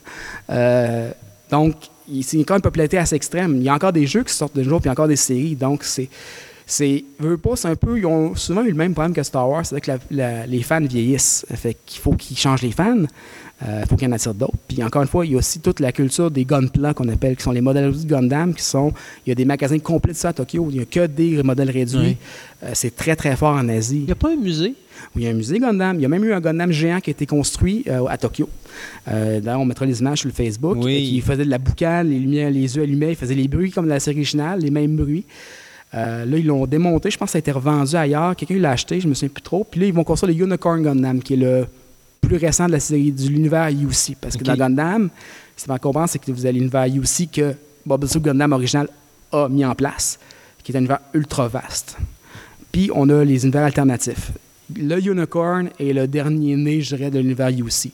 Euh, donc, c'est quand même une popularité assez extrême. Il y a encore des jeux qui sortent de jour puis encore des séries. Donc, c'est c'est, veux pas, un peu, ils ont souvent eu le même problème que Star Wars, c'est que la- la- les fans vieillissent. Fait qu'il faut qu'ils changent les fans. Il faut qu'il y en attire d'autres. Puis encore une fois, il y a aussi toute la culture des gunpla qu'on appelle, qui sont les modèles réduits de Gundam, qui sont, il y a des magasins complets de ça à Tokyo, il n'y a que des modèles réduits. Oui. Euh, c'est très très fort en Asie. Il n'y a pas un musée? où il y a un musée Gundam. Il y a même eu un Gundam géant qui a été construit euh, à Tokyo. Euh, D'ailleurs, on mettra les images sur le Facebook. Oui. euh, Qui faisait de la boucane, les lumières, les yeux allumés, il faisait les bruits comme dans la série originale, les mêmes bruits. Euh, là, ils l'ont démonté. Je pense que ça a été revendu ailleurs. Quelqu'un l'a acheté, je me souviens plus trop. Puis là, ils vont construire le Unicorn Gundam, qui est le plus récent de la série de l'univers UC. Parce que dans Gundam, ce qu'on comprendre, c'est que vous avez l'univers UC que Mobile Suit Gundam original a mis en place, qui est un univers ultra vaste. Puis on a les univers alternatifs. Le Unicorn est le dernier né, je dirais, de l'univers UC,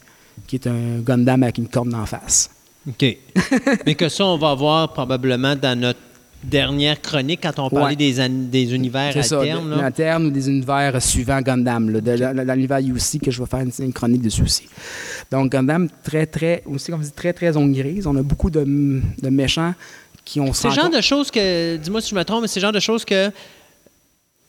qui est un Gundam avec une corne en face. OK. Mais que ça, on va voir probablement dans notre dernière chronique quand on parlait Ouais. des, an- des univers alternes. de- là. interne ou des univers suivants Gundam, là, de, dans l'univers UC, que je vais faire une, une chronique dessus aussi. Donc Gundam, très, très, aussi, comme vous dites, très, très zone grise. On a beaucoup de, de méchants qui ont C'est le genre de choses que, dis-moi si je me trompe, mais c'est le genre de choses que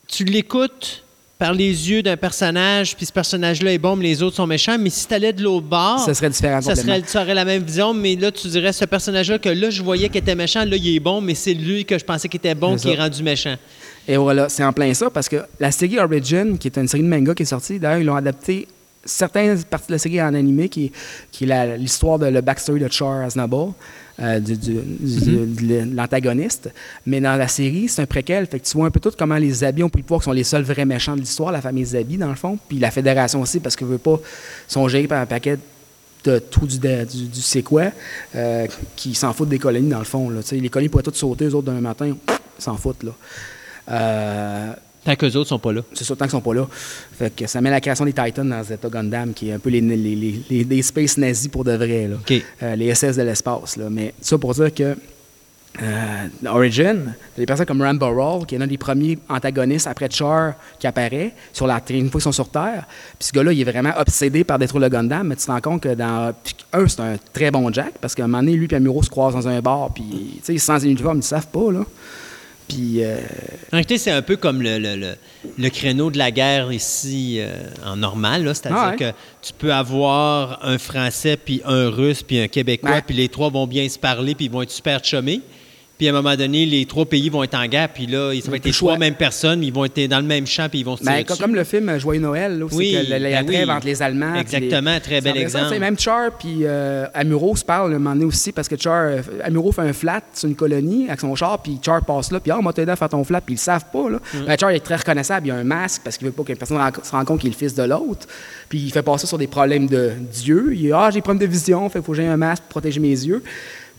tu l'écoutes par les yeux d'un personnage, puis ce personnage-là est bon, mais les autres sont méchants. Mais si tu allais de l'autre bord, Ça serait différent ça serait, tu aurais la même vision, mais là, tu dirais ce personnage-là que là, je voyais qu'il était méchant, là, il est bon, mais c'est lui que je pensais qu'il était bon qui est rendu méchant. Et voilà, c'est en plein ça, parce que la série Origin, qui est une série de manga qui est sortie, d'ailleurs, ils l'ont adapté certaines parties de la série en animé, qui, qui est l'histoire de le backstory de Char Aznavour, euh, du, du- du- de l'antagoniste. Mais dans la série, c'est un préquel, fait que tu vois un peu tout comment les Zabis ont pris le pouvoir, qui sont les seuls vrais méchants de l'histoire, la famille Zabi, dans le fond, puis la Fédération aussi, parce que veut pas, sont gérés par un paquet de tout du, du, du c'est quoi, euh, qui s'en foutent des colonies, dans le fond. Là, les colonies pourraient toutes sauter, eux autres, demain matin, ils s'en foutent. Là. Euh, Tant qu'eux autres sont pas là. c'est sûr, tant qu'ils sont pas là. Fait que ça met la création des Titans dans Zeta Gundam, qui est un peu les, les, les, les- les space nazis pour de vrai. Là. Euh, les SS de l'espace. là. Mais ça pour dire que euh, Origin, des personnes comme Rambo Roll, qui est l'un des premiers antagonistes après Char qui apparaît sur la une fois qu'ils sont sur Terre. Puis ce gars-là, il est vraiment obsédé par détruire le Gundam, mais tu te rends compte que dans. Un, c'est un très bon Jack, parce qu'à un moment donné, lui et Amuro se croisent dans un bar, puis tu sais, sans uniforme, ils ne savent pas. Là. Puis. euh, En réalité, c'est un peu comme le, le- le- le créneau de la guerre ici euh, en normal. là. C'est-à-dire Ah ouais. que tu peux avoir un Français, puis un Russe, puis un Québécois, puis les trois vont bien se parler, puis ils vont être super chumés. Puis à un moment donné, les trois pays vont être en guerre, puis là, ça va être les le trois mêmes personnes, ils vont être dans le même champ, puis ils vont se tirer Ben, dessus. comme le film Joyeux Noël, là, Oui, que la, la ben trêve oui. entre les Allemands. Exactement, les- très bel exemple. Même Char puis euh, Amuro se parlent un moment donné aussi parce que Char, euh, Amuro fait un flat sur une colonie avec son char, puis Char passe là, puis ah, on m'a t'aider à faire ton flat, puis ils le savent pas. Là. Mm. Ben, Char est très reconnaissable, il a un masque parce qu'il veut pas qu'une personne se rende compte qu'il est le fils de l'autre, puis il fait passer sur des problèmes de Dieu. Il dit Ah, j'ai des problèmes de vision, fait faut que j'ai un masque pour protéger mes yeux.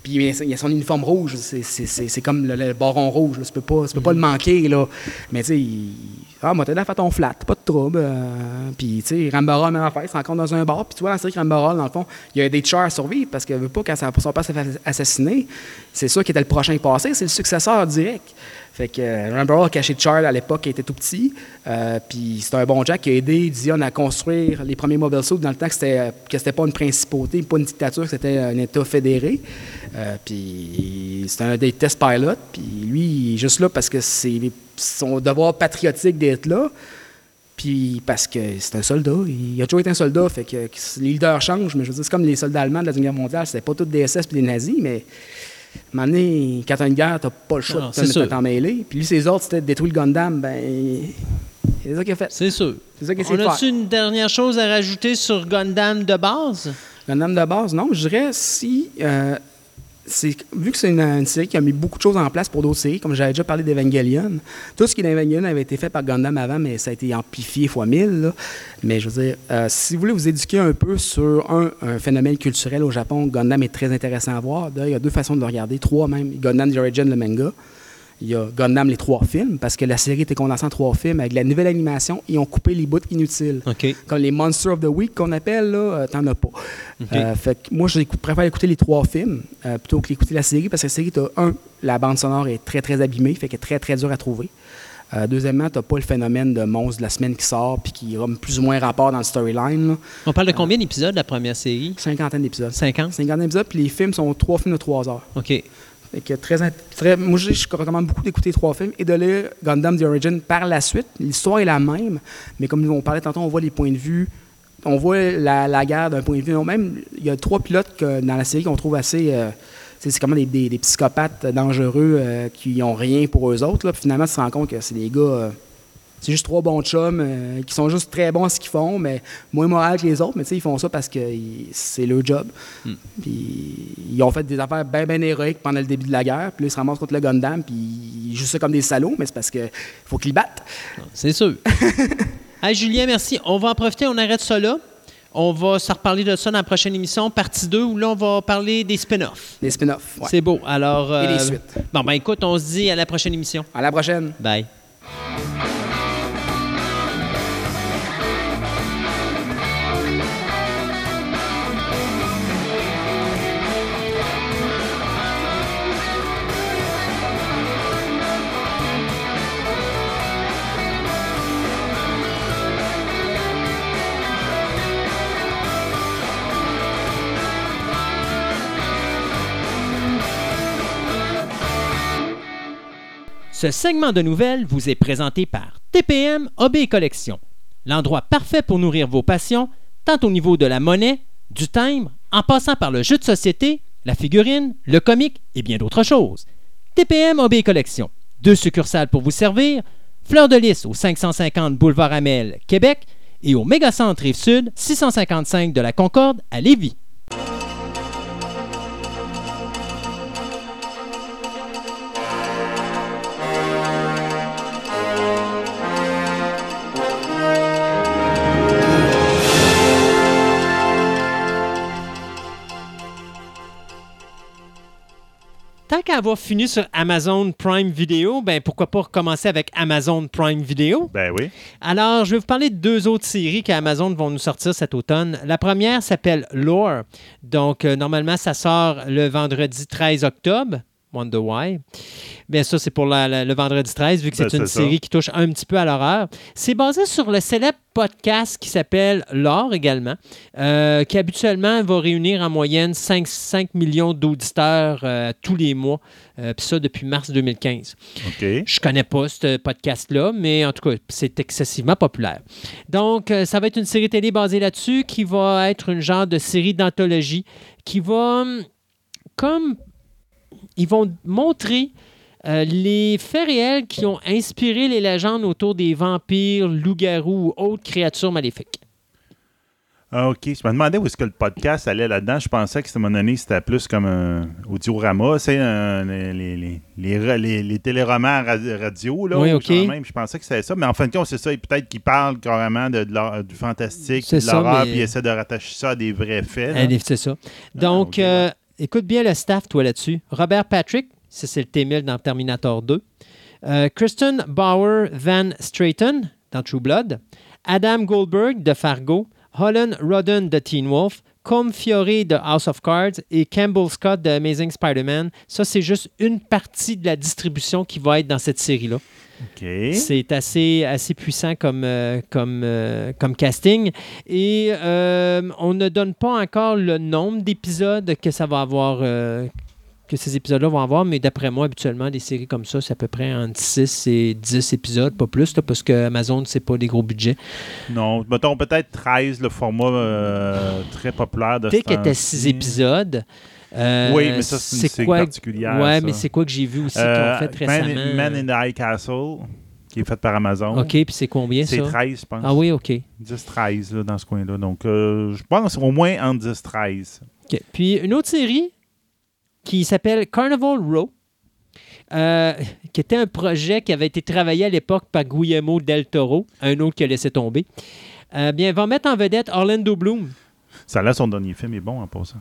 Puis il a son uniforme rouge, c'est- comme le, le baron rouge, là. tu peux pas, tu peux pas le manquer. Là. Mais tu sais, il- ah, moi, t'aider à faire ton flat, pas de trouble. euh, puis tu sais, Rambarol, même affaire, il se rencontre dans un bar. Puis tu vois, dans la série Rambarol, dans le fond, il y a des chars à survivre parce qu'il veut pas quand son père s'est fait assassiner. C'est sûr qu'il était le prochain passé, c'est le successeur direct. Fait que euh, Rambarol a caché Char à l'époque, il était tout petit. Euh, puis c'est un bon Jack qui a aidé Dion à construire les premiers mobile suits dans le temps que c'était, euh, que c'était pas une principauté, pas une dictature, que c'était un État fédéré. Euh, puis c'était un des test pilotes. Puis lui, il est juste là parce que c'est son devoir patriotique d'être là. Puis parce que c'est un soldat. Il a toujours été un soldat. Fait que, les leaders changent. Mais je veux dire, c'est comme les soldats allemands de la Deuxième Guerre mondiale. C'était pas tous des SS puis des nazis, mais donné, quand t'as une guerre, t'as pas le choix Non, de t'en mêler. Puis lui, ses autres, c'était de détruire le Gundam. Ben, c'est ça qu'il a fait. C'est sûr. C'est ça qu'il On a-tu une dernière chose à rajouter sur Gundam de base? Gundam de base, non. Je dirais si. euh, vu que c'est une, série qui a mis beaucoup de choses en place pour d'autres séries, comme j'avais déjà parlé d'Evangelion, tout ce qui est d'Evangelion avait été fait par Gundam avant, mais ça a été amplifié fois 1000. là. Mais je veux dire, euh, si vous voulez vous éduquer un peu sur un, un phénomène culturel au Japon, Gundam est très intéressant à voir. Il y a deux façons de le regarder, trois même. Gundam The Origin, le manga. Il y a Gundam, les trois films, parce que la série était condensée en trois films. Avec la nouvelle animation, ils ont coupé les bouts inutiles. Comme les Monsters of the Week qu'on appelle, là, euh, t'en as pas. Euh, fait que moi, je préfère écouter les trois films euh, plutôt que d'écouter la série, parce que la série, t'as un, la bande sonore est très, très abîmée, fait qu'elle est très, très dure à trouver. Euh, deuxièmement, t'as pas le phénomène de monstre de la semaine qui sort, puis qui a plus ou moins rapport dans le storyline. On parle de combien d'épisodes, la première série? Cinquantaine d'épisodes. 50? Cinquantaine d'épisodes, puis les films sont trois films de trois heures. OK. Très, moi, je, recommande beaucoup d'écouter trois films et de lire Gundam The Origin par la suite. L'histoire est la même, mais comme on parlait tantôt, on voit les points de vue, on voit la, la guerre d'un point de vue. Même, il y a trois pilotes dans la série qu'on trouve assez. euh, c'est comme des, des- des psychopathes dangereux euh, qui n'ont rien pour eux autres. Là. Puis finalement, tu te rends compte que c'est des gars. euh, c'est juste trois bons chums euh, qui sont juste très bons à ce qu'ils font, mais moins moral que les autres. Mais tu sais, ils font ça parce que c'est leur job. Puis ils ont fait des affaires bien, bien héroïques pendant le début de la guerre. Puis là, ils se ramassent contre le Gundam, puis ils jouent ça comme des salauds, mais c'est parce que faut qu'ils battent. C'est sûr. hey, Julien, merci. On va en profiter, on arrête ça là. On va se reparler de ça dans la prochaine émission, partie 2, où là, on va parler des spin-offs. Des spin-offs. ouais. C'est beau. Alors. Et les euh, suites. Bon, ben écoute, on se dit à la prochaine émission. À la prochaine. Bye. Ce segment de nouvelles vous est présenté par TPM OB Collection, l'endroit parfait pour nourrir vos passions, tant au niveau de la monnaie, du timbre, en passant par le jeu de société, la figurine, le comique et bien d'autres choses. TPM OB Collection, deux succursales pour vous servir, Fleur de Lys au 550 Boulevard Amel, Québec, et au Mégacentre Rive-Sud, 655 de la Concorde à Lévis. Tant qu'à avoir fini sur Amazon Prime Video, ben pourquoi pas recommencer avec Amazon Prime Video? Ben oui. Alors, je vais vous parler de deux autres séries qu'Amazon vont nous sortir cet automne. La première s'appelle Lore. Donc, euh, normalement, ça sort le vendredi 13 octobre. Wonder Why. Bien, ça, c'est pour la- la- le vendredi 13, vu que Ben, c'est une c'est ça. série qui touche un petit peu à l'horreur. C'est basé sur le célèbre podcast qui s'appelle Lore également, euh, qui habituellement va réunir en moyenne 5, 5 millions d'auditeurs euh, tous les mois. Euh, Puis ça, depuis mars 2015. OK. Je connais pas ce podcast-là, mais en tout cas, c'est excessivement populaire. Donc, ça va être une série télé basée là-dessus qui va être une genre de série d'anthologie qui va, hum, comme, ils vont montrer euh, les faits réels qui ont inspiré les légendes autour des vampires, loups-garous ou autres créatures maléfiques. Ah, OK. Je me demandais où est-ce que le podcast allait là-dedans. Je pensais que, à un moment donné, c'était plus comme un audiorama. C'est un- les, téléromans ra- radio. Là, Oui, ou OK. même. Je pensais que c'était ça. Mais en fin de compte, c'est ça. Et peut-être qu'ils parlent carrément de, de l'hor- du fantastique, de l'horreur, mais- puis ils essaient de rattacher ça à des vrais faits. est- C'est ça. Donc, ok, ouais. euh, écoute bien le staff, toi, là-dessus. Robert Patrick, ça, c'est le T-1000 dans Terminator 2. Euh, Kristen Bauer Van Straten dans True Blood. Adam Goldberg de Fargo. Holland Rodden de Teen Wolf. Com Fiore de House of Cards et Campbell Scott de Amazing Spider-Man. Ça, c'est juste une partie de la distribution qui va être dans cette série-là. C'est assez, assez puissant comme, euh, comme, euh, comme casting. Et euh, on ne donne pas encore le nombre d'épisodes que ça va avoir. que ces épisodes-là vont avoir, mais d'après moi, habituellement, des séries comme ça, c'est à peu près entre 6 et 10 épisodes, pas plus, là, parce que Amazon, c'est pas des gros budgets. Non, mettons peut-être 13, le format très populaire de était 6 temps-ci. épisodes. Euh, Oui, mais ça, c'est une série quoi, particulière, ça. mais c'est quoi que j'ai vu aussi qu'ils Euh, ont fait Man, récemment? Man in the High Castle, qui est fait par Amazon. OK, puis c'est combien C'est ça? 13, je pense. Ah oui, OK. 10-13 là, dans ce coin-là. Donc, euh, je pense au moins entre 10-13. OK. Puis une autre série qui s'appelle Carnival Row, euh, qui était un projet qui avait été travaillé à l'époque par Guillermo del Toro, un autre qui a laissé tomber. Euh, bien, va mettre en vedette Orlando Bloom. Ça là, son dernier film est bon en passant.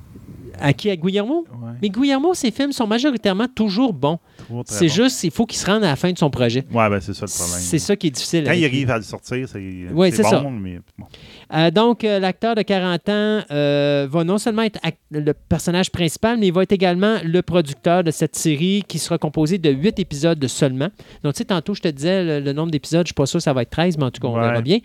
À qui? À Guillermo? Ouais, Mais Guillermo, ses films sont majoritairement toujours bons. C'est bon. juste, il faut qu'il se rende à la fin de son projet. Ouais, ben c'est ça le problème. C'est ça qui est difficile. Quand il lui. arrive à le sortir, c'est Ouais, bon, ça. mais bon. Euh, donc, euh, l'acteur de 40 ans euh, va non seulement être le personnage principal, mais il va être également le producteur de cette série qui sera composée de 8 épisodes seulement. Donc, tu sais, tantôt, je te disais le, le nombre d'épisodes, je ne suis pas sûr que ça va être 13, mais en tout cas, on Ouais. verra bien.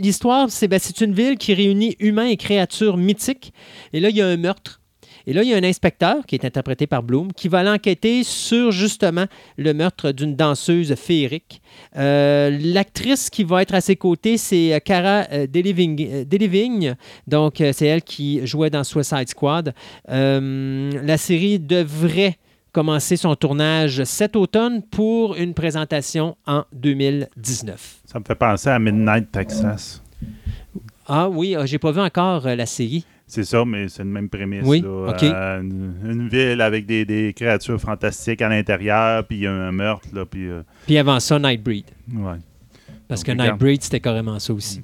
L'histoire, c'est ben, une ville qui réunit humains et créatures mythiques. Et là, il y a un meurtre. Et là, il y a un inspecteur qui est interprété par Bloom qui va l'enquêter sur justement le meurtre d'une danseuse féerique. Euh, L'actrice qui va être à ses côtés, c'est Cara euh, Delevingne. euh, Delevingne. Donc, c'est elle qui jouait dans Suicide Squad. La série devrait commencer son tournage cet automne pour une présentation en 2019. Ça me fait penser à Midnight Texas. Ah oui, euh, j'ai pas vu encore euh, la série. C'est ça, mais c'est le même prémisse. Oui, là. Euh, une, une ville avec des, des créatures fantastiques à l'intérieur, puis il y a un meurtre, là, puis... euh, Puis avant ça, Nightbreed. ouais. Parce Donc, que. Nightbreed, c'était carrément ça aussi.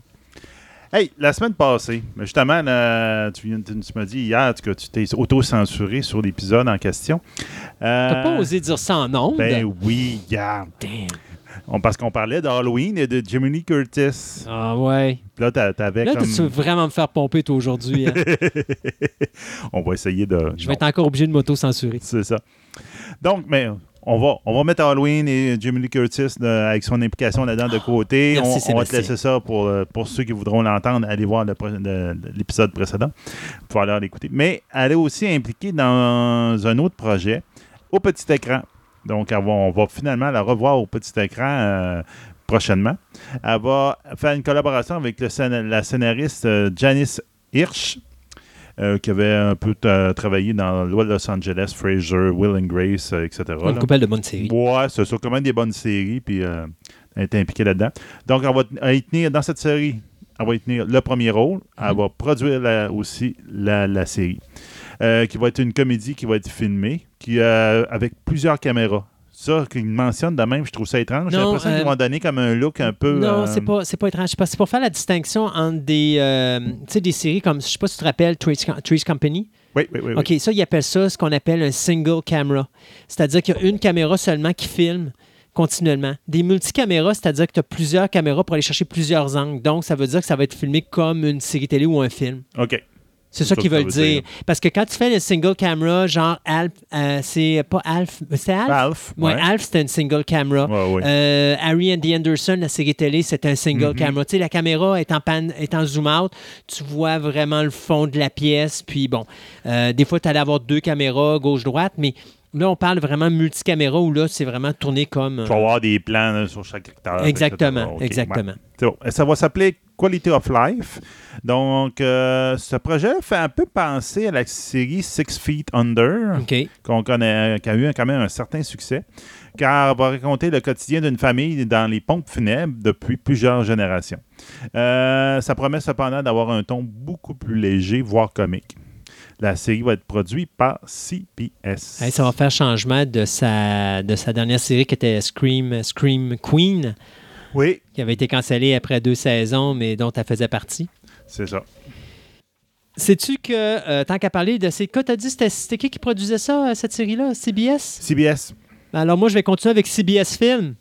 Hey, la semaine passée, justement, là, tu, m'as dit hier que tu t'es auto-censuré sur l'épisode en question. Euh, T'as pas osé dire ça en? Ben oui, regarde. Damn. On- parce qu'on parlait d'Halloween et de Jiminy Curtis. Ah ouais. Puis là, t'avais Là, comme... tu veux vraiment me faire pomper toi aujourd'hui. hein? on va essayer de... Je vais être encore obligé de m'auto-censurer. C'est ça. Donc, mais on va, on va mettre Halloween et Jimmy Lee Curtis de- avec son implication là-dedans de côté. Ah, merci, on, on va te laisser ça pour, euh, pour ceux qui voudront l'entendre. Allez voir l'épisode précédent pour aller l'écouter. Mais elle est aussi impliquée dans un autre projet au petit écran. Donc, on va finalement la revoir au petit écran euh, prochainement. Elle va faire une collaboration avec le scén- la scénariste euh, Janice Hirsch, euh, qui avait un peu travaillé dans Loi de Los Angeles, Frasier, Will and Grace, euh, etc. Une couple de bonnes séries. Ouais, c'est ça, quand même des bonnes séries, puis euh, elle est impliquée là-dedans. Donc, elle va elle y tenir, dans cette série, elle va y tenir le premier rôle. Elle Mhm. va produire la- aussi la, la série, euh, qui va être une comédie qui va être filmée, qui, euh, avec plusieurs caméras. Ça, qu'ils mentionnent de même, je trouve ça étrange. J'ai l'impression qu'ils euh, vont donner comme un look un peu... Non, euh, c'est pas, c'est pas étrange. C'est pour faire la distinction entre des, des séries comme, je sais pas si tu te rappelles, Three's Company. Oui, oui, oui. oui. OK, ça, ils appellent ça ce qu'on appelle un single camera. C'est-à-dire qu'il y a une caméra seulement qui filme continuellement. Des multicaméras, c'est-à-dire que tu as plusieurs caméras pour aller chercher plusieurs angles. Donc, ça veut dire que ça va être filmé comme une série télé ou un film. OK. C'est ça qu'ils veulent dire. dire. Parce que quand tu fais le single camera, genre Alf, euh, c'est pas Alf, c'est Alf? Alf. Ouais, ouais. Alf, c'était une single camera. Ouais, ouais. Euh, Harry and the Anderson, la série télé, c'est un single Mhm. camera. Tu sais, la caméra est en, pan, est en zoom out, tu vois vraiment le fond de la pièce. Puis bon, euh, des fois, tu allais avoir deux caméras, gauche-droite, mais là, on parle vraiment multicaméra où là, c'est vraiment tourné comme. Tu vas avoir des plans là, sur chaque acteur. exactement, etc. OK, exactement. bon. Ça va s'appeler Quality of Life. Donc, euh, ce projet fait un peu penser à la série Six Feet Under, qu'on connaît, qui a eu quand même un certain succès, car elle va raconter le quotidien d'une famille dans les pompes funèbres depuis plusieurs générations. Euh, ça promet cependant d'avoir un ton beaucoup plus léger, voire comique. La série va être produite par CBS. Hey, ça va faire changement de sa, de sa dernière série qui était Scream, Scream Queen, Oui, qui avait été cancellée après deux saisons, mais dont elle faisait partie. c'est ça. Sais-tu que, euh, tant qu'à parler de ces cas, t'as dit c'était qui qui produisait ça, euh, cette série-là, CBS? CBS. Alors moi, je vais continuer avec CBS Film,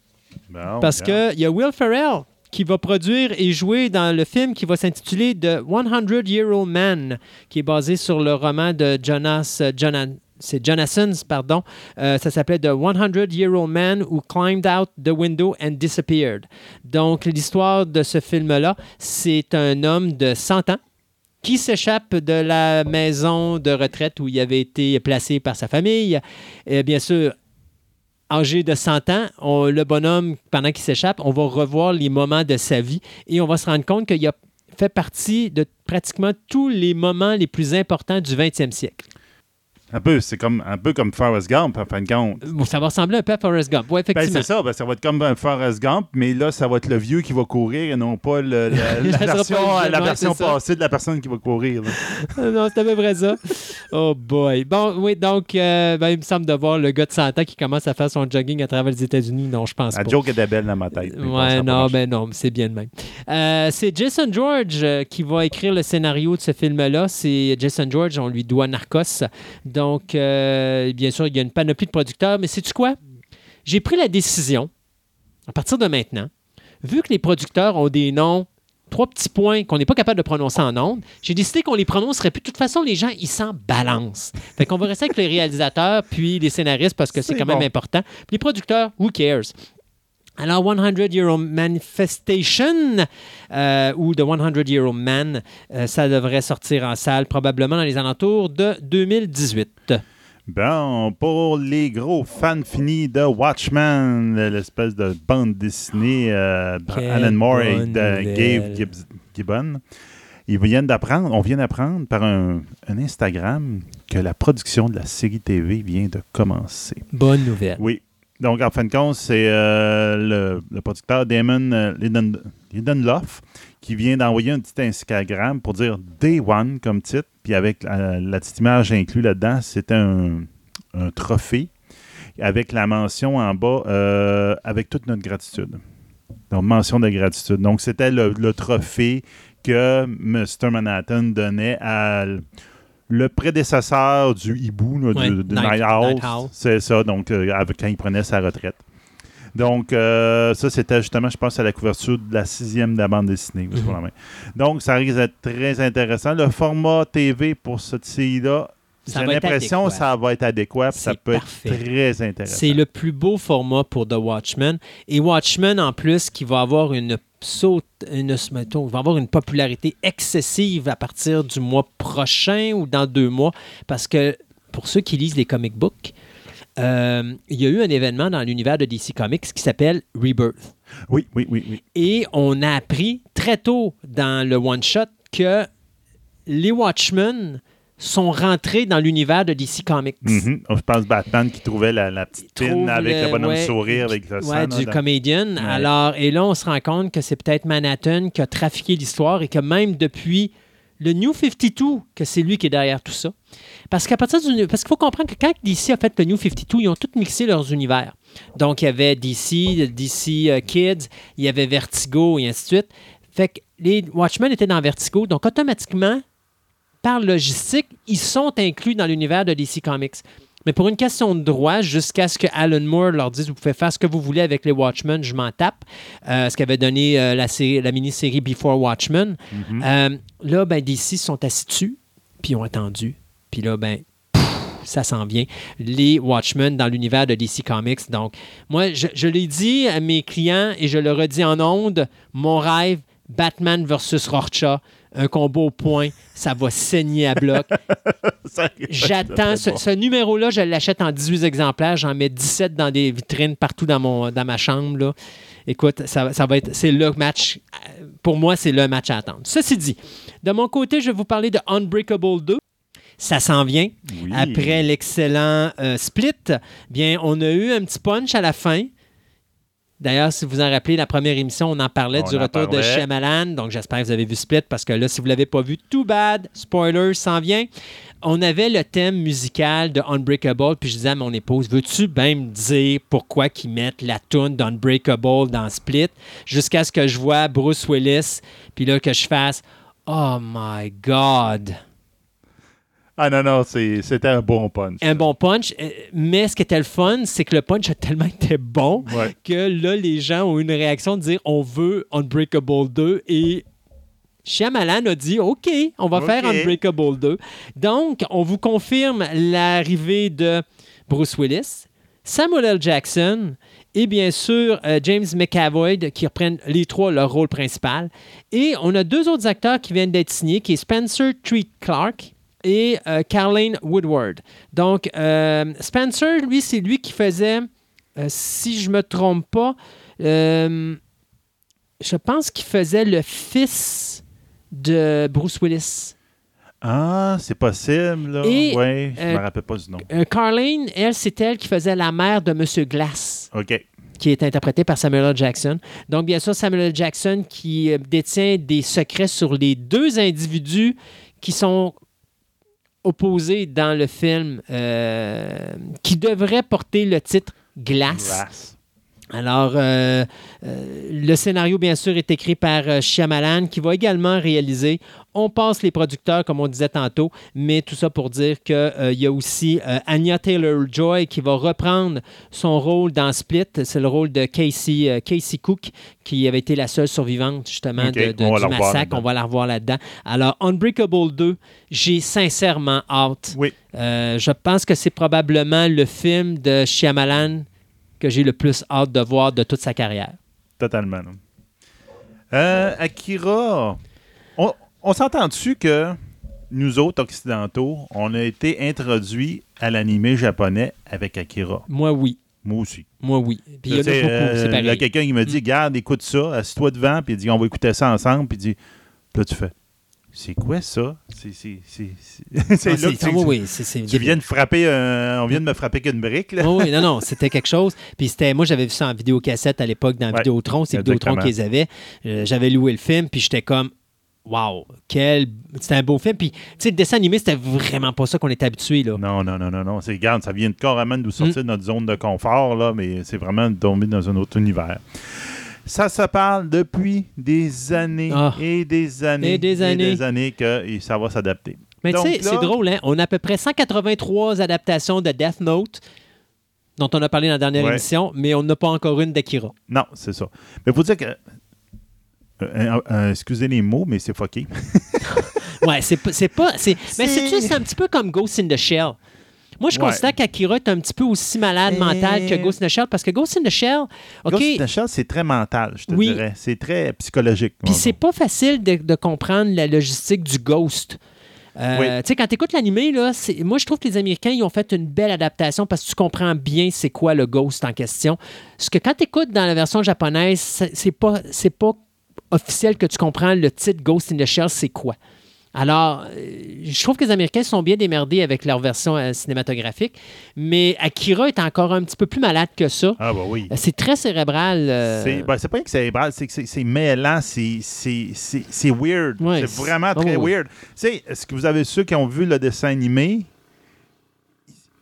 Bon, parce qu'il y a Will Ferrell qui va produire et jouer dans le film qui va s'intituler The 100 Year Old Man, qui est basé sur le roman de Jonas... euh, Jona- c'est Jonasson's, pardon. Euh, ça s'appelait The 100 Year Old Man Who Climbed Out the Window and Disappeared. Donc, l'histoire de ce film-là, c'est un homme de 100 ans qui s'échappe de la maison de retraite où il avait été placé par sa famille. Et bien sûr, âgé de 100 ans, on- le bonhomme, pendant qu'il s'échappe, on va revoir les moments de sa vie et on va se rendre compte qu'il a fait partie de pratiquement tous les moments les plus importants du 20e siècle. Un peu, c'est comme un peu comme Forrest Gump, en fin de compte. Bon, Ça va ressembler un peu à Forrest Gump. Oui, Ben, effectivement. c'est ça, ben, ça va être comme un Forrest Gump, mais là, ça va être le vieux qui va courir et non pas le- la, la version, pas le la version passée de la personne qui va courir. Ah non, c'est à peu près ça. Oh boy. Bon, oui, donc, euh, ben, il me semble de voir le gars de 100 ans qui commence à faire son jogging à travers les États-Unis. Non, je pense La pas. joke était belle dans ma tête. mais Ouais, non, ben non, c'est bien de même. Euh, c'est Jason George euh, qui va écrire le scénario de ce film-là. C'est Jason George, on lui doit Narcos. Donc, euh, bien sûr, il y a une panoplie de producteurs, mais sais-tu quoi? J'ai pris la décision, à partir de maintenant, vu que les producteurs ont des noms, trois petits points qu'on n'est pas capable de prononcer en ondes, j'ai décidé qu'on les prononcerait plus. De toute façon, les gens, ils s'en balancent. Fait qu'on va rester avec les réalisateurs puis les scénaristes parce que c'est quand même important. Puis les producteurs, who cares? Alors, 100 Year Old Manifestation euh, ou The 100 Year Old Man, euh, ça devrait sortir en salle probablement dans les alentours de 2018. Bon, pour les gros fans finis de Watchmen, l'espèce de bande dessinée euh, Alan Moore et de nouvelle. Gabe Gibbs- Gibbon, ils viennent d'apprendre, on vient d'apprendre par un, un Instagram que la production de la série TV vient de commencer. Bonne nouvelle. Oui. Donc, en fin de compte, c'est euh, le, producteur Damon euh, Lindelof qui vient d'envoyer un petit Instagram pour dire Day One comme titre. Puis avec la, petite image inclue là-dedans, c'était un, trophée avec la mention en bas euh, avec toute notre gratitude. Donc, mention de gratitude. Donc, c'était le, le trophée que Mr. Manhattan donnait à le prédécesseur du hibou, là, Ouais, du, du Night- Owl. C'est ça, donc euh, avec- quand il prenait sa retraite. Donc, euh, ça, c'était justement, je pense, à la couverture de la sixième de la bande dessinée. Mhm. pour la main. Donc, ça risque d'être très intéressant. Le format TV pour cette série-là, j'ai l'impression que ça va être adéquat, ça C'est peut parfait. être très intéressant. C'est le plus beau format pour The Watchmen. Et Watchmen, en plus, qui va avoir une saute, une, mettons, va avoir une popularité excessive à partir du mois prochain ou dans deux mois. Parce que pour ceux qui lisent les comic books, euh, il y a eu un événement dans l'univers de DC Comics qui s'appelle Rebirth. Oui, oui, oui, oui. Et on a appris très tôt dans le one-shot que les Watchmen sont rentrés dans l'univers de DC Comics. Mhm. Je pense Batman qui trouvait la, la petite pin avec le, bonhomme ouais, sourire avec le ouais, du comédien. Ouais. Alors, et là, on se rend compte que c'est peut-être Manhattan qui a trafiqué l'histoire et que même depuis le New 52, que c'est lui qui est derrière tout ça. Parce qu'à partir du. Parce qu'il faut comprendre que quand DC a fait le New 52, ils ont tous mixé leurs univers. Donc, il y avait DC, DC euh, Kids, il y avait Vertigo et ainsi de suite. Fait que les Watchmen étaient dans Vertigo. Donc, automatiquement, par logistique, ils sont inclus dans l'univers de DC Comics. Mais pour une question de droit, jusqu'à ce que Alan Moore leur dise vous pouvez faire ce que vous voulez avec les Watchmen, je m'en tape. Euh, ce qu'avait donné euh, la, série- la mini-série Before Watchmen. Euh, là, ben, DC sont assis dessus, puis ils ont attendu. Puis là, ben, pff, ça s'en vient. Les Watchmen dans l'univers de DC Comics. Donc, moi, je, je l'ai dit à mes clients et je le redis en ondes mon rêve, Batman versus Rorschach. Un combat au point, ça va saigner à bloc. J'attends ce, numéro-là, je l'achète en 18 exemplaires. J'en mets 17 dans des vitrines partout dans, mon, dans ma chambre. là. Écoute, ça, ça va être. C'est le match. euh, Pour moi, c'est le match à attendre. Ceci dit, de mon côté, je vais vous parler de Unbreakable 2. Ça s'en vient. Oui. Après l'excellent euh, Split, bien, on a eu un petit punch à la fin. D'ailleurs, si vous en rappelez, la première émission, on en parlait On du en retour de. Shyamalan. Donc, j'espère que vous avez vu Split parce que là, si vous ne l'avez pas vu, too bad. Spoiler, s'en vient. On avait le thème musical de Unbreakable, puis je disais à mon épouse, veux-tu bien me dire pourquoi qu'ils mettent la tune d'Unbreakable dans Split jusqu'à ce que je vois Bruce Willis, puis là, que je fasse Oh my God! Ah non, non, c'était un bon punch. un bon punch. euh, Mais ce qui était le fun, c'est que le punch a tellement été bon Ouais. que là, les gens ont eu une réaction de dire on veut Unbreakable 2 et Shyamalan a dit OK, on va OK. faire Unbreakable 2. Donc, on vous confirme l'arrivée de Bruce Willis, Samuel L. Jackson et bien sûr euh, James McAvoy qui reprennent les trois leur rôle principal. Et on a deux autres acteurs qui viennent d'être signés, qui est Spencer Treat Clark et euh, Carlene Woodward. Donc, euh, Spencer, lui, c'est lui qui faisait, euh, si je me trompe pas, je pense qu'il faisait le fils de Bruce Willis. Ah, c'est possible, là. Et, ouais, je me rappelle pas du nom. Carlene, elle, c'est elle qui faisait la mère de Monsieur Glass. OK. qui est interprété par Samuel L. Jackson. Donc, bien sûr, Samuel L. Jackson qui détient des secrets sur les deux individus qui sont opposés dans le film, euh, qui devrait porter le titre Glace. Alors, euh, euh, le scénario, bien sûr, est écrit par euh, Shyamalan, qui va également réaliser. On passe les producteurs, comme on disait tantôt, mais tout ça pour dire qu'il y a aussi Anya Taylor-Joy qui va reprendre son rôle dans Split. C'est le rôle de Casey, Casey Cook, qui avait été la seule survivante, justement, de, de- du massacre. On va la revoir là-dedans. Alors, Unbreakable 2, j'ai sincèrement hâte. Oui. Je pense que c'est probablement le film de Shyamalan que j'ai le plus hâte de voir de toute sa carrière. Totalement. Euh, Akira, on, on s'entend dessus que nous autres occidentaux, on a été introduits à l'animé japonais avec Akira? Moi, oui. Moi aussi. Moi, oui. Puis il y en a beaucoup, euh, c'est Il y a quelqu'un qui me dit, Mm. garde, écoute ça, assis-toi devant, puis il dit, on va écouter ça ensemble, puis il dit, là, tu fais, c'est quoi ça? C'est Ah, là que tu- oui, oui, c'est tu viens de frapper, on vient de me frapper qu'une brique, là. Oui, oui, non, non, c'était quelque chose. Puis c'était, moi, j'avais vu ça en vidéocassette à l'époque dans Ouais, Vidéotron. C'est Vidéotron qu'ils avaient. Euh, j'avais loué le film, puis j'étais comme, wow, quel. C'était un beau film. Puis, tu sais, le dessin animé, c'était vraiment pas ça qu'on était habitué, là. Non, non, non, non, non. C'est, regarde, ça vient de carrément de nous sortir Mm. de notre zone de confort, là, mais c'est vraiment de tomber dans un autre univers. Ça se parle depuis des années Ah. et des années Et des années. des années que ça va s'adapter. Mais tu sais, c'est drôle, hein? On a à peu près 183 adaptations de Death Note, dont on a parlé dans la dernière Ouais. émission, mais on n'a pas encore une d'Akira. Non, c'est ça. Mais faut dire que. euh, euh, euh, excusez les mots, mais c'est fucké. Ouais, c'est pas. c'est pas c'est, mais C'est- c'est un petit peu comme Ghost in the Shell. Moi, je Ouais. considère qu'Akira est un petit peu aussi malade mental que Ghost in the Shell, parce que Ghost in the Shell, OK, Ghost in the Shell, c'est très mental, je te Oui. dirais. C'est très psychologique. Puis c'est pas facile de, de comprendre la logistique du Ghost. Euh, Oui. Tu sais, quand tu écoutes l'animé, moi, je trouve que les Américains, ils ont fait une belle adaptation parce que tu comprends bien c'est quoi le Ghost en question. Ce que quand tu écoutes dans la version japonaise, c'est pas, c'est pas officiel que tu comprends le titre Ghost in the Shell, c'est quoi. Alors, euh, je trouve que les Américains sont bien démerdés avec leur version euh, cinématographique, mais Akira est encore un petit peu plus malade que ça. Ah, bah oui. Euh, C'est très cérébral. euh, C'est ben, pas que cérébral, c'est que c'est- mêlant, c'est- weird. Ouais, c'est vraiment très oh, weird. Tu sais, est-ce que vous avez ceux qui ont vu le dessin animé?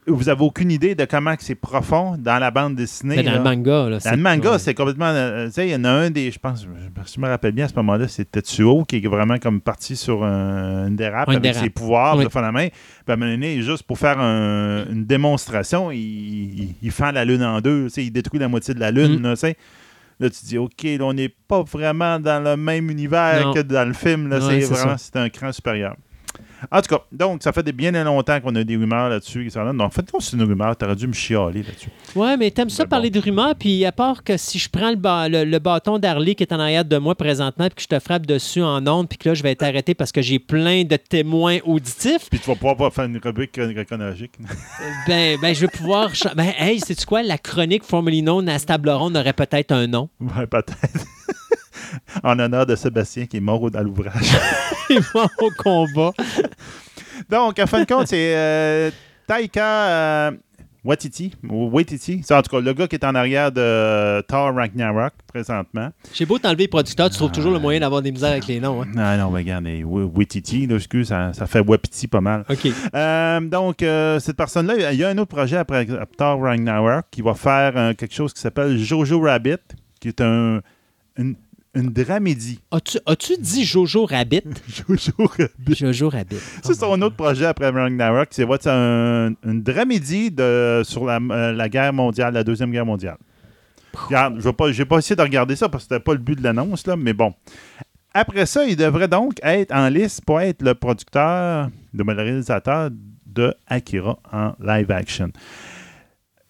Vous avez aucune idée de comment c'est profond dans la bande dessinée. mais dans là. le manga. Là, Dans c'est- le manga, ouais. c'est complètement. euh, tu sais, il y en a un des. Je pense, je me rappelle bien à ce moment-là, c'est Tetsuo qui est vraiment comme parti sur un, une dérape Un avec dérape. ses pouvoirs Oui. de faire la main. Puis à un moment donné, juste pour faire un- une démonstration, il, il, il fend la lune en deux. tu sais, Il détruit la moitié de la lune. Mm. là, tu sais. Là, tu te dis, OK, là, on n'est pas vraiment dans le même univers Non. que dans le film. Là, Ouais, c'est vraiment c'est un cran supérieur. En tout cas, donc, ça fait des- bien longtemps qu'on a des rumeurs là-dessus. Donc, en fait, c'est une rumeur. Tu aurais dû me chialer là-dessus. Ouais, mais t'aimes ça Mais parler bon. de rumeurs, puis à part que si je prends le, ba- le, le bâton d'Harley qui est en arrière de moi présentement, puis que je te frappe dessus en ondes, puis que là, je vais être arrêté parce que j'ai plein de témoins auditifs, Puis tu vas pouvoir pas faire une rubrique chron- chronologique. ben, ben je vais pouvoir. Ben, hey, sais-tu quoi? La chronique formerly known à aurait peut-être un nom. Ouais, peut-être. en honneur de Sébastien qui est mort à l'ouvrage. Il va au combat. Donc, en fin de compte, c'est euh, Taika euh, Waititi. ou Waititi. C'est en tout cas le gars qui est en arrière de Thor Ragnarok présentement. J'ai beau t'enlever les producteurs, tu trouves toujours le moyen d'avoir des misères avec les noms. Hein? Non, non, mais regarde, Wa- Waititi, excuse, ça, ça fait Wapiti pas mal. OK. Euh, donc, euh, cette personne-là, il y a un autre projet après Thor Ragnarok qui va faire euh, quelque chose qui s'appelle Jojo Rabbit, qui est un, une, une dramédie. As-tu as-tu dit Jojo Rabbit? Jojo Rabbit. Jojo Rabbit. C'est son autre projet après Ragnarok. C'est un- une dramédie de, sur la, euh, la guerre mondiale, la Deuxième Guerre mondiale. Regarde, je n'ai pas, essayé de regarder ça parce que c'était pas le but de l'annonce, là, mais bon. Après ça, il devrait donc être en liste pour être le producteur, le réalisateur de Akira en live action.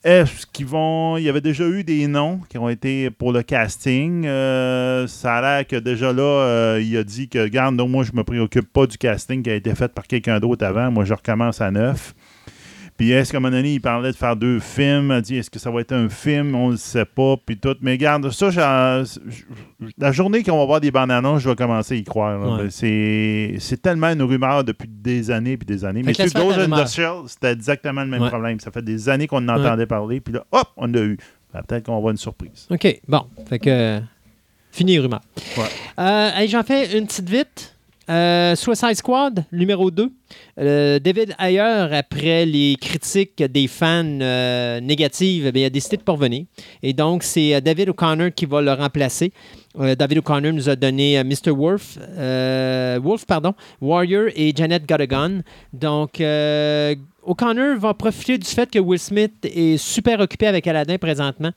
Est-ce qu'ils vont. Il y avait déjà eu des noms qui ont été pour le casting. Ça a l'air que déjà là, euh, il a dit que, regarde, non, moi, je me préoccupe pas du casting qui a été fait par quelqu'un d'autre avant. Moi, je recommence à neuf. Puis est-ce qu'à un moment donné, il parlait de faire deux films? Il a dit, est-ce que ça va être un film? On ne le sait pas. Puis tout. Mais regarde, ça, la journée qu'on va voir des bandes annonces, je vais commencer à y croire. Ouais. C'est c'est tellement une rumeur depuis des années puis des années. Fait Mais sur Ghost ta in rumeur. the Shell, c'était exactement le même Ouais. problème. Ça fait des années qu'on en entendait parler. Puis là, hop, on l'a eu. Ben, Peut-être qu'on va avoir une surprise. OK, bon. Fait que. euh, fini les rumeurs. Euh, hey, J'en fais une petite vite. Euh, Suicide Squad, numéro 2. Euh, David Ayer, après les critiques des fans euh, négatives, eh a décidé de pas revenir. Et donc, c'est euh, David O'Connor qui va le remplacer. David O'Connor nous a donné Mr. Wolf, Wolf, pardon, Warrior et Janet Got. Donc, O'Connor va profiter du fait que Will Smith est super occupé avec Aladdin présentement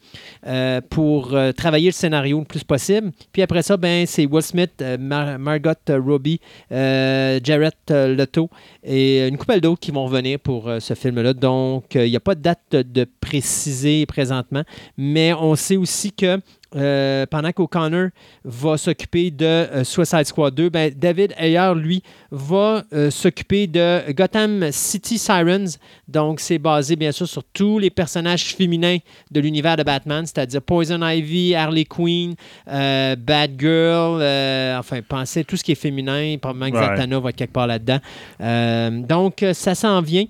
euh, pour euh, travailler le scénario le plus possible. Puis après ça, ben, c'est Will Smith, euh, Mar- Margot Robbie, euh, Leto et une couple d'autres qui vont revenir pour ce film-là. Donc, il n'y a pas de date de, précisée présentement, mais on sait aussi que euh, pendant qu'O'Connor va s'occuper de euh, Suicide Squad 2, ben, David Ayer, lui, va euh, s'occuper de Gotham City Sirens. Donc, c'est basé, bien sûr, sur tous les personnages féminins de l'univers de Batman, c'est-à-dire Poison Ivy, Harley Quinn, Batgirl, enfin, pensez tout ce qui est féminin. Probablement que Ouais. Zatanna va être quelque part là-dedans. Donc, ça s'en vient.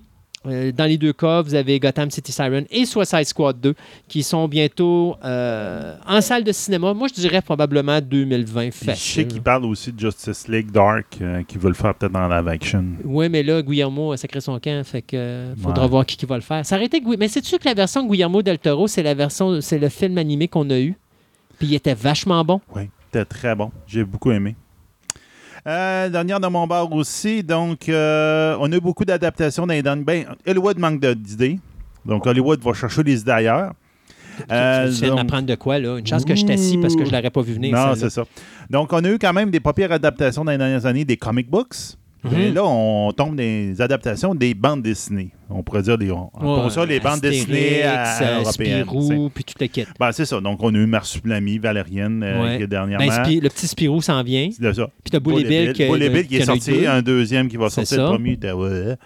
Euh, Dans les deux cas, vous avez Gotham City Siren et Suicide Squad 2 qui sont bientôt euh, en salle de cinéma. Moi, je dirais probablement 2020 Puis Je sais facile. qu'il parle aussi de Justice League Dark, euh, qui veut le faire peut-être dans live action. Oui, mais là, Guillermo a sacré son camp, fait que faudra Ouais. voir qui, qui va le faire. Ça aurait été Gui- Mais sais-tu que la version de Guillermo del Toro, c'est la version, c'est le film animé qu'on a eu, puis il était vachement bon. Oui, c'était très bon. J'ai beaucoup aimé. Euh, dernière de mon bar aussi. Donc, euh, on a eu beaucoup d'adaptations dans les derniers. Ben, Hollywood manque d'idées. Donc, Hollywood va chercher les idées ailleurs. Euh, tu viens de m'apprendre de quoi, là? Une chance que je t'assis parce que je l'aurais pas vu venir. Non, c'est ça. Donc, on a eu quand même des pas pires adaptations dans les dernières années des comic books. Mhm. Là, on tombe dans les adaptations des bandes dessinées. On pourrait dire des. On, pour ça, les bandes dessinées à- euh, européennes. Spirou, puis tout le kit. Ben, c'est ça. Donc, on a eu Marsupilami, Valérienne, euh, Ouais. qui est dernièrement. Ben, le petit Spirou s'en vient. C'est ça. Puis t'as Boule Bill qui, qui est sorti, un deuxième qui va sortir ça. le premier. était, ouais.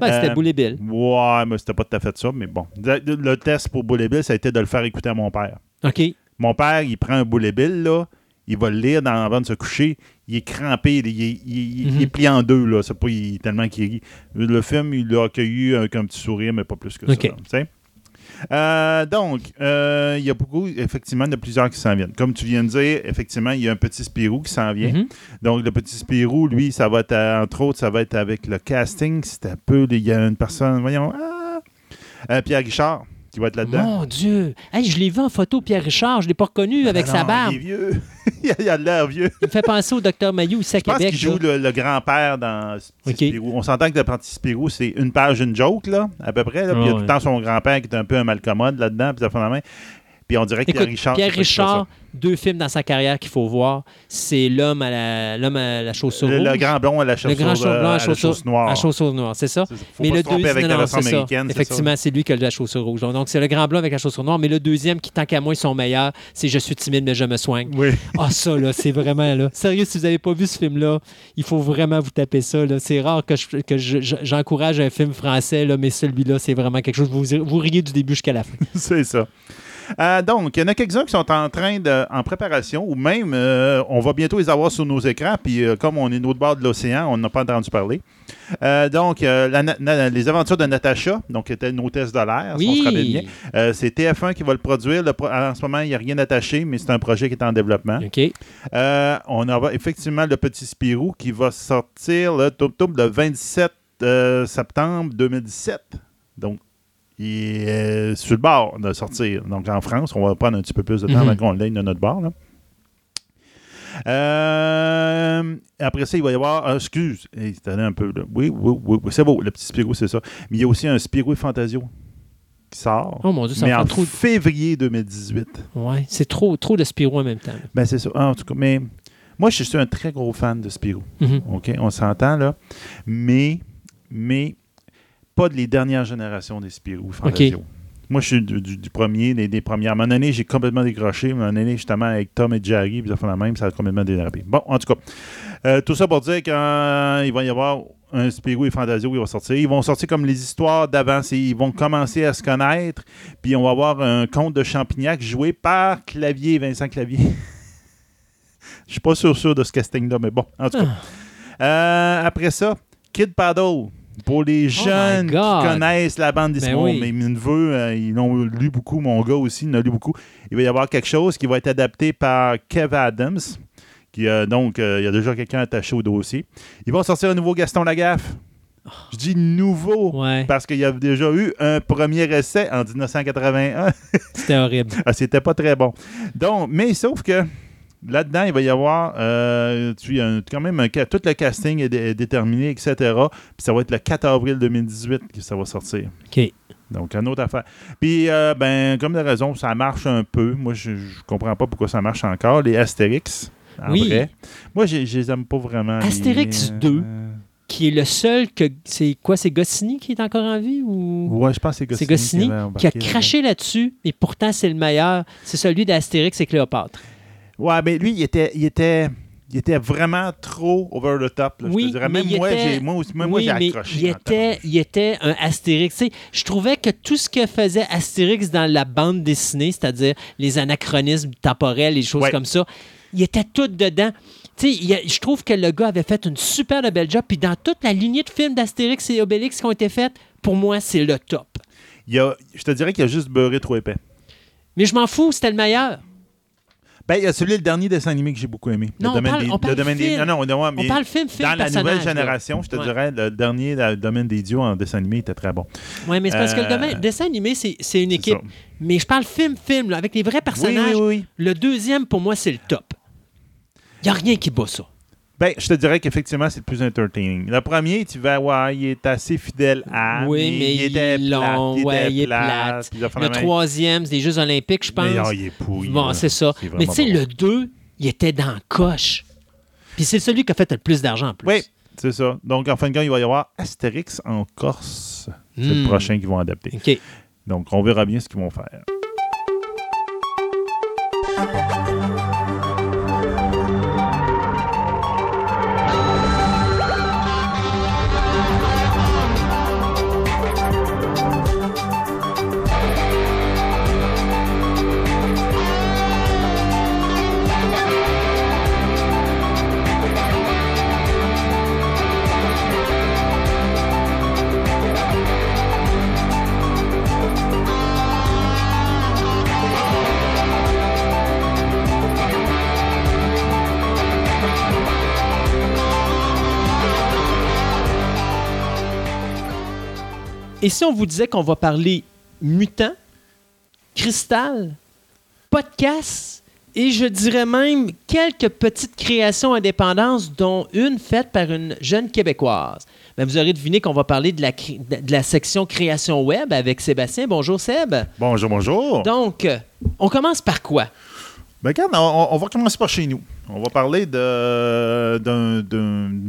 Ben, c'était Euh, Boule Bill. Ouais, mais c'était pas tout à fait ça, mais bon. Le, le test pour Bull et Bill, ça a été de le faire écouter à mon père. OK. Mon père, il prend un Bull et Bill, là, il va le lire dans, avant de se coucher, il est crampé, il, est- il est- il est Mhm. plié en deux, là. C'est pas il- tellement qu'il rit. Le film, il l'a accueilli avec un petit sourire, mais pas plus que ça. là. Euh, donc, euh, il y a beaucoup, effectivement, de plusieurs qui s'en viennent. Comme tu viens de dire, effectivement, il y a un petit Spirou qui s'en vient. Mhm. Donc, le petit Spirou, lui, ça va être, euh, entre autres, ça va être avec le casting. C'est un peu, il y a une personne, voyons, ah, euh, Pierre Richard, qui va être là-dedans. Mon Dieu! Hey, je l'ai vu en photo, Pierre Richard. Je l'ai pas reconnu avec Ah sa non, barbe. Il est vieux. il a- il de l'air vieux. Il me fait penser au docteur Mayou ici à Je pense Québec. qu'il joue là. le, le grand-père dans. Spirou. On s'entend que petit Spirou, c'est une page, une joke, là, à peu près. là. Puis il y a Ah tout le temps son grand-père qui est un peu un malcommode là-dedans, puis ça fait la main. Puis on dirait que Écoute, Pierre Richard. Pierre. Richard, deux films dans sa carrière qu'il faut voir. C'est L'homme à la, l'homme à la chaussure Le, rouge. le grand blond à la Le chaussure, grand chauve euh, blanc à à la chaussure, noire. à chaussure noire, c'est ça? Faut mais pas le se deuxième, avec non, la américaine. Effectivement, c'est lui qui a la chaussure rouge. Donc, c'est le grand blanc avec la chaussure noire. Mais le deuxième, qui, tant qu'à moi, ils sont meilleurs, c'est Je suis timide, mais je me soigne. Oui. Ah, ça, là, c'est vraiment, là. Sérieux, si vous n'avez pas vu ce film-là, il faut vraiment vous taper ça, là. C'est rare que, je- que je- je- j'encourage un film français, là, mais celui-là, c'est vraiment quelque chose. Vous, vous riez du début jusqu'à la fin. C'est ça. Euh, donc, il y en a quelques-uns qui sont en train de, en préparation, ou même, euh, on va bientôt les avoir sur nos écrans, puis euh, comme on est de l'autre bord de l'océan, on n'a pas entendu parler. Donc, la les aventures de Natacha, donc qui était une hôtesse de l'air, si on se rappelle bien. C'est TF1 qui va le produire. Le pro- en ce moment, il n'y a rien attaché, mais c'est un projet qui est en développement. OK. On aura effectivement le petit Spirou qui va sortir le, le 27 euh, septembre 2017. Donc, il est euh, sur le bord de sortir. Donc, en France, on va prendre un petit peu plus de temps Mhm. avant qu'on l'ait de notre bord. là. Euh, après ça, il va y avoir. ah, excuse, hey, un peu. là. Oui, oui, oui, oui, c'est beau, le petit Spirou, c'est ça. Mais il y a aussi un Spirou Fantasio qui sort. Oh mon Dieu, ça mais me en fait trop. février 2018. Ouais, c'est trop, trop de Spirou en même temps. là. Ben, c'est ça. Ah, en tout cas, mais moi, je suis un très gros fan de Spirou. Mhm. OK? On s'entend, là. Mais, mais, pas de les dernières générations des Spirou Fantasio. Moi, je suis du, du- du premier, des, des premières. À un moment donné, j'ai complètement décroché. À un moment donné, justement, avec Tom et Jerry, puis ça fait la même, ça a complètement dérapé. Bon, en tout cas, euh, tout ça pour dire qu'il va y avoir un Spirou et Fantasio qui va sortir. Ils vont sortir comme les histoires d'avant. Ils vont commencer à se connaître, puis on va avoir un conte de Champignac joué par Clavier, Vincent Clavier. Je suis pas sûr, sûr de ce casting-là, mais bon, en tout cas. Euh, après ça, Kid Paddle. Pour les jeunes qui connaissent la bande dessinée, Ben oui. mes, neveux, euh, ils l'ont lu beaucoup. Mon gars aussi, il en a lu beaucoup. Il va y avoir quelque chose qui va être adapté par Kev Adams. Qui, euh, donc, euh, il y a déjà quelqu'un attaché au dossier. Ils vont sortir un nouveau Gaston Lagaffe. Je dis nouveau Ouais, parce qu'il y a déjà eu un premier essai en 1981. c'était horrible. Ah, c'était pas très bon. Donc, mais sauf que Là-dedans, il va y avoir euh, tu, un- quand même un, tout le casting est, dé- est déterminé, etc. Puis ça va être le 4 avril 2018 que ça va sortir. OK. Donc, une autre affaire. Puis, euh, ben, comme de raison, ça marche un peu. Moi, je, je comprends pas pourquoi ça marche encore. Les Astérix, en Oui. vrai. Moi, je je les aime pas vraiment. les- Astérix 2. euh, Qui est le seul que. C'est quoi C'est Goscinny qui est encore en vie ou? Ouais, je pense que c'est C'est Goscinny, Goscinny avait qui a craché là-dessus, et pourtant c'est le meilleur. C'est celui d'Astérix et Cléopâtre. Ouais, mais lui, il était, il était, il était vraiment trop over the top. là, je te dirais. Même moi, était- j'ai, moi, aussi- même moi, j'ai accroché. il était, il était un Astérix. Tu sais, je trouvais que tout ce que faisait Astérix dans la bande dessinée, c'est-à-dire les anachronismes temporels, les choses Ouais. comme ça, il était tout dedans. Tu sais, je trouve que le gars avait fait une super belle job. Puis dans toute la lignée de films d'Astérix et Obélix qui ont été faits, pour moi, c'est le top. Il a- je te dirais qu'il a juste beurré trop épais. Mais je m'en fous, c'était le meilleur. Ben, il y a celui, le dernier dessin animé que j'ai beaucoup aimé. Non, on le domaine parle- des, on parle le domaine des- film. Non, On parle film, film, dans la nouvelle là. génération, je te Ouais. dirais, le dernier, le domaine des dieux en dessin animé était très bon. Oui, mais c'est parce que le Euh, domaine- dessin animé, c'est une équipe. Mais je parle film-film, là, avec les vrais Oui, personnages. oui, oui. Le deuxième, pour moi, c'est le top. Il n'y a rien qui bat ça. Ben, je te dirais qu'effectivement, c'est le plus entertaining. Le premier, tu vas voir, il est assez fidèle à. Oui, mais il est long, plate, ouais, était il est plate. Le troisième, c'est les Jeux olympiques, je pense. Mais, oh, il est pourri. bon, c'est ça. Mais tu sais, bon. le 2, il était dans coche. Puis c'est celui qui a fait le plus d'argent en plus. Oui, c'est ça. Donc, en fin de compte, il va y avoir Astérix en Corse. C'est Hmm. le prochain qu'ils vont adapter. OK. Donc, on verra bien ce qu'ils vont faire. Et si on vous disait qu'on va parler mutant, cristal, podcast et je dirais même quelques petites créations indépendantes, dont une faite par une jeune québécoise. Ben, vous aurez deviné qu'on va parler de la, de la section création web avec Sébastien. Bonjour Seb. Bonjour, bonjour. Donc, on commence par quoi? Ben, regarde, on, on va commencer par chez nous. On va parler d'une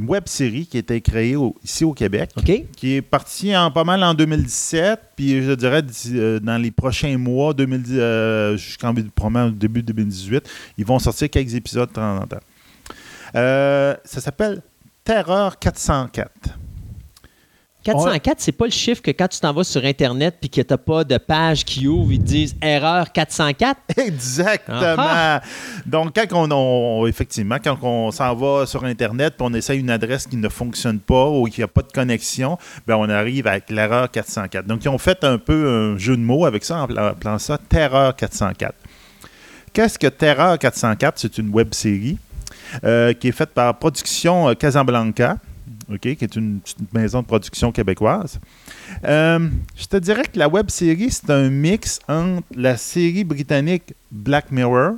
web série qui a été créée au- ici au Québec. Qui est parti en pas mal en 2017, puis je dirais euh, dans les prochains mois, 2010, euh, jusqu'en début 2018, ils vont sortir quelques épisodes de temps en temps. Euh, ça s'appelle Terreur 404. 404, c'est pas le chiffre que quand tu t'en vas sur Internet puis que t'as pas de page qui ouvre, ils te disent erreur 404. Exactement. Ah Donc, quand on, on- effectivement, quand on s'en va sur Internet puis on essaye une adresse qui ne fonctionne pas ou qui n'a pas de connexion, ben on arrive avec l'erreur 404. Donc, ils ont fait un peu un jeu de mots avec ça en appelant ça Terreur 404. Qu'est-ce que Terreur 404? C'est une web série euh, qui est faite par Production euh, Casablanca, ok, qui est une petite maison de production québécoise. Euh, je te dirais que la web série, c'est un mix entre la série britannique Black Mirror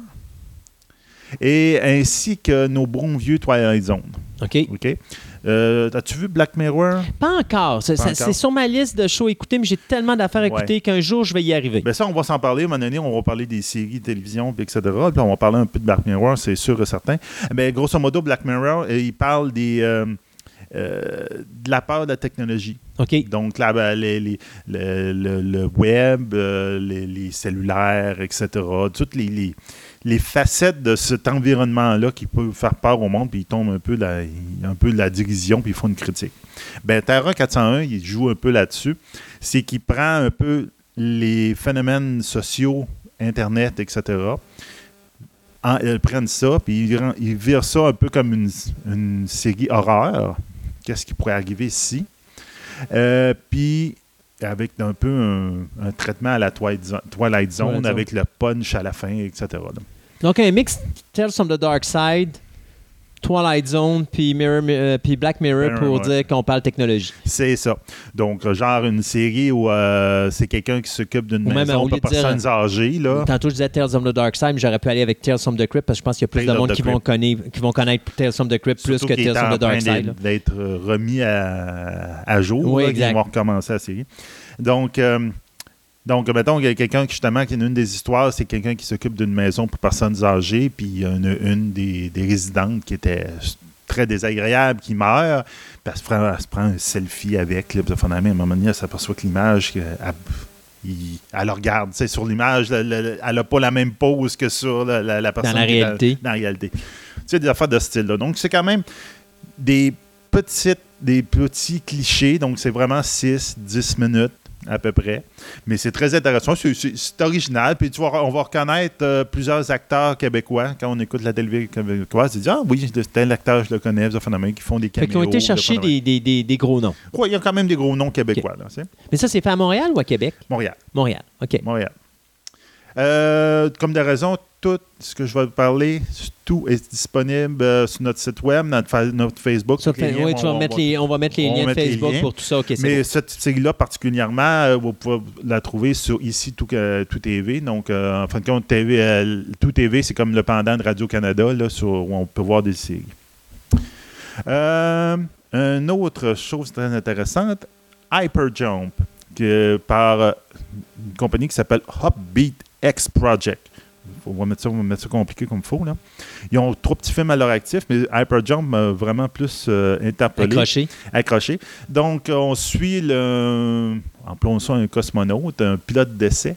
et ainsi que nos bons vieux Twilight Zone. OK? OK? Euh, As-tu vu Black Mirror? Pas encore. C'est sur ma liste de shows à écouter, mais j'ai tellement d'affaires à Ouais. écouter qu'un jour, je vais y arriver. Ben ça, on va s'en parler. À un moment donné, on va parler des séries de télévision, puis etc. Puis on va parler un peu de Black Mirror, c'est sûr et certain. Ben, grosso modo, Black Mirror, euh, il parle des, euh, euh, de la peur de la technologie. Donc, là, ben, les- les- le, le- le web, euh, les, les cellulaires, etc. Toutes les, les- facettes de cet environnement-là qui peut faire peur au monde, puis ils tombent un peu, la, un peu de la dérision, puis ils font une critique. Ben, Terra 401, il joue un peu là-dessus. C'est qu'il prend un peu les phénomènes sociaux, Internet, etc. En- ils prennent ça, puis ils, ils virent ça un peu comme une, une série horreur. Qu'est-ce qui pourrait arriver ici? Euh, puis avec un peu un, un traitement à la Twilight Zone, Twilight Zone, Twilight Zone. avec le punch à la fin, etc. là. Donc, un mix Tales from the Dark Side Twilight Zone puis Mirror- euh, puis Black Mirror Mirror, pour ouais. dire qu'on parle technologie. C'est ça. Donc, euh, genre une série où euh, c'est quelqu'un qui s'occupe d'une maison pour de dire- personnes âgées. Là. Tantôt, je disais Tales from the Dark Side, mais j'aurais pu aller avec Tales from the Crypt parce que je pense qu'il y a plus Tales de monde qui vont, connaître, qui vont connaître Tales from the Crypt plus que Tales from the Dark Side. d'être- remis à, à jour. Oui, là, exact. Ils vont recommencer la série. Donc, euh, donc mettons qu'il y a quelqu'un qui, justement, qui une des histoires, c'est quelqu'un qui s'occupe d'une maison pour personnes âgées, puis il y a une, une des, des résidentes qui était très désagréable qui meurt, puis elle se prend, elle se prend un selfie avec, là, puis à un moment donné, elle s'aperçoit que l'image, elle, il- elle le regarde, tu sais, sur l'image, le- le- elle n'a pas la même pose que sur la, la- la personne. la qui est réalité. dans la réalité. Tu sais, des affaires de ce style-là. Donc, c'est quand même des petites, des petits clichés. Donc, c'est vraiment 6, 10 minutes à peu près. Mais c'est très intéressant. C'est- C'est c'est original. Puis tu vas, on va reconnaître euh, plusieurs acteurs québécois quand on écoute la télévision québécoise. Tu dis, ah oui, tel acteur, je le connais, ce phénomène, qui font des Fait caméos. qu'ils ont été chercher des, des, des, des gros noms. Ouais, il y a quand même des gros noms québécois. Là. Mais ça, c'est fait à Montréal ou à Québec? Montréal. Montréal. OK. Montréal. Euh, comme de raison, tout ce que je vais vous parler, tout est disponible euh, sur notre site web, notre, fa- notre Facebook. Ça Tous les fait- liens oui, vont- tu vas vont- mettre vont- les, on va mettre les on va liens de Facebook liens. pour tout ça. Mais bon. cette série-là, particulièrement, euh, vous pouvez la trouver sur ici tout, euh, tout TV. Donc, en fin de compte, TV, tout TV, c'est comme le pendant de Radio-Canada, là, sur, où on peut voir des séries. Une autre chose très intéressante, Hyperjump, que, par une compagnie qui s'appelle Hopbeat X Project. On va mettre ça, on va mettre ça compliqué comme il faut. Là. Ils ont trois petits films à leur actif, mais Hyperjump m'a vraiment plus euh, interpellé Accroché. accroché. Donc, on suit le, ça un cosmonaute, un pilote d'essai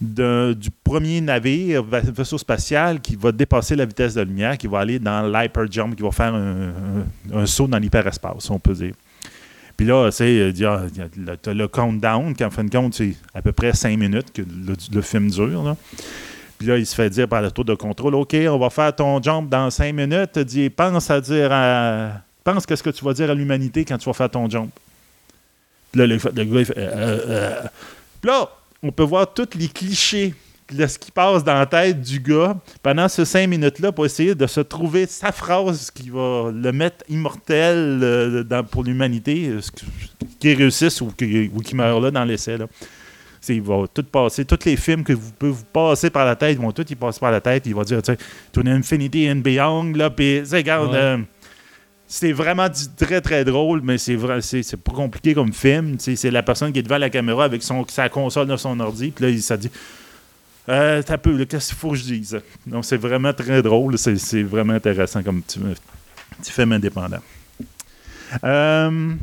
de- du premier navire, va- vaisseau spatial qui va dépasser la vitesse de la lumière, qui va aller dans l'hyperjump, qui va faire un, un- un saut dans l'hyperespace, on peut dire. Puis là, tu sais, t'as le countdown, qui en fin de compte, c'est à peu près cinq minutes que le, film dure. Puis là, il se fait dire par le tour de contrôle, OK, on va faire ton jump dans cinq minutes. Dit, pense à dire à... Pense qu'est-ce que tu vas dire à l'humanité quand tu vas faire ton jump. Puis là, le, le gars, il fait, euh, euh. Puis là, on peut voir tous les clichés de ce qui passe dans la tête du gars pendant ces cinq minutes-là pour essayer de se trouver sa phrase qui va le mettre immortel euh, dans- pour l'humanité, euh, ce qui- qui réussisse ou qui, ou qui meurt là dans l'essai. Il va tout passer, tous les films que vous pouvez vous passer par la tête, ils vont tous y passer par la tête. Il va dire, tu sais, Infinity and Beyond, là, puis, regarde, Ouais. euh, c'est vraiment du- très, très drôle, mais c'est vrai, c'est c'est pas compliqué comme film. C'est la personne qui est devant la caméra avec son, sa console de son ordi, puis là, il s'est dit, euh, t'as peu, qu'est-ce qu'il faut que je dise? Donc, c'est vraiment très drôle, c'est vraiment intéressant comme petit, petit film indépendant. Euh,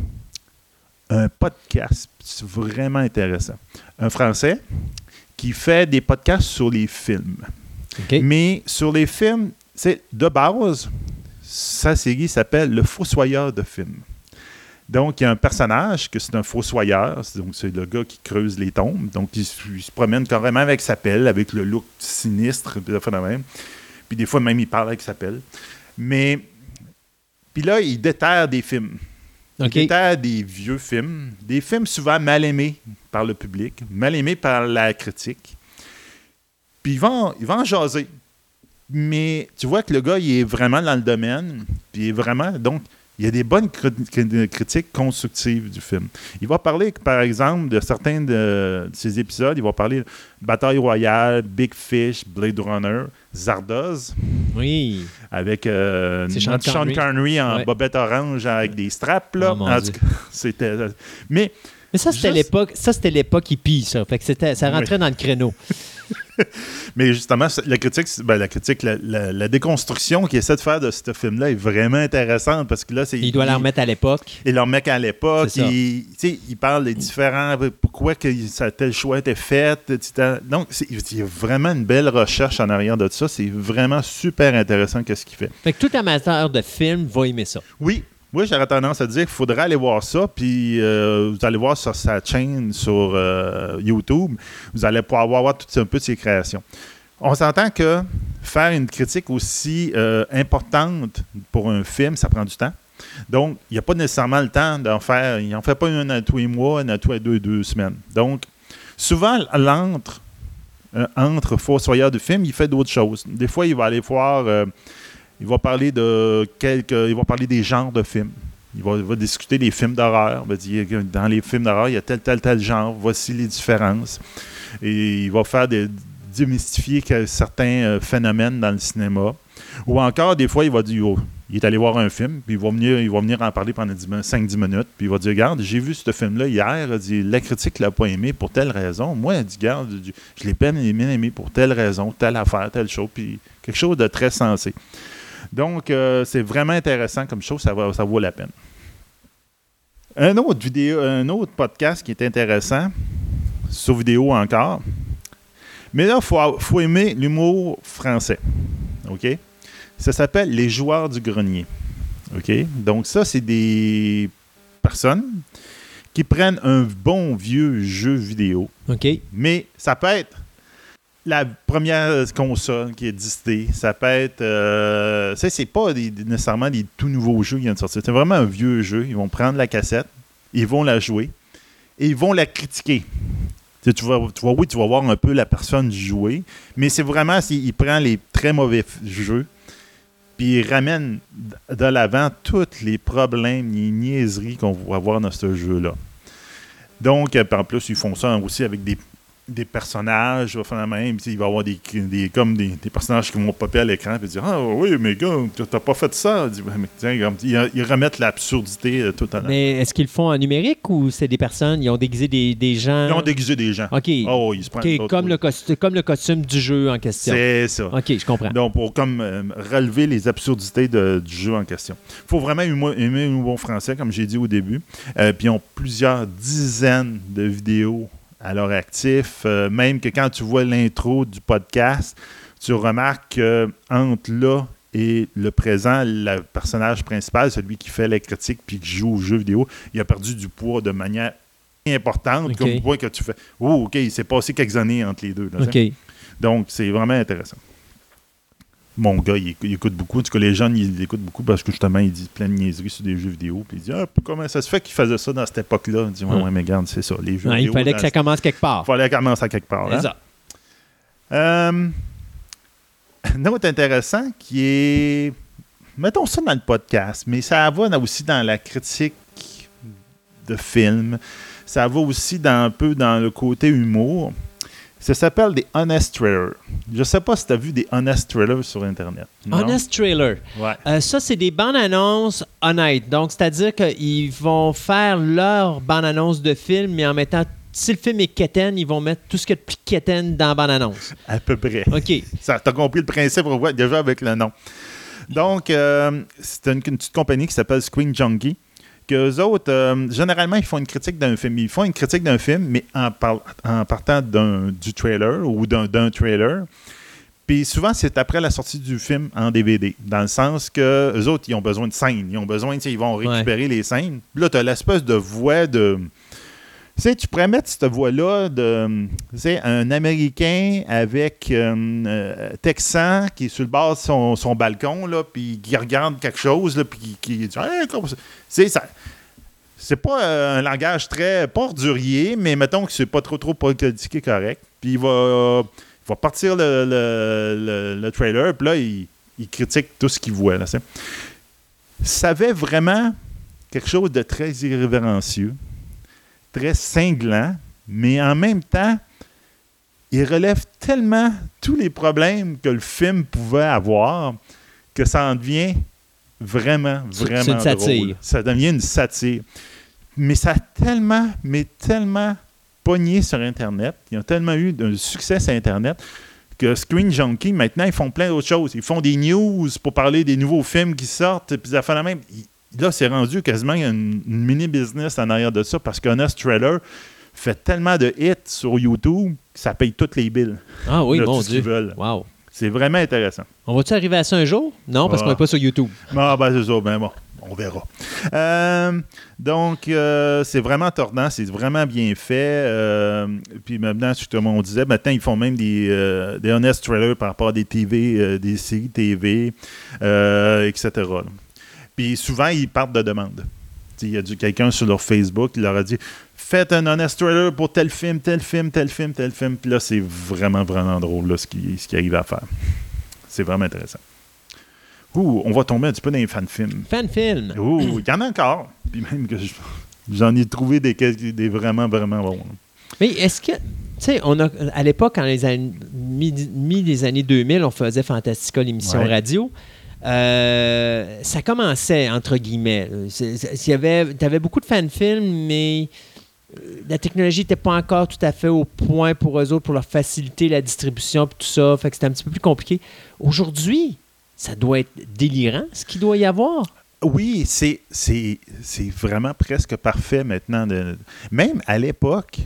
un podcast, c'est vraiment intéressant. Un Français qui fait des podcasts sur les films. Mais sur les films, c'est de base, sa série s'appelle Le Fossoyeur de films. Donc, il y a un personnage que c'est un fossoyeur, donc c'est le gars qui creuse les tombes. Donc, il, se- il se promène carrément avec sa pelle, avec le look sinistre, puis, même. puis des fois même il parle avec sa pelle. Mais, puis là, il déterre des films. Il déterre des vieux films, des films souvent mal aimés par le public, mal aimés par la critique. Puis il va, il va en jaser. Mais tu vois que le gars, il est vraiment dans le domaine. Puis il est vraiment. Donc, il y a des bonnes cri- cri- critiques constructives du film. Il va parler, par exemple, de certains de, de ses épisodes. Il va parler de Bataille Royale, Big Fish, Blade Runner, Zardoz, Oui. avec euh, Sean Connery. Connery en Ouais. bobette orange avec des straps. Là. Oh, mon en Dieu. tout cas, c'était. Mais Mais ça, c'était Juste- l'époque. Ça, c'était l'époque hippie, ça. Fait que c'était, ça rentrait dans le créneau. Mais justement, c'est- la critique, ben, la critique, la, la- la déconstruction qu'il essaie de faire de ce film-là est vraiment intéressante parce que là, c'est. Il doit la remettre à l'époque. Et leur mec à l'époque, il, il parle des différents. Pourquoi que ça, tel choix était fait. etc. Donc, il y a vraiment une belle recherche en arrière de ça. C'est vraiment super intéressant qu'est-ce qu'il fait. Fait que tout amateur de film va aimer ça. Oui. Moi, j'aurais tendance à dire qu'il faudrait aller voir ça, puis euh, vous allez voir sur sa chaîne sur euh, YouTube, vous allez pouvoir voir tout un peu de ses créations. On s'entend que faire une critique aussi euh, importante pour un film, ça prend du temps. Donc, il n'y a pas nécessairement le temps d'en faire. Il n'en fait pas une à tous les mois, une à tous les deux, deux semaines. Donc, souvent, l'entre, euh, entre Fossoyeur du film, il fait d'autres choses. Des fois, il va aller voir. Il va parler de quelques. Il va parler des genres de films. Il va, discuter des films d'horreur. Il va dire dans les films d'horreur, il y a tel, tel, tel genre. Voici les différences. Et il va faire des, démystifier certains euh, phénomènes dans le cinéma. Ou encore, des fois, il va dire oh, il est allé voir un film, puis il va venir, il va venir en parler pendant 5-10 minutes, puis il va dire Regarde, j'ai vu ce film-là hier, il dit, la critique l'a pas aimé pour telle raison. Moi, il dit Regarde, je l'ai bien aimé pour telle raison, telle affaire, telle chose, puis quelque chose de très sensé. Donc, euh, c'est vraiment intéressant comme chose, ça, va, ça vaut la peine. Un autre, vidéo, un autre podcast qui est intéressant, sur vidéo encore, mais là, il faut, faut aimer l'humour français. OK? Ça s'appelle Les joueurs du grenier. OK? Donc, ça, c'est des personnes qui prennent un bon vieux jeu vidéo, OK. mais ça peut être la première console qui est existée. Ça peut être. Euh, c'est pas des- nécessairement des tout nouveaux jeux qui viennent de sortir. C'est vraiment un vieux jeu. Ils vont prendre la cassette, ils vont la jouer et ils vont la critiquer. Tu, vas, tu oui, tu vas voir un peu la personne jouer, mais c'est vraiment, c'est- il prend les très mauvais jeux, puis il ramène de l'avant tous les problèmes, les niaiseries qu'on va voir dans ce jeu-là. Donc, euh, en plus, ils font ça aussi avec des, des personnages, va faire la même. Il va y avoir des, des, comme des, des personnages qui vont popper à l'écran et dire Ah oui, mais gars, t'as pas fait ça. Il ils, ils remettent l'absurdité euh, tout à l'heure. Mais est-ce qu'ils le font en numérique ou c'est des personnes, ils ont déguisé des, des gens? Ils ont déguisé des gens. OK. Oh, ils se prennent OK, d'autres, comme, oui. le costume, comme le costume du jeu en question. C'est ça. OK, je comprends. Donc, pour comme euh, relever les absurdités de- du jeu en question. Il faut vraiment aimer l'humour français, comme j'ai dit au début. Euh, puis, ils ont plusieurs dizaines de vidéos à leur actif. Euh, même que quand tu vois l'intro du podcast, tu remarques qu'entre là et le présent, le personnage principal, celui qui fait la critique puis qui joue au jeu vidéo, il a perdu du poids de manière importante, comme point que tu fais. Oh, OK, il s'est passé quelques années entre les deux. là. Donc, c'est vraiment intéressant. Mon gars, il, éc- il écoute beaucoup. En tout cas, les jeunes, ils l'écoutent beaucoup parce que justement, il dit plein de niaiseries sur des jeux vidéo. Puis il dit Ah, comment ça se fait qu'il faisait ça dans cette époque-là? Il dit Ouais, Ouais. mais regarde, c'est ça. Les jeux Ouais, il vidéo. fallait que ça ce- commence quelque part. fallait commencer à quelque part. C'est hein. ça. Euh, un autre intéressant qui est. Mettons ça dans le podcast, mais ça va aussi dans la critique de films. Ça va aussi dans, un peu dans le côté humour. Ça s'appelle des Honest Trailers. Je sais pas si tu as vu des Honest Trailers sur Internet. Non? Honest Trailer. Ouais. Euh, ça, c'est des bandes annonces honnêtes. Donc, c'est-à-dire qu'ils vont faire leur bande annonce de film, mais en mettant. Si le film est quétaine, ils vont mettre tout ce qu'il y a de plus quétaine dans la bande annonce. À peu près. OK. Ça, t'as compris le principe ouais, déjà avec le nom. Donc, euh, c'est une, une petite compagnie qui s'appelle Screen Junkie. Qu'eux autres, euh, généralement, ils font une critique d'un film. Ils font une critique d'un film, mais en, par- en partant d'un- du trailer ou d'un d'un trailer. Puis souvent, c'est après la sortie du film en DVD. Dans le sens que eux autres, ils ont besoin de scènes. Ils ont besoin, ils vont récupérer les scènes. Puis là, tu as l'espèce de voix de. Tu sais, tu pourrais mettre cette voix-là de. Un Américain avec euh, euh, Texan qui est sur le bord de son, balcon, là, puis qui regarde quelque chose, là, puis qui, dit. Comme ça? C'est pas euh, un langage très. pas ordurier, mais mettons que c'est pas trop trop politiqué correct. Puis il va, va partir le, le- le- le trailer, puis là, il, critique tout ce qu'il voit. Ça avait vraiment quelque chose de très irrévérencieux, très cinglant, mais en même temps, il relève tellement tous les problèmes que le film pouvait avoir que ça en devient vraiment, vraiment une satire. drôle. Ça devient une satire. Mais ça a tellement, mais tellement pogné sur Internet. Ils ont tellement eu un succès sur Internet que Screen Junkie, maintenant, ils font plein d'autres choses. Ils font des news pour parler des nouveaux films qui sortent, puis ça fait la même. Ils- Là, c'est rendu quasiment une, une mini-business en arrière de ça parce qu'Honest Trailer fait tellement de hits sur YouTube que ça paye toutes les billes. Ah oui, Là, mon ce Dieu. veulent. Wow. C'est vraiment intéressant. On va-tu arriver à ça un jour? Non, parce Ah. qu'on n'est pas sur YouTube. Ah, ben c'est ça, ben bon, on verra. Euh, donc, euh, c'est vraiment tordant, c'est vraiment bien fait. euh, puis maintenant, justement, on disait, maintenant, ils font même des, des honest trailers par rapport à des TV, des séries TV, etc. Puis souvent, ils partent de sais, Il y a du- quelqu'un sur leur Facebook qui leur a dit Faites un honest trailer pour tel film, tel film, tel film, tel film. Puis là, c'est vraiment, vraiment drôle là, ce qui- ce qu'ils arrivent à faire. C'est vraiment intéressant Ouh, on va tomber un petit peu dans les fan-films. Fan-film. Ouh, il y en a encore. Puis même que je- j'en ai trouvé des, des vraiment, vraiment bons. Mais est-ce que. Tu sais, on a, à l'époque, en les années, mi, mi- des années 2000, on faisait Fantastica, l'émission Ouais. radio. Euh, ça commençait, entre guillemets. Avait, t'avais beaucoup de fan-films, mais euh, la technologie n'était pas encore tout à fait au point pour eux autres, pour leur faciliter la distribution et tout ça. Fait que c'était un petit peu plus compliqué. Aujourd'hui, ça doit être délirant, ce qu'il doit y avoir. Oui, c'est, vraiment presque parfait maintenant. Même à l'époque,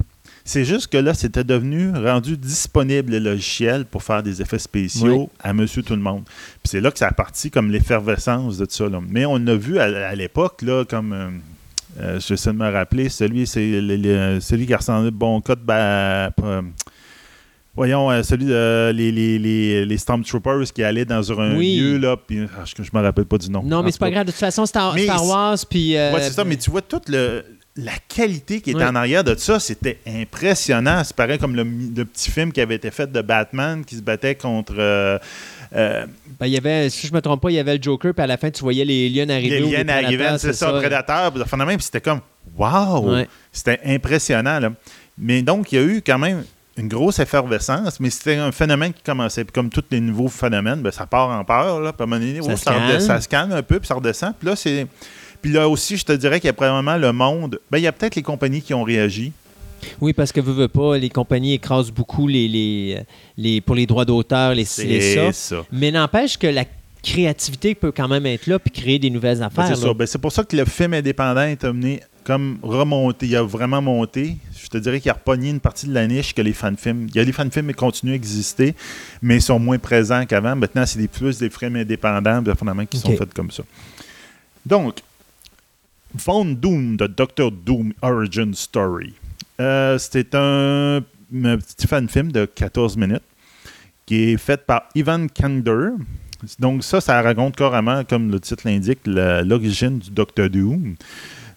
c'est juste que là, c'était devenu rendu disponible le logiciel pour faire des effets spéciaux Oui. à monsieur tout le monde. Puis c'est là que ça a parti comme l'effervescence de tout ça. là. Mais on a vu à, à l'époque, là, comme. euh, euh, je sais de me rappeler, celui, c'est celui qui ressemblait bon code. Bah, pas- voyons, euh, celui de les, les, les, les Stormtroopers qui allaient dans un Oui. lieu, là, puis ah, je, je me rappelle pas du nom. Non, mais tout c'est pas grave. De toute façon, Star, Star Wars, puis. euh, Ouais, c'est ça, mais tu vois toute le, la qualité qui était Ouais. en arrière de ça, c'était impressionnant. C'est pareil comme le, le petit film qui avait été fait de Batman qui se battait contre euh, euh, Ben, il y avait, si je me trompe pas, il y avait le Joker, puis à la fin, tu voyais les lions arriver. les arrivant, prédateurs, c'est ça, Predator, puis enfin, même, puis c'était comme Wow! Ouais. C'était impressionnant. Là. Mais donc, il y a eu quand même une grosse effervescence, mais c'était un phénomène qui commençait. Puis comme tous les nouveaux phénomènes, ben, ça part en peur. Là, puis à un moment donné, Ça oh, se ça, calme. ça se calme un peu, puis ça redescend. Puis là, c'est. Puis là aussi, je te dirais qu'il y a probablement le monde. Ben, il y a peut-être les compagnies qui ont réagi. Oui, parce que veux, veux pas, les compagnies écrasent beaucoup les, les, les, pour les droits d'auteur, les les ça. Ça. Mais n'empêche que la créativité peut quand même être là puis créer des nouvelles Ben, affaires. c'est ça. Ben, c'est pour ça que le film indépendant est amené comme remonter. Il a vraiment monté. Je te dirais qu'il a repogné une partie de la niche que les fan-films. Il y a des fan-films qui continuent à exister, mais ils sont moins présents qu'avant. Maintenant, c'est des plus des films indépendants, bien, finalement, qui sont faits comme ça. Donc, Von Doom, de Doctor Doom Origin Story. Euh, C'était un, un petit fan-film de 14 minutes qui est fait par Ivan Kander. Donc ça, ça raconte carrément, comme le titre l'indique, l'origine du Doctor Doom.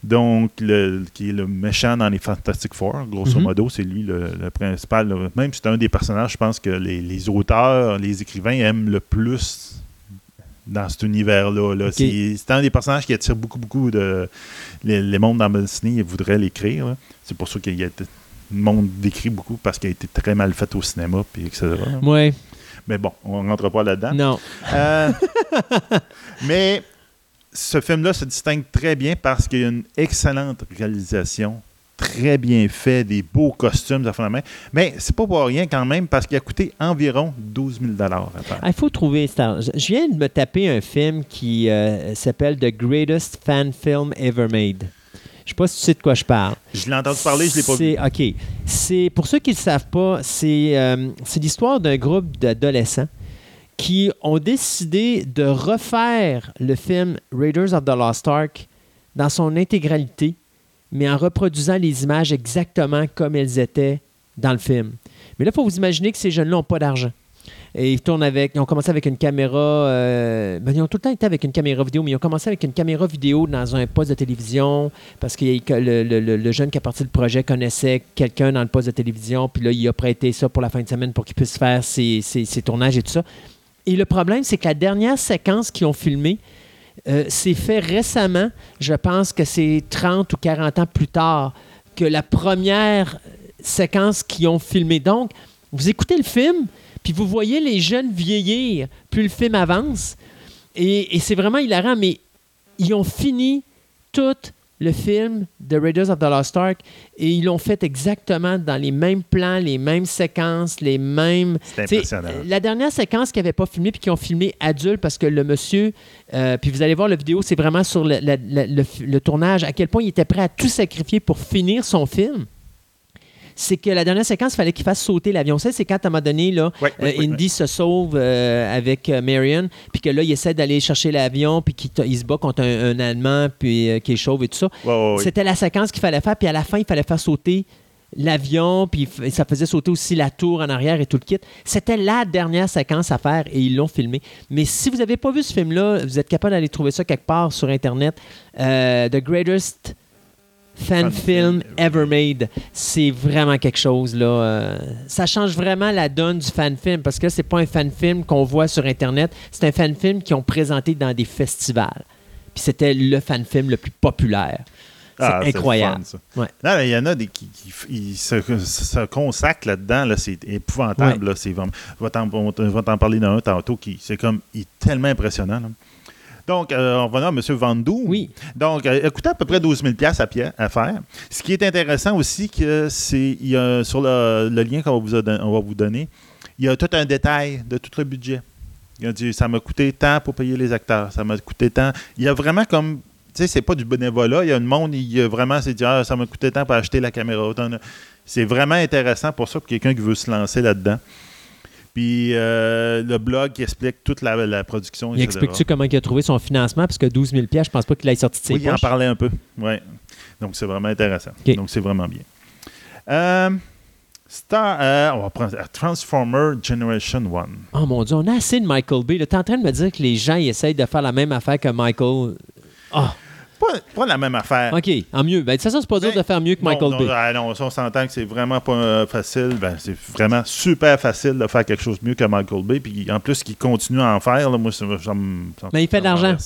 Donc, le, qui est le méchant dans les Fantastic Four, grosso Mhm. modo, c'est lui le, le principal. le- Même c'est un des personnages, je pense que les, les auteurs, les écrivains aiment le plus dans cet univers-là. là. C'est un des personnages qui attire beaucoup, beaucoup de. Les, les mondes dans Disney ils voudraient l'écrire. C'est pour ça qu'il y a le monde décrit beaucoup parce qu'il a été très mal fait au cinéma, puis etc. Ouais, Mais bon, on ne rentre pas là-dedans. non. Euh, mais ce film-là se distingue très bien parce qu'il y a une excellente réalisation, très bien fait, des beaux costumes, ça fait la main. Mais c'est pas pour rien quand même parce qu'il a coûté environ 12 000 à faire. Ah, Il faut trouver Star. Je viens de me taper un film qui euh, s'appelle The Greatest Fan Film Ever Made. Je sais pas si tu sais de quoi je parle. Je l'ai entendu parler, je l'ai pas vu. OK. C'est, pour ceux qui ne le savent pas, c'est, euh, c'est l'histoire d'un groupe d'adolescents qui ont décidé de refaire le film Raiders of the Lost Ark dans son intégralité, mais en reproduisant les images exactement comme elles étaient dans le film. Mais là, il faut vous imaginer que ces jeunes-là n'ont pas d'argent. Et ils tournent avec. Ils ont commencé avec une caméra. euh, ben, ils ont tout le temps été avec une caméra vidéo, mais ils ont commencé avec une caméra vidéo dans un poste de télévision parce que le, jeune qui a parti le projet connaissait quelqu'un dans le poste de télévision, puis là, il a prêté ça pour la fin de semaine pour qu'il puisse faire ses tournages et tout ça. Et le problème, c'est que la dernière séquence qu'ils ont filmée, euh, c'est fait récemment. Je pense que c'est 30 ou 40 ans plus tard que la première séquence qu'ils ont filmée. Donc, vous écoutez le film, puis vous voyez les jeunes vieillir, plus le film avance. Et, et c'est vraiment hilarant, mais ils ont fini tout le film de Raiders of the Lost Ark et ils l'ont fait exactement dans les mêmes plans, les mêmes séquences, les mêmes. C'est impressionnant. euh, La dernière séquence qu'ils n'avaient pas filmée puis qu'ils ont filmé adulte parce que le monsieur, euh, puis vous allez voir la vidéo, c'est vraiment sur le, la- la- le le tournage, à quel point il était prêt à tout sacrifier pour finir son film. C'est que la dernière séquence, il fallait qu'il fasse sauter l'avion. C'est quand, à un moment donné, là, Ouais, euh, Indy se sauve euh, avec euh, Marion, puis que là, il essaie d'aller chercher l'avion, puis qu'il il se bat contre un, un Allemand, puis euh, qui est chauve et tout ça. C'était la séquence qu'il fallait faire, puis à la fin, il fallait faire sauter l'avion, puis ça faisait sauter aussi la tour en arrière et tout le kit. C'était la dernière séquence à faire et ils l'ont filmé. Mais si vous n'avez pas vu ce film-là, vous êtes capable d'aller trouver ça quelque part sur Internet. The Greatest fan Fan film film ever made. C'est vraiment quelque chose là. euh, ça change vraiment la donne du fan film parce que c'est pas un fan film qu'on voit sur internet, c'est un fan film qu'ils ont présenté dans des festivals. Puis c'était le fan film le plus populaire. C'est Ah, le incroyable. fun, ça. Ouais. Là, il y en a des qui, qui- ils se, se consacrent là-dedans. Là, c'est épouvantable. là, c'est vraiment, je vais t'en- on va t'en parler d'un tantôt qui c'est comme il est tellement impressionnant. là. Donc, euh, on va à M. Vandou. Oui. Donc, euh, coûtait à peu près 12 000 à, à faire. Ce qui est intéressant aussi, que c'est il y a, sur le, le lien qu'on va, vous a don- on va vous donner, il y a tout un détail de tout le budget. Il a dit, ça m'a coûté tant pour payer les acteurs, ça m'a coûté tant. Il y a vraiment comme, tu sais, c'est pas du bénévolat, il y a un monde, il y a vraiment, c'est dit, ah, ça m'a coûté tant pour acheter la caméra. C'est vraiment intéressant pour ça, pour quelqu'un qui veut se lancer là-dedans. Puis euh, le blog qui explique toute la, la production, Il explique-tu comment il a trouvé son financement? Parce que 12 000 je pense pas qu'il ait sorti de ses Oui, il en parlait un peu. Ouais. Donc, c'est vraiment intéressant. Donc, c'est vraiment bien. Euh, Star, euh, on va prendre Transformer Generation 1. Oh mon Dieu, on a assez de Michael Bay. Tu es en train de me dire que les gens ils essayent de faire la même affaire que Michael. Ah, Pas, pas la même affaire. OK, en mieux. Ben, de toute façon, c'est pas dur Ben, de faire mieux que Non, Michael non, Bay. ah, non, ça, on s'entend que c'est vraiment pas euh, facile. Ben, c'est vraiment super facile de faire quelque chose de mieux que Michael Bay. Puis en plus, qu'il continue à en faire, là, moi, ça, me- ça me- ça- Mais il fait de l'argent.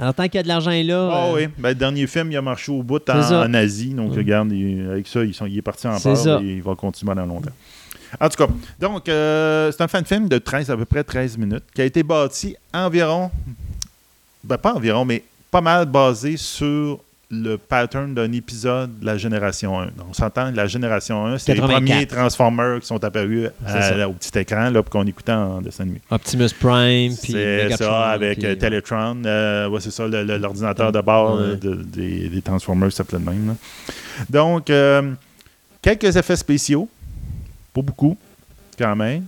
Alors, tant qu'il y a de l'argent là. Ah euh, oui, ben, le dernier film, il a marché au bout en, Asie. Donc, regarde, il- avec ça, ils sont, il est parti en ça. et il va continuer dans longtemps. En tout cas, donc, euh, c'est un fan film de 13, à peu près 13 minutes, qui a été bâti environ, ben pas environ, mais pas mal basé sur le pattern d'un épisode de la génération 1. Donc, on s'entend, la génération 1, c'est les 84. premiers Transformers qui sont apparus à- ça. là, au petit écran, là, qu'on écoutait en dessin animé. Optimus Prime, puis C'est ça, avec puis- euh, Teletron. euh, ouais, c'est ça, le- le- l'ordinateur de bord Ouais. euh, de- des, des Transformers qui s'appelait de même. là. Donc, euh, quelques effets spéciaux. Pas beaucoup, quand même.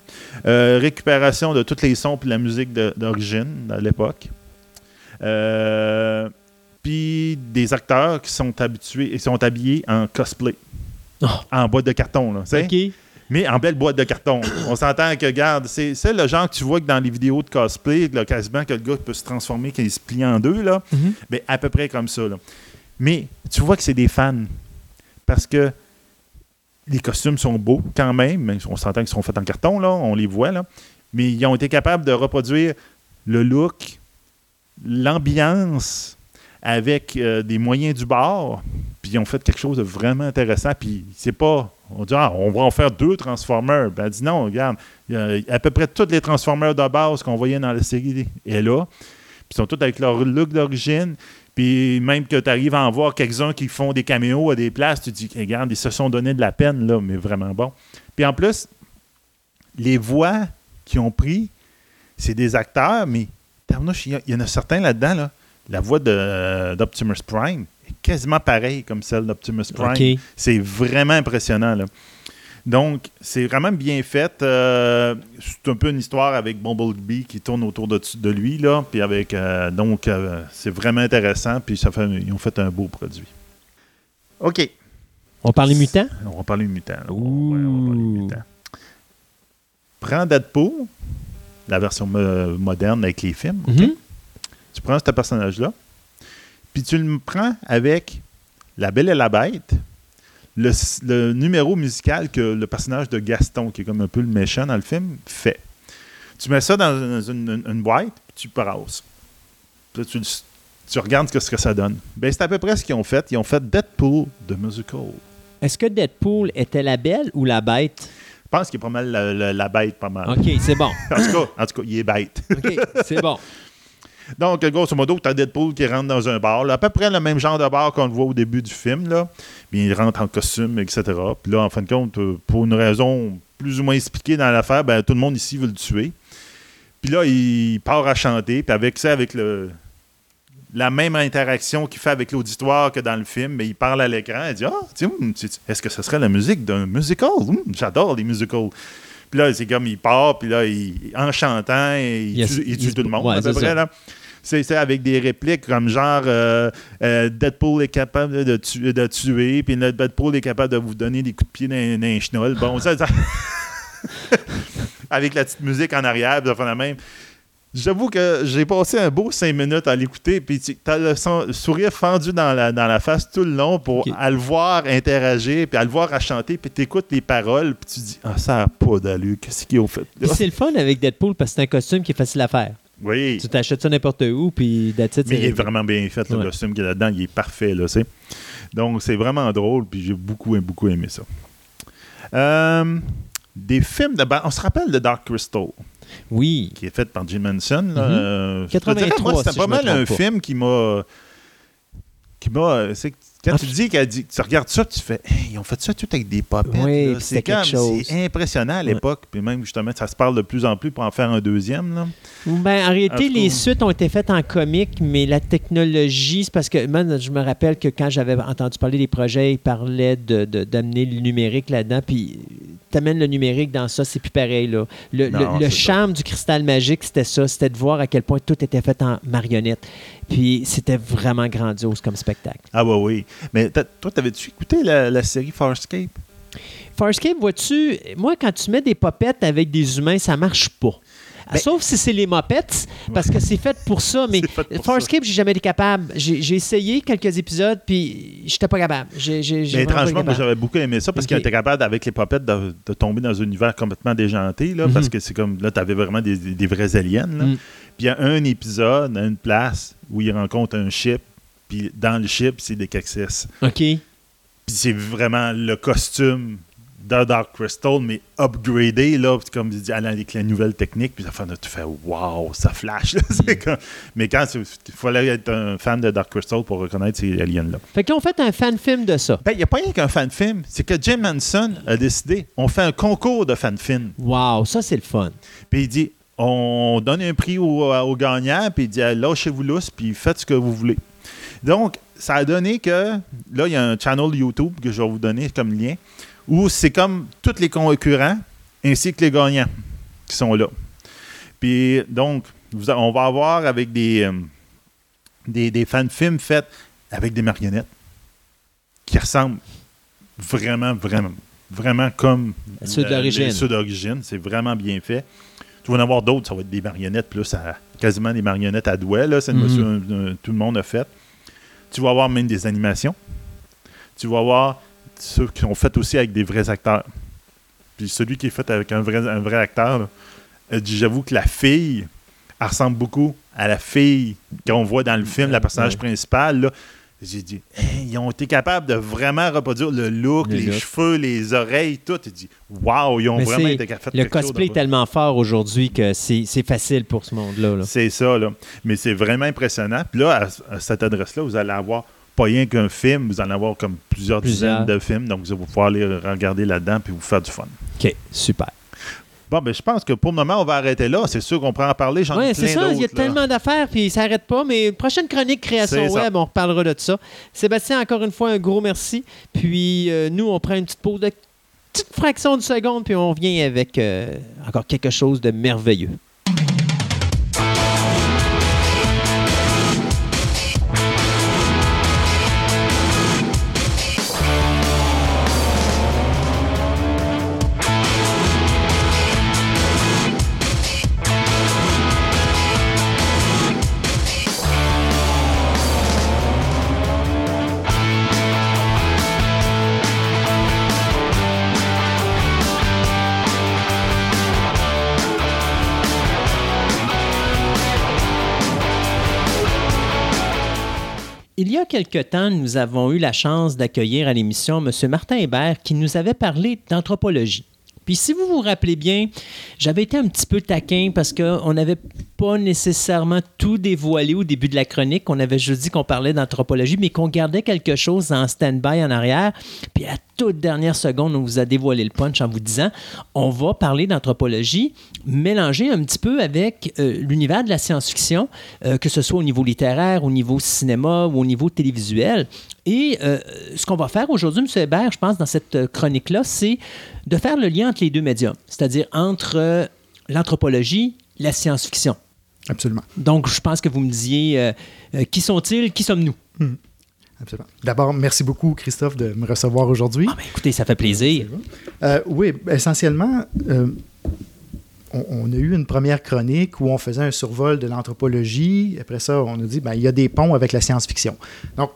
Euh, récupération de tous les sons et la musique de- d'origine à l'époque. Euh, Puis des acteurs qui sont habitués et sont habillés en cosplay. Oh. En boîte de carton, là. Mais en belle boîte de carton. On s'entend que, regarde, c'est le genre que tu vois que dans les vidéos de cosplay, là, quasiment que le gars peut se transformer, qu'il se plie en deux, là. Ben, à peu près comme ça. là. Mais tu vois que c'est des fans. Parce que les costumes sont beaux quand même. mais On s'entend qu'ils sont faits en carton, là. On les voit, là. Mais ils ont été capables de reproduire le look, l'ambiance avec euh, des moyens du bord. Puis ils ont fait quelque chose de vraiment intéressant. Puis c'est pas. On dit, ah, on va en faire deux Transformers. Ben, elle dit non, regarde. à peu près tous les Transformers de base qu'on voyait dans la série est là. Puis ils sont tous avec leur look d'origine. Puis même que tu arrives à en voir quelques-uns qui font des caméos à des places, tu dis, regarde, ils se sont donné de la peine, là, mais vraiment bon. Puis en plus, les voix qu'ils ont pris, c'est des acteurs, mais tabarnouche, il y, en a certains là-dedans, là. La voix de, euh, d'Optimus Prime est quasiment pareille comme celle d'Optimus Prime. C'est vraiment impressionnant. Là. Donc, c'est vraiment bien fait. Euh, c'est un peu une histoire avec Bumblebee qui tourne autour de, de lui. Là, puis avec, euh, donc, euh, c'est vraiment intéressant. Puis ça fait, ils ont fait un beau produit. OK. On parle des mutants? On va parler de mutants. là. Ouh. Ouais, on va parler de mutants. Prends Deadpool, la version mo- moderne avec les films. Mhm. Tu prends ce personnage-là, puis tu le prends avec La Belle et la Bête, le, le numéro musical que le personnage de Gaston, qui est comme un peu le méchant dans le film, fait. Tu mets ça dans une, une- une boîte, puis tu brasses. Puis tu, tu regardes ce que ça donne. Ben, c'est à peu près ce qu'ils ont fait. Ils ont fait Deadpool, The Musical. Est-ce que Deadpool était la belle ou la bête? Je pense qu'il est pas mal la, la- la bête, pas mal. OK, c'est bon. En, tout cas, en tout cas, il est bête. OK, c'est bon. Donc, grosso modo, tu as Deadpool qui rentre dans un bar. là, à peu près le même genre de bar qu'on le voit au début du film. Là. Puis il rentre en costume, etc. Puis là, en fin de compte, euh, pour une raison plus ou moins expliquée dans l'affaire, ben, tout le monde ici veut le tuer. Puis là, il part à chanter. Puis avec ça, avec le la même interaction qu'il fait avec l'auditoire que dans le film, mais il parle à l'écran. Il dit Ah, tu- est-ce que ce serait la musique d'un musical? Hum, J'adore les musicals. Puis là, c'est comme il part, puis là, il, en chantant, il, Yes, tue, il tue il- tout le monde, ouais, à peu c'est près. ça. Là. C'est avec des répliques comme genre euh, euh, Deadpool est capable de, tuer, de tuer, puis Deadpool est capable de vous donner des coups de pied dans, dans les chenolles. Bon, ça, ça- avec la petite musique en arrière, ça fait la même. J'avoue que j'ai passé un beau cinq minutes à l'écouter, puis tu as le, son- le sourire fendu dans la, dans la face tout le long pour à le voir interagir, puis à le voir à chanter, puis tu écoutes les paroles, puis tu dis Ah, ça n'a pas d'allure, qu'est-ce qu'ils ont fait là? C'est le fun avec Deadpool parce que c'est un costume qui est facile à faire. Oui, Tu t'achètes ça n'importe où, puis that's it, mais c'est il est vraiment bien fait, le Ouais. costume qu'il y a là-dedans, il est parfait, là, tu sais. Donc, c'est vraiment drôle, puis j'ai beaucoup, beaucoup aimé ça. Euh, des films de. on se rappelle de Dark Crystal. Oui. qui est fait par Jim Henson. te dirais, 83, moi, c'était si pas mal un film qui m'a. qui m'a. euh, c'est- Quand Ah, tu dis qu'elle dit, tu regardes ça, tu fais, Hey, ils ont fait ça tout avec des puppets. Oui, c'est c'est impressionnant à Ouais. l'époque. Puis même justement, ça se parle de plus en plus pour en faire un deuxième. Là. Ben, en réalité, les suites ont été faites en comique, mais la technologie, c'est parce que moi, je me rappelle que quand j'avais entendu parler des projets, ils parlaient de- de- d'amener le numérique là-dedans, puis t'amènes le numérique dans ça, c'est plus pareil. Là. Le, Non, le- le c'est ça. charme du cristal magique, c'était ça, c'était de voir à quel point tout était fait en marionnette. Puis c'était vraiment grandiose comme spectacle. Ah, ouais, oui. Mais toi, t'avais-tu écouté la, la série Farscape? Farscape, vois-tu, moi, quand tu mets des popettes avec des humains, ça marche pas. Ben- Sauf si c'est les mopettes, parce que c'est fait pour ça. Mais Farscape, j'ai jamais été capable. J'ai essayé quelques épisodes, puis j'étais pas capable. Mais étrangement, moi, beaucoup aimé ça parce qu'il était capable, avec les popettes, de, de tomber dans un univers complètement déjanté. Là, Parce Mhm. que c'est comme, là, t'avais vraiment des, vrais aliens. là. Mm. Puis il y a un épisode, une place, où il rencontre un ship. Puis dans le ship, c'est des Caxis. OK. Puis c'est vraiment le costume de Dark Crystal, mais upgradé, là, puis comme je dis, avec les nouvelles techniques, puis ça fait, tu fais wow, ça flash. là. Mm. Comme- Mais quand il fallait être un fan de Dark Crystal pour reconnaître ces aliens-là. Fait qu'ils ont fait un fan-film de ça. Ben, il n'y a pas rien qu'un fan-film, c'est que Jim Henson a décidé, on fait un concours de fan-film. Wow, ça, c'est le fun. Puis il dit, on donne un prix aux au gagnants, puis il dit, lâchez-vous lousse, puis faites ce que vous voulez. Donc, ça a donné que, là, il y a un channel YouTube que je vais vous donner comme lien, où c'est comme tous les concurrents, ainsi que les gagnants qui sont là. Puis, donc, vous on va avoir avec des, euh, des, des fan-films faits avec des marionnettes qui ressemblent vraiment, vraiment, vraiment comme Ceux d'origine. Ceux d'origine. C'est vraiment bien fait. Tu vas en avoir d'autres, ça va être des marionnettes, plus à, quasiment des marionnettes à doigts. Là, c'est monsieur, euh, tout le monde a fait. Tu vas avoir même des animations. Tu vas avoir ceux qui sont faits aussi avec des vrais acteurs. Puis celui qui est fait avec un vrai, un vrai acteur, dit, j'avoue que la fille, elle ressemble beaucoup à la fille qu'on voit dans le film, la personnage principal. J'ai dit, Hey, ils ont été capables de vraiment reproduire le look, Le les look. cheveux, les oreilles, tout. J'ai dit, waouh, ils ont Mais vraiment été capables de Le cosplay est tellement fort aujourd'hui que c'est c'est facile pour ce monde-là. là. C'est ça, là. Mais c'est vraiment impressionnant. Puis là, à, à cette adresse-là, vous allez avoir pas rien qu'un film, vous allez avoir comme plusieurs, Plusieurs. dizaines de films. Donc, vous allez pouvoir aller regarder là-dedans puis vous faire du fun. OK, super. Bon, ben, je pense que pour le moment, on va arrêter là. C'est sûr qu'on pourra en parler. J'en ai Oui, c'est ça. Il y a là. tellement d'affaires, puis ça n'arrête pas. Mais prochaine chronique création web, on reparlera de ça. Sébastien, encore une fois, un gros merci. Puis euh, nous, on prend une petite pause de petite fraction de seconde, puis on revient avec euh, encore quelque chose de merveilleux. Il y a quelque temps, nous avons eu la chance d'accueillir à l'émission M. Martin Hébert qui nous avait parlé d'anthropologie. Puis si vous vous rappelez bien, j'avais été un petit peu taquin parce qu'on n'avait pas nécessairement tout dévoilé au début de la chronique. On avait juste dit qu'on parlait d'anthropologie, mais qu'on gardait quelque chose en stand-by en arrière. Puis à toute dernière seconde, on vous a dévoilé le punch en vous disant on va parler d'anthropologie mélangée un petit peu avec euh, l'univers de la science-fiction, euh, que ce soit au niveau littéraire, au niveau cinéma ou au niveau télévisuel. Et euh, ce qu'on va faire aujourd'hui, M. Hébert, je pense, dans cette euh, chronique-là, c'est de faire le lien entre les deux médiums, c'est-à-dire entre euh, l'anthropologie, la science-fiction. Absolument. Donc, je pense que vous me disiez euh, euh, qui sont-ils, qui sommes-nous? Absolument. D'abord, merci beaucoup, Christophe, de me recevoir aujourd'hui. Ah, ben, écoutez, ça fait plaisir. Euh, oui, essentiellement, on, on a eu une première chronique où on faisait un survol de l'anthropologie. Après ça, on a dit, ben, il y a des ponts avec la science-fiction. Donc,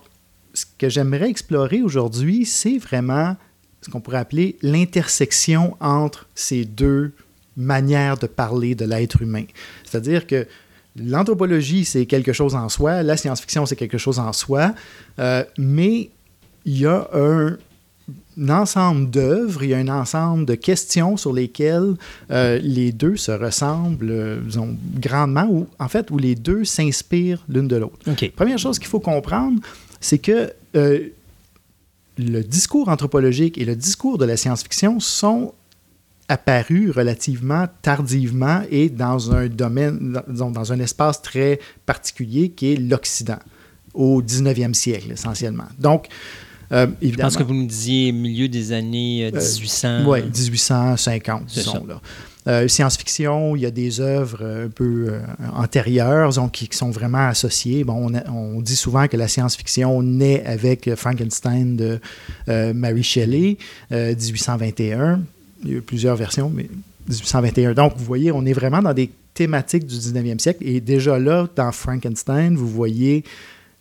ce que j'aimerais explorer aujourd'hui, c'est vraiment ce qu'on pourrait appeler l'intersection entre ces deux manières de parler de l'être humain. C'est-à-dire que l'anthropologie, c'est quelque chose en soi, la science-fiction, c'est quelque chose en soi, euh, mais il y a un, un ensemble d'œuvres, il y a un ensemble de questions sur lesquelles euh, les deux se ressemblent, euh, disons, grandement, ou en fait, où les deux s'inspirent l'une de l'autre. Première chose qu'il faut comprendre, c'est que euh, le discours anthropologique et le discours de la science-fiction sont apparus relativement tardivement et dans un domaine, dans- dans un espace très particulier qui est l'Occident, au 19e siècle essentiellement. Donc, euh, Je pense que vous nous disiez milieu des années euh, 1800. oui, 1850, C'est disons. Là. Euh, science-fiction, il y a des œuvres euh, un peu euh, antérieures donc, qui, sont vraiment associées. Bon, on, on dit souvent que la science-fiction naît avec Frankenstein de Mary Shelley, euh, 1821. Il y a eu plusieurs versions, mais 1821. Donc, vous voyez, on est vraiment dans des thématiques du 19e siècle. Et déjà là, dans Frankenstein, vous voyez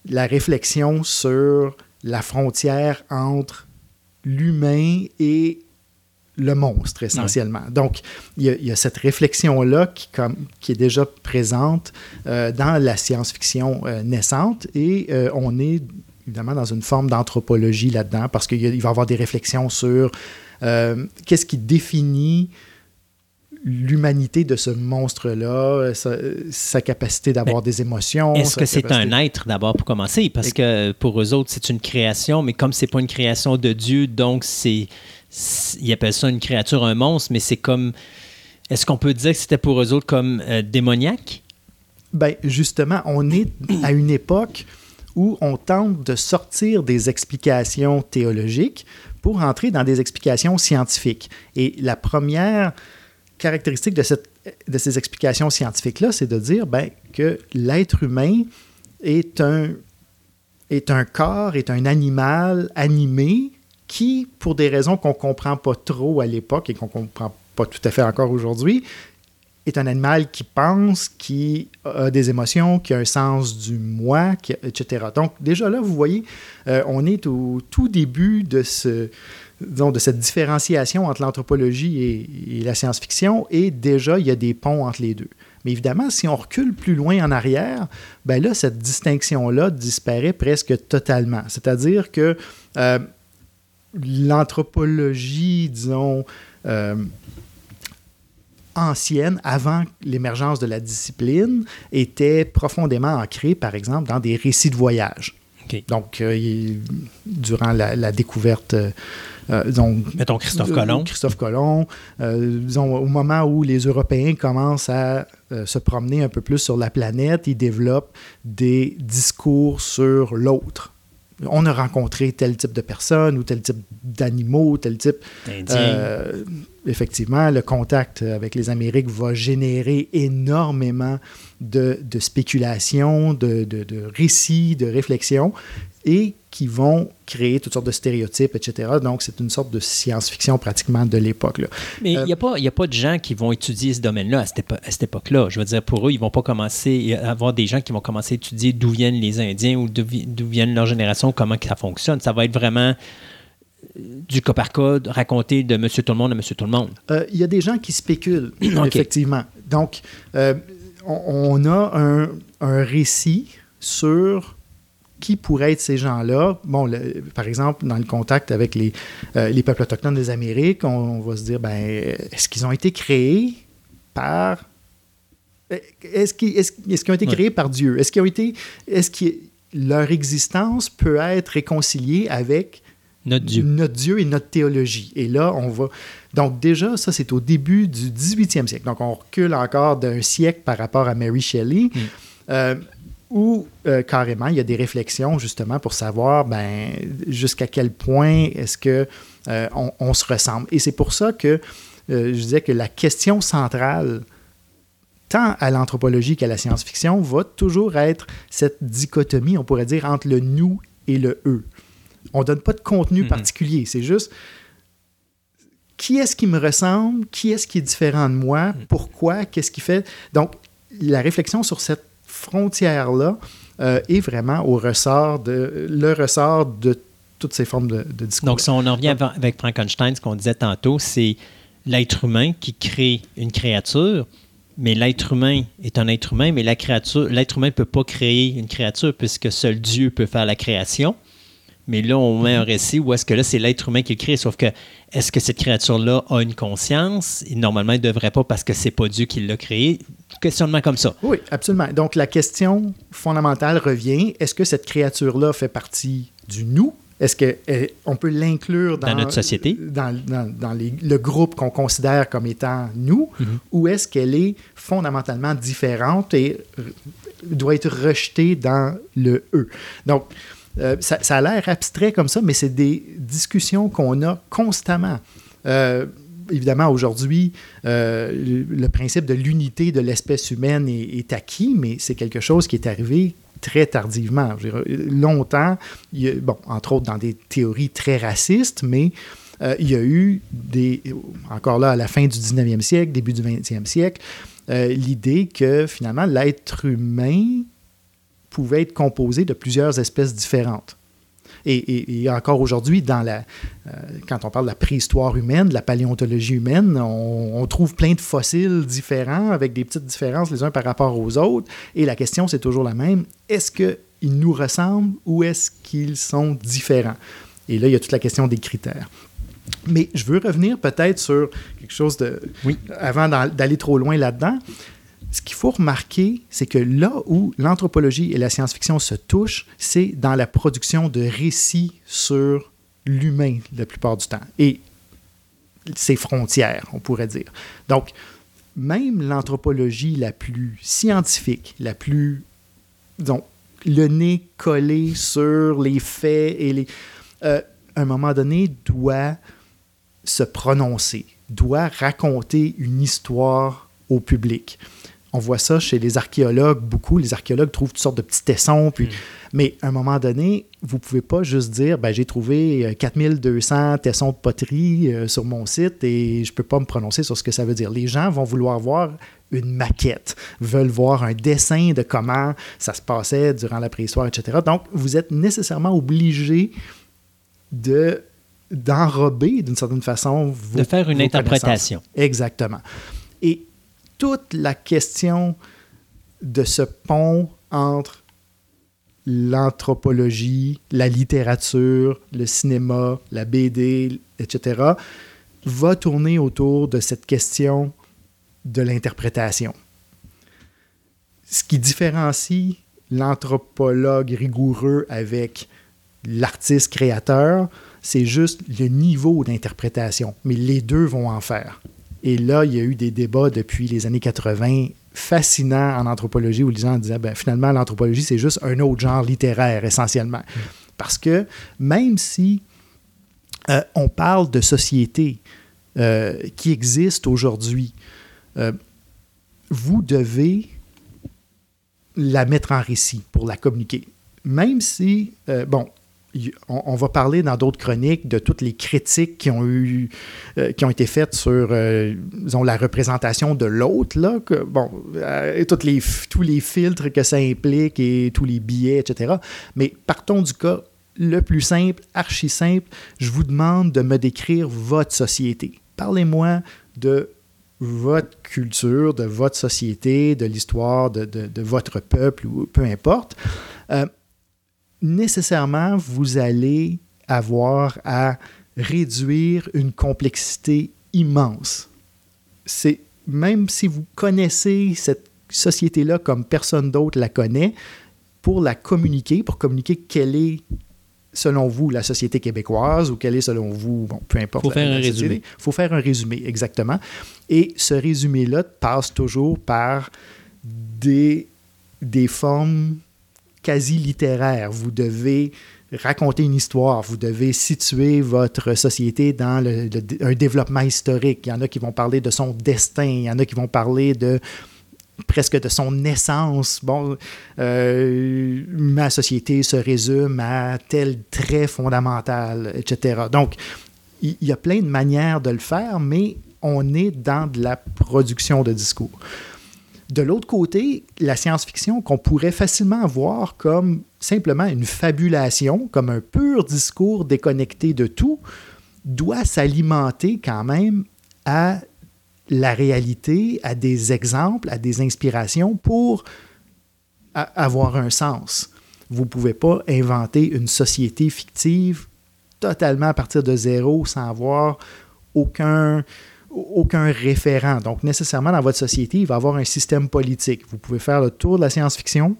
la réflexion sur la frontière entre l'humain et le monstre, essentiellement. Donc, il y, a, il y a cette réflexion-là qui, comme, qui est déjà présente euh, dans la science-fiction euh, naissante et euh, on est évidemment dans une forme d'anthropologie là-dedans parce qu'il va y avoir des réflexions sur qu'est-ce qui définit l'humanité de ce monstre-là, sa, sa capacité d'avoir des émotions. Est-ce que c'est capacité- un être d'abord pour commencer? Parce que pour eux autres, c'est une création, mais comme c'est pas une création de Dieu, donc c'est. Ils appellent ça une créature, un monstre, mais c'est comme. Est-ce qu'on peut dire que c'était pour eux autres comme euh, démoniaque? Ben, justement, on est à une époque où on tente de sortir des explications théologiques pour entrer dans des explications scientifiques. Et la première caractéristique de, cette, de ces explications scientifiques-là, c'est de dire ben, que l'être humain est un, est un corps, est un animal animé qui, pour des raisons qu'on ne comprend pas trop à l'époque et qu'on ne comprend pas tout à fait encore aujourd'hui, est un animal qui pense, qui a des émotions, qui a un sens du moi, etc. Donc déjà là, vous voyez, euh, on est au tout début de, cette différenciation entre l'anthropologie et, et la science-fiction, et déjà, il y a des ponts entre les deux. Mais évidemment, si on recule plus loin en arrière, ben là, cette distinction-là disparaît presque totalement. C'est-à-dire que euh, l'anthropologie, disons, euh, ancienne, avant l'émergence de la discipline, était profondément ancrée, par exemple, dans des récits de voyage. Donc, euh, il- durant la, la découverte, euh, euh, disons, Mettons Christophe Colomb. Christophe Colomb, euh, disons, au moment où les Européens commencent à euh, se promener un peu plus sur la planète, ils développent des discours sur l'autre. On a rencontré tel type de personnes ou tel type d'animaux, tel type euh, effectivement, le contact avec les Amériques va générer énormément de, de spéculations, de, de- de récits, de réflexions, et qui vont créer toutes sortes de stéréotypes, etc. Donc, c'est une sorte de science-fiction pratiquement de l'époque. Mais il euh, n'y a, pas- il y a pas de gens qui vont étudier ce domaine-là à cette, épo- à cette époque-là. Je veux dire, pour eux, ils vont pas commencer à avoir des gens qui vont commencer à étudier d'où viennent les Indiens ou d'où vi- d'où viennent leur génération, comment que ça fonctionne. Ça va être vraiment euh, du cas par cas, raconté de Monsieur Tout le Monde à Monsieur Tout le Monde. Euh, Il y a des gens qui spéculent, effectivement. Donc, euh, on, on a un, un récit sur qui pourraient être ces gens-là? Bon, le- par exemple, dans le contact avec les, euh, les peuples autochtones des Amériques, on, on va se dire, ben, est-ce qu'ils ont été créés par... Est-ce qu'ils est-ce- qu'ils ont été Ouais. créés par Dieu? Est-ce qu'ils ont été... Est-ce que leur existence peut être réconciliée avec Notre Dieu. notre Dieu et notre théologie? Et là, on va. Donc, déjà, ça, c'est au début du 18e siècle. Donc, on recule encore d'un siècle par rapport à Mary Shelley, Mm. euh, où euh, carrément, il y a des réflexions justement pour savoir ben, jusqu'à quel point est-ce que euh, on, on se ressemble. Et c'est pour ça que euh, je disais que la question centrale tant à l'anthropologie qu'à la science-fiction, va toujours être cette dichotomie, on pourrait dire, entre le nous et le eux. On ne donne pas de contenu Mhm. particulier, c'est juste qui est-ce qui me ressemble, qui est-ce qui est différent de moi, pourquoi, qu'est-ce qui fait? Donc, la réflexion sur cette frontière-là euh, est vraiment au ressort de, le ressort de toutes ces formes de, discours. Donc, si on en revient avec Frankenstein, ce qu'on disait tantôt, c'est l'être humain qui crée une créature, mais l'être humain est un être humain, mais la créature, l'être humain ne peut pas créer une créature puisque seul Dieu peut faire la création. Mais là, on met un récit où est-ce que là, c'est l'être humain qui le crée. Sauf que, est-ce que cette créature-là a une conscience? Et normalement, il ne devrait pas parce que c'est pas Dieu qui l'a créé. Questionnement comme ça. Oui, absolument. Donc, la question fondamentale revient, est-ce que cette créature-là fait partie du nous? Est-ce qu'on peut l'inclure dans, Dans notre société? Dans, dans- dans les- le groupe qu'on considère comme étant nous? Ou est-ce qu'elle est fondamentalement différente et doit être rejetée dans le eux? Donc, euh, ça, a l'air abstrait comme ça, mais c'est des discussions qu'on a constamment. Euh, évidemment, aujourd'hui, euh, le, principe de l'unité de l'espèce humaine est, acquis, mais c'est quelque chose qui est arrivé très tardivement. Longtemps, bon, entre autres dans des théories très racistes, mais il y a eu encore là, à la fin du 19e siècle, début du 20e siècle, l'idée que finalement l'être humain pouvait être composé de plusieurs espèces différentes. Et, et- et encore aujourd'hui, dans la, euh, quand on parle de la préhistoire humaine, de la paléontologie humaine, on, on trouve plein de fossiles différents avec des petites différences les uns par rapport aux autres. Et la question, c'est toujours la même. Est-ce qu'ils nous ressemblent ou est-ce qu'ils sont différents? Et là, il y a toute la question des critères. Mais je veux revenir peut-être sur quelque chose de... Oui. Avant d'aller trop loin là-dedans. Ce qu'il faut remarquer, c'est que là où l'anthropologie et la science-fiction se touchent, c'est dans la production de récits sur l'humain la plupart du temps. Et ses frontières, on pourrait dire. Donc, même l'anthropologie la plus scientifique, la plus, disons, le nez collé sur les faits et les... euh, à un moment donné, doit se prononcer, doit raconter une histoire au public. On voit ça chez les archéologues beaucoup. Les archéologues trouvent toutes sortes de petits tessons. Puis, Mais à un moment donné, vous pouvez pas juste dire ben, j'ai trouvé euh, 4200 tessons de poterie euh, sur mon site et je peux pas me prononcer sur ce que ça veut dire. Les gens vont vouloir voir une maquette, veulent voir un dessin de comment ça se passait durant la préhistoire, etc. Donc, vous êtes nécessairement obligé de d'enrober d'une certaine façon vos, De faire une interprétation. Exactement. Et toute la question de ce pont entre l'anthropologie, la littérature, le cinéma, la BD, etc., va tourner autour de cette question de l'interprétation. Ce qui différencie l'anthropologue rigoureux avec l'artiste créateur, c'est juste le niveau d'interprétation. Mais les deux vont en faire. Et là, il y a eu des débats depuis les années 80 fascinants en anthropologie où les gens disaient ben, finalement, l'anthropologie, c'est juste un autre genre littéraire essentiellement. Parce que même si euh, on parle de sociétés euh, qui existent aujourd'hui, euh, vous devez la mettre en récit pour la communiquer. Même si, bon, on, va parler dans d'autres chroniques de toutes les critiques qui ont eu, euh, qui ont été faites sur, euh, la représentation de l'autre, là, que, bon, euh, les, tous les filtres que ça implique et tous les billets, etc. Mais partons du cas le plus simple, archi simple, je vous demande de me décrire votre société. Parlez-moi de votre culture, de votre société, de l'histoire de, votre peuple, ou peu importe. Nécessairement, vous allez avoir à réduire une complexité immense. C'est même si vous connaissez cette société-là comme personne d'autre la connaît, pour la communiquer, pour communiquer quelle est, selon vous, la société québécoise ou quelle est, selon vous, bon, peu importe. Faut la- faire un société, résumé. faut faire un résumé, exactement. Et ce résumé-là passe toujours par des, des formes quasi littéraires. Vous devez raconter une histoire, vous devez situer votre société dans un développement historique. Il y en a qui vont parler de son destin, il y en a qui vont parler de presque de son naissance. Bon, euh, ma société se résume à tel trait fondamental, etc. Donc, il y, a plein de manières de le faire, mais on est dans de la production de discours. De l'autre côté, la science-fiction qu'on pourrait facilement voir comme simplement une fabulation, comme un pur discours déconnecté de tout, doit s'alimenter quand même à la réalité, à des exemples, à des inspirations pour avoir un sens. Vous ne pouvez pas inventer une société fictive totalement à partir de zéro sans avoir aucun, aucun référent. Donc, nécessairement, dans votre société, il va y avoir un système politique. Vous pouvez faire le tour de la science-fiction.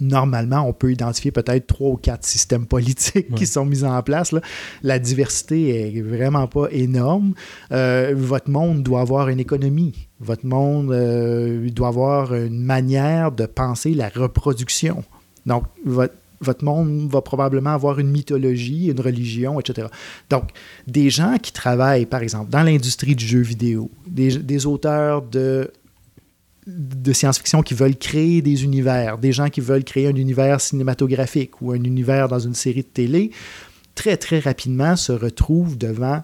Normalement, on peut identifier peut-être trois ou quatre systèmes politiques qui sont mis en place. La diversité est vraiment pas énorme. Euh, votre monde doit avoir une économie. Votre monde euh, doit avoir une manière de penser la reproduction. Donc, votre, votre monde va probablement avoir une mythologie, une religion, etc. Donc, des gens qui travaillent, par exemple, dans l'industrie du jeu vidéo, des, auteurs de, de science-fiction qui veulent créer des univers, des gens qui veulent créer un univers cinématographique ou un univers dans une série de télé, très, très rapidement se retrouvent devant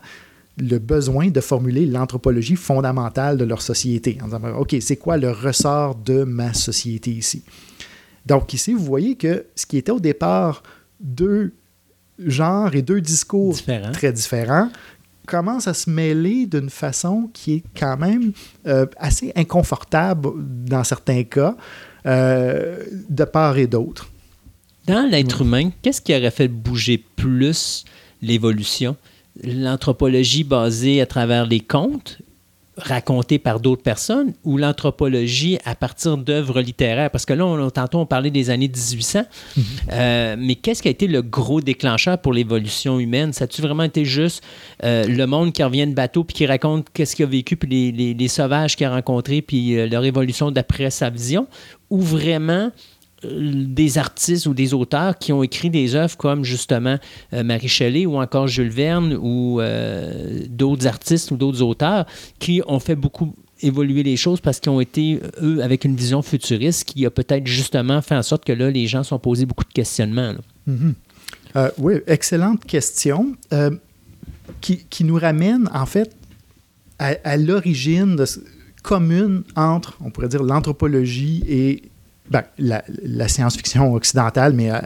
le besoin de formuler l'anthropologie fondamentale de leur société. En disant, OK, c'est quoi le ressort de ma société ici? Donc ici, vous voyez que ce qui était au départ deux genres et deux discours très différents commence à se mêler d'une façon qui est quand même euh, assez inconfortable dans certains cas, euh, de part et d'autre. Dans l'être humain, qu'est-ce qui aurait fait bouger plus l'évolution? L'anthropologie basée à travers les contes raconté par d'autres personnes ou l'anthropologie à partir d'œuvres littéraires? Parce que là, on, tantôt, on parlait des années 1800, mhm. euh, mais qu'est-ce qui a été le gros déclencheur pour l'évolution humaine? Ça a-tu vraiment été juste euh, le monde qui revient de bateau puis qui raconte qu'est-ce qu'il a vécu, puis les, les, sauvages qu'il a rencontrés, puis euh, leur évolution d'après sa vision? Ou vraiment des artistes ou des auteurs qui ont écrit des œuvres comme justement euh, Marie Shelley ou encore Jules Verne ou euh, d'autres artistes ou d'autres auteurs qui ont fait beaucoup évoluer les choses parce qu'ils ont été, eux, avec une vision futuriste qui a peut-être justement fait en sorte que là, les gens sont posés beaucoup de questionnements. Mm-hmm. Euh, oui, excellente question qui, qui, nous ramène en fait à, à l'origine commune entre, on pourrait dire, l'anthropologie et ben, la, science-fiction occidentale, mais euh,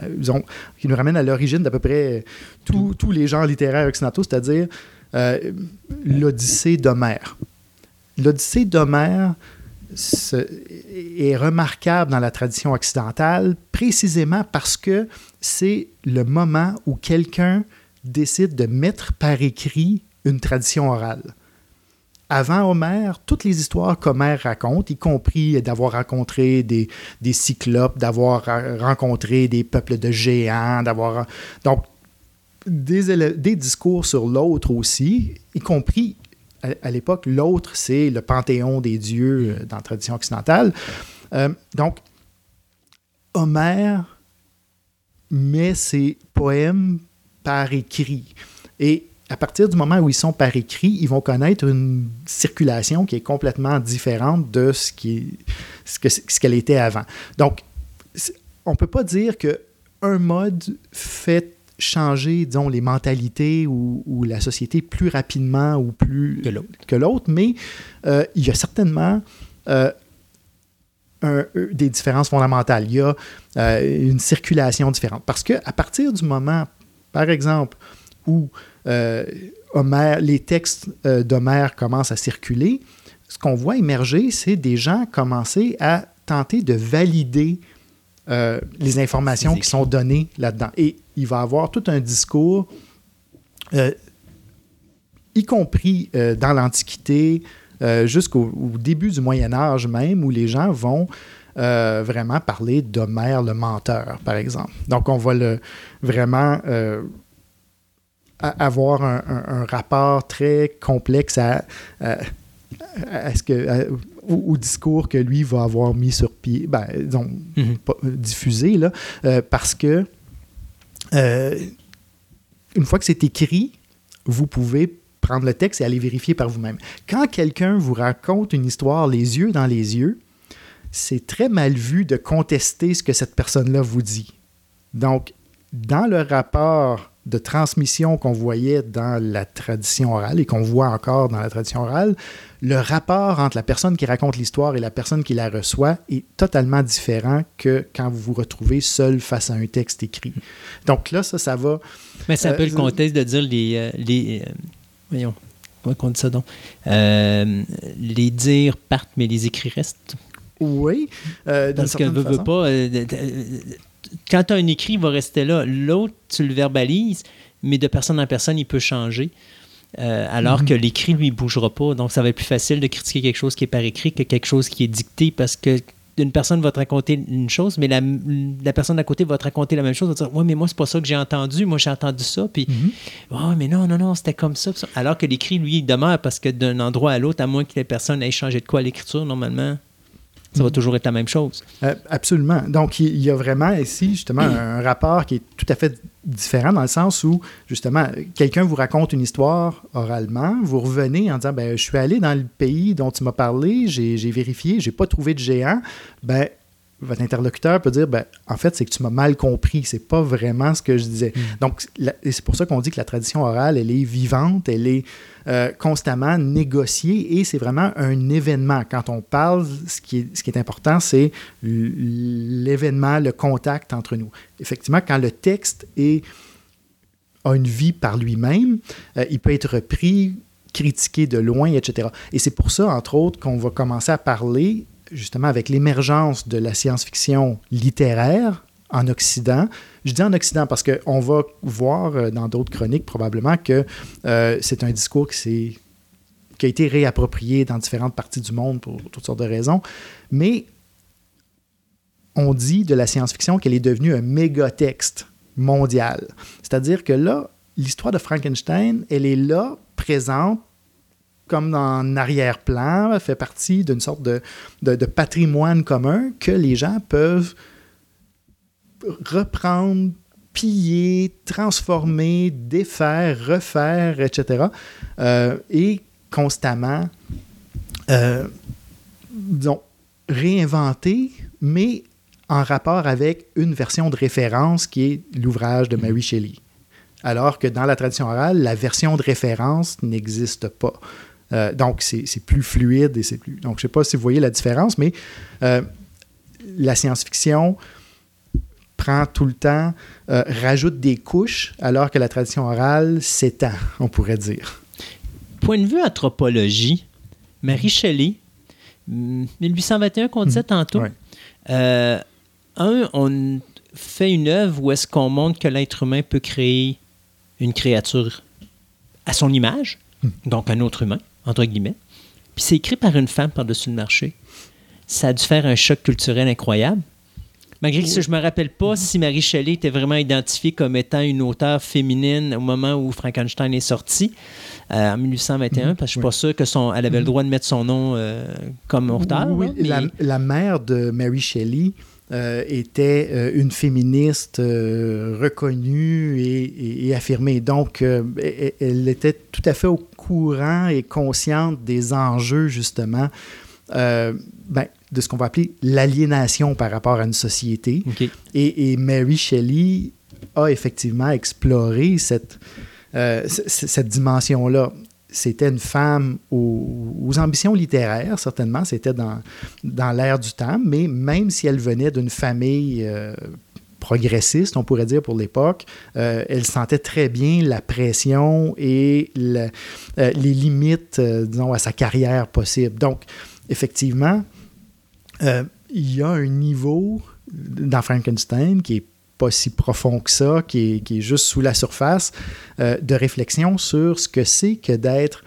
qui nous ramène à l'origine d'à peu près tous les genres littéraires occidentaux, c'est-à-dire euh, l'Odyssée d'Homère. L'Odyssée d'Homère est remarquable dans la tradition occidentale précisément parce que c'est le moment où quelqu'un décide de mettre par écrit une tradition orale avant Homère, toutes les histoires qu'Homère raconte, y compris d'avoir rencontré des, cyclopes, d'avoir rencontré des peuples de géants, d'avoir. Donc, des, des discours sur l'autre aussi, y compris à, l'époque, l'autre, c'est le panthéon des dieux euh, dans la tradition occidentale. Euh, donc, Homère met ses poèmes par écrit. Et à partir du moment où ils sont par écrit, ils vont connaître une circulation qui est complètement différente de ce qu'elle ce qu'elle était avant. Donc, on ne peut pas dire qu'un mode fait changer, disons, les mentalités ou, la société plus rapidement ou plus que l'autre, mais euh, il y a certainement euh, des différences fondamentales. Il y a euh, une circulation différente. Parce qu'à partir du moment, par exemple, où euh, les textes euh, d'Homère commencent à circuler, ce qu'on voit émerger, c'est des gens commencer à tenter de valider euh, les informations qui sont données là-dedans. Et il va avoir tout un discours, y compris dans l'Antiquité, jusqu'au début du Moyen Âge même, où les gens vont vraiment parler d'Homère le menteur, par exemple. Donc on va le, vraiment avoir un, rapport très complexe à, ce que, au, discours que lui va avoir mis sur pied, ben, disons, mhm. diffusé, là, euh, parce que euh, une fois que c'est écrit, vous pouvez prendre le texte et aller vérifier par vous-même. Quand quelqu'un vous raconte une histoire les yeux dans les yeux, c'est très mal vu de contester ce que cette personne-là vous dit. Donc, dans le rapport de transmission qu'on voyait dans la tradition orale et qu'on voit encore dans la tradition orale, le rapport entre la personne qui raconte l'histoire et la personne qui la reçoit est totalement différent que quand vous vous retrouvez seul face à un texte écrit. Donc là, ça, ça va. Mais peu Euh, le contexte de dire les. euh, les euh, voyons, comment on dit ça donc? Euh, Les dires partent, mais les écrits restent. Oui. Parce que certaine veux, veux façon. pas. Quand tu as un écrit, il va rester là. L'autre, tu le verbalises, mais de personne en personne, il peut changer. Euh, alors Mhm. que l'écrit, lui, il bougera pas. Donc, ça va être plus facile de critiquer quelque chose qui est par écrit que quelque chose qui est dicté parce que une personne va te raconter une chose, mais la, la personne à côté va te raconter la même chose. Va te dire Ouais, mais moi, c'est pas ça que j'ai entendu. Moi, j'ai entendu ça. Puis, Mhm. oh, mais non, non, non, c'était comme ça. Alors que l'écrit, lui, il demeure parce que d'un endroit à l'autre, à moins que les personnes aient changé de quoi à l'écriture, normalement, ça va Mhm. toujours être la même chose. Euh, absolument. Donc, il y a vraiment ici, justement, un rapport qui est tout à fait différent dans le sens où, justement, quelqu'un vous raconte une histoire oralement, vous revenez en disant, ben, je suis allé dans le pays dont tu m'as parlé, j'ai vérifié, j'ai pas trouvé de géant. Ben, votre interlocuteur peut dire, ben, en fait, c'est que tu m'as mal compris, c'est pas vraiment ce que je disais. Donc, la- et c'est pour ça qu'on dit que la tradition orale, elle est vivante, elle est euh, constamment négociée et c'est vraiment un événement. Quand on parle, ce qui est, important, c'est l'événement, le contact entre nous. Effectivement, quand le texte est, a une vie par lui-même, euh, il peut être repris, critiqué de loin, etc. Et c'est pour ça, entre autres, qu'on va commencer à parler justement avec l'émergence de la science-fiction littéraire en Occident. Je dis en Occident parce qu'on va voir euh, dans d'autres chroniques probablement que euh, c'est un discours qui, a été réapproprié dans différentes parties du monde pour toutes sortes de raisons. Mais on dit de la science-fiction qu'elle est devenue un mégatexte mondial. C'est-à-dire que là, l'histoire de Frankenstein, elle est là, présente, comme en arrière-plan, fait partie d'une sorte de patrimoine commun que les gens peuvent reprendre, piller, transformer, défaire, refaire, etc. euh, et constamment, euh, disons, réinventer, mais en rapport avec une version de référence qui est l'ouvrage de Mary Shelley. Alors que dans la tradition orale, la version de référence n'existe pas. Euh, donc, c'est plus fluide et c'est plus. Donc, je ne sais pas si vous voyez la différence, mais la science-fiction prend tout le temps, euh, rajoute des couches, alors que la tradition orale s'étend, on pourrait dire. Point de vue anthropologie, Marie Shelley, hmm, 1821 qu'on disait tantôt, Ouais. euh, un, on fait une œuvre où est-ce qu'on montre que l'être humain peut créer une créature à son image, donc un autre humain, entre guillemets. Puis c'est écrit par une femme par-dessus le marché. Ça a dû faire un choc culturel incroyable. Malgré que ça, je me rappelle pas si Marie Shelley était vraiment identifiée comme étant une auteure féminine au moment où Frankenstein est sorti, euh, en 1821, parce que je suis pas sûr que son, elle avait le droit de mettre son nom euh, comme auteur. Oui, mais- la, la mère de Mary Shelley euh, était euh, une féministe euh, reconnue et, et- et affirmée. Donc, euh, elle, elle était tout à fait au courant et consciente des enjeux, justement, ben, de ce qu'on va appeler l'aliénation par rapport à une société. Et, et Mary Shelley a effectivement exploré cette, euh, cette dimension-là. C'était une femme aux, aux ambitions littéraires, certainement, c'était dans, dans l'air du temps, mais même si elle venait d'une famille euh, progressiste, on pourrait dire pour l'époque, euh, elle sentait très bien la pression et euh, les limites, euh, disons, à sa carrière possible. Donc, effectivement, euh, il y a un niveau dans Frankenstein qui est pas si profond que ça, qui est, qui est juste sous la surface, euh, de réflexion sur ce que c'est que d'être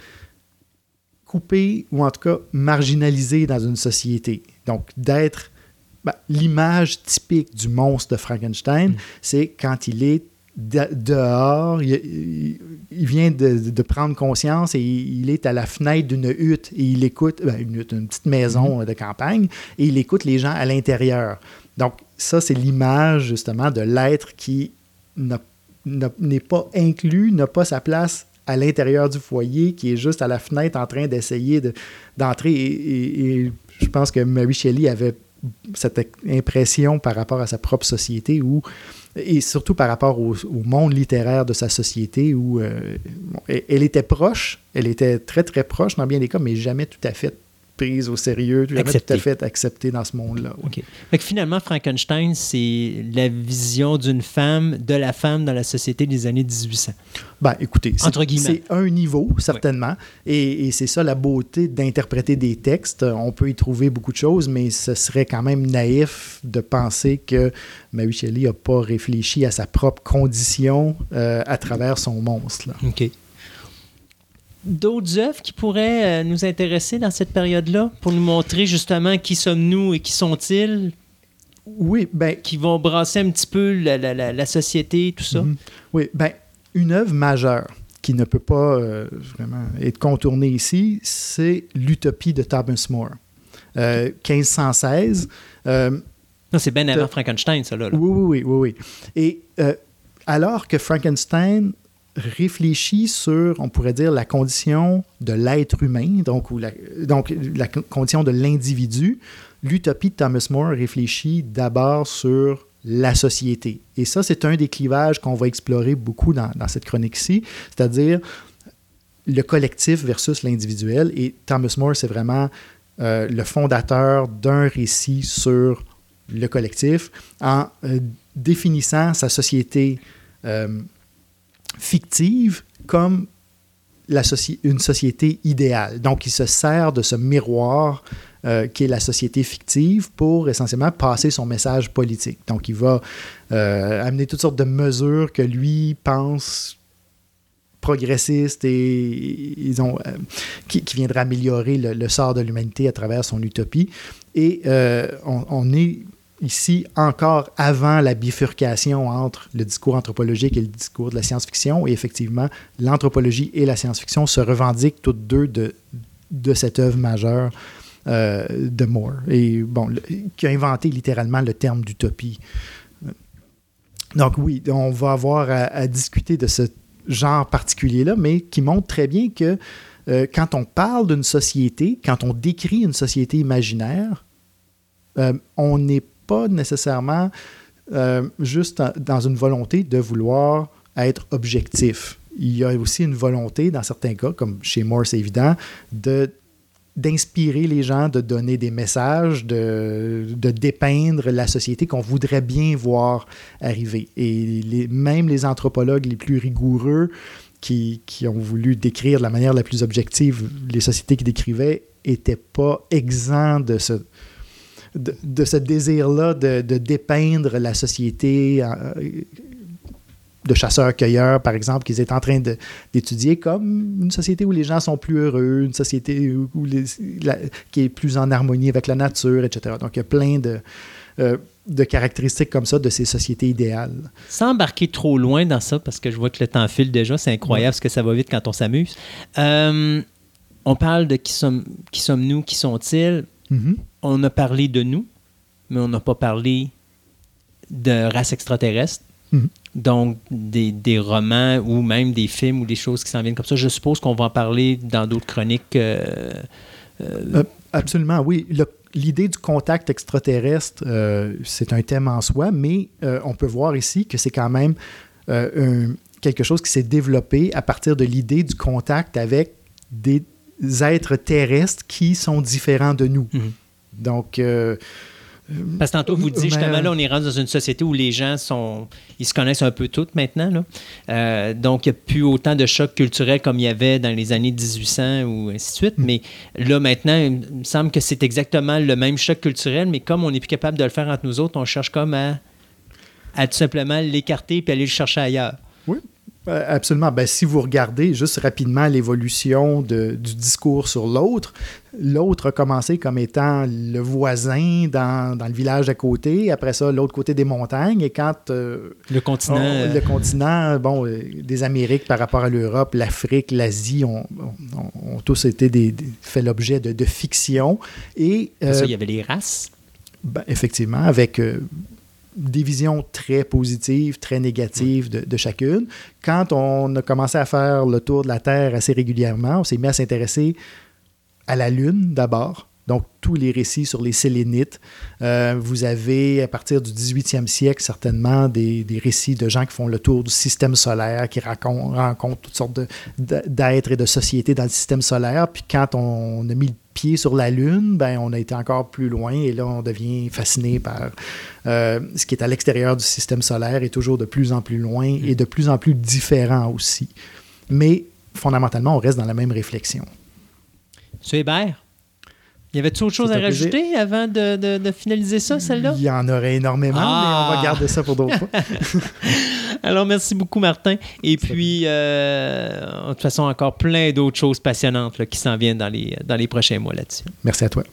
coupé ou en tout cas marginalisé dans une société. Donc, d'être ben, l'image typique du monstre de Frankenstein, c'est quand il est de- dehors, il, vient de, de prendre conscience et il est à la fenêtre d'une hutte et il écoute, ben, une, hutte, une petite maison euh, de campagne, et il écoute les gens à l'intérieur. Donc, ça, c'est l'image justement de l'être qui n'est pas inclus, n'a pas sa place à l'intérieur du foyer, qui est juste à la fenêtre en train d'essayer de- d'entrer. et, et- et je pense que Mary Shelley avait cette impression par rapport à sa propre société où et surtout par rapport au, monde littéraire de sa société où euh, elle était proche, elle était très très proche dans bien des cas, mais jamais tout à fait prise au sérieux, jamais Acceptée. tout à fait acceptée dans ce monde-là. ouais. OK. Fait que finalement, Frankenstein, c'est la vision d'une femme, de la femme dans la société des années 1800. Ben, écoutez, c'est- un niveau, certainement. Et, et c'est ça la beauté d'interpréter des textes. On peut y trouver beaucoup de choses, mais ce serait quand même naïf de penser que Mary Shelley n'a pas réfléchi à sa propre condition euh, à travers son monstre. là. OK. D'autres œuvres qui pourraient euh, nous intéresser dans cette période-là pour nous montrer justement qui sommes-nous et qui sont-ils, Oui, ben, qui vont brasser un petit peu la, la- la- la société, tout ça. Mhm. Oui, ben, une œuvre majeure qui ne peut pas euh, vraiment être contournée ici, c'est l'Utopie de Thomas More. Euh, 1516. euh, Non, c'est bien avant Frankenstein, ça, là. là. oui, oui, oui, oui, oui. Et alors que Frankenstein réfléchit sur, on pourrait dire, la condition de l'être humain, donc, ou la, donc la co- condition de l'individu, l'utopie de Thomas More réfléchit d'abord sur la société. Et ça, c'est un des clivages qu'on va explorer beaucoup dans, dans cette chronique-ci, c'est-à-dire le collectif versus l'individuel. Et Thomas More, c'est vraiment euh, le fondateur d'un récit sur le collectif en euh, définissant sa société euh, fictive comme une société idéale. Donc, il se sert de ce miroir euh, qui est la société fictive pour essentiellement passer son message politique. Donc, il va euh, amener toutes sortes de mesures que lui pense progressistes et euh, qui, qui viendraient améliorer le, le sort de l'humanité à travers son utopie. Et euh, on, on est ici encore avant la bifurcation entre le discours anthropologique et le discours de la science-fiction. Et effectivement, l'anthropologie et la science-fiction se revendiquent toutes deux de, de cette œuvre majeure euh, de Moore, et bon, qui a inventé littéralement le terme d'utopie. Donc oui, on va avoir à, à discuter de ce genre particulier-là, mais qui montre très bien que euh, quand on parle d'une société, quand on décrit une société imaginaire, euh, on n'est pas nécessairement euh, juste dans une volonté de vouloir être objectif. Il y a aussi une volonté, dans certains cas, comme chez Moore, c'est évident, de d'inspirer les gens, de donner des messages, de, de dépeindre la société qu'on voudrait bien voir arriver. Et même les anthropologues les plus rigoureux qui, qui ont voulu décrire de la manière la plus objective les sociétés qu'ils décrivaient n'étaient pas exempts de ce, de, de ce désir-là de, de dépeindre la société euh, de chasseurs-cueilleurs, par exemple, qu'ils étaient en train d'étudier comme une société où les gens sont plus heureux, une société où, où les- la- qui est plus en harmonie avec la nature, etc. Donc, il y a plein de, euh, de caractéristiques comme ça de ces sociétés idéales. Sans embarquer trop loin dans ça, parce que je vois que le temps file déjà, c'est incroyable ce que ça va vite quand on s'amuse. Euh, on parle de qui sommes, qui sommes-nous, qui sont-ils? Mhm. On a parlé de nous, mais on n'a pas parlé de race extraterrestre. Mhm. Donc, des, des romans ou même des films ou des choses qui s'en viennent comme ça. Je suppose qu'on va en parler dans d'autres chroniques. euh, Euh, absolument, oui. L'idée du contact extraterrestre, euh, c'est un thème en soi, mais euh, on peut voir ici que c'est quand même euh, un- quelque chose qui s'est développé à partir de l'idée du contact avec des êtres terrestres qui sont différents de nous. Mhm. Donc, euh, Parce que tantôt, vous Mais- justement, là, on est rendu dans une société où les gens sont. Ils se connaissent un peu toutes maintenant. Là. Euh, donc, il n'y a plus autant de chocs culturels comme il y avait dans les années 1800 ou ainsi de suite. Mais là, maintenant, il me semble que c'est exactement le même choc culturel, mais comme on n'est plus capable de le faire entre nous autres, on cherche comme à, à tout simplement l'écarter puis aller le chercher ailleurs. Euh, Absolument. Ben, si vous regardez juste rapidement l'évolution du discours sur l'autre, l'autre a commencé comme étant le voisin dans, dans le village à côté, après ça, l'autre côté des montagnes, et quand euh, Le continent. on- euh, le continent bon, euh, des Amériques par rapport à l'Europe, l'Afrique, l'Asie ont, ont- ont tous été des, des- fait l'objet de, de fiction. Et après ça, euh, il y avait les races. ben, effectivement, avec euh, des visions très positives, très négatives de, chacune. Quand on a commencé à faire le tour de la Terre assez régulièrement, on s'est mis à s'intéresser à la Lune d'abord. Donc, tous les récits sur les Sélénites. Euh, vous avez, à partir du 18e siècle, certainement des, des, récits de gens qui font le tour du système solaire, qui racontent, rencontrent toutes sortes d'êtres et de sociétés dans le système solaire. Puis quand on a mis le pied sur la Lune, ben, on a été encore plus loin et là, on devient fasciné par euh, ce qui est à l'extérieur du système solaire et toujours de plus en plus loin et de plus en plus différent aussi. Mais fondamentalement, on reste dans la même réflexion. M. Hébert? Y avait-il autre chose à rajouter avant de, de, de, finaliser ça, celle-là? Il y en aurait énormément, mais on va ah! garder ça pour d'autres fois. Alors, merci beaucoup, Martin. Et puis, euh, de toute façon, encore plein d'autres choses passionnantes là, qui s'en viennent dans les, dans les prochains mois là-dessus. Merci à toi.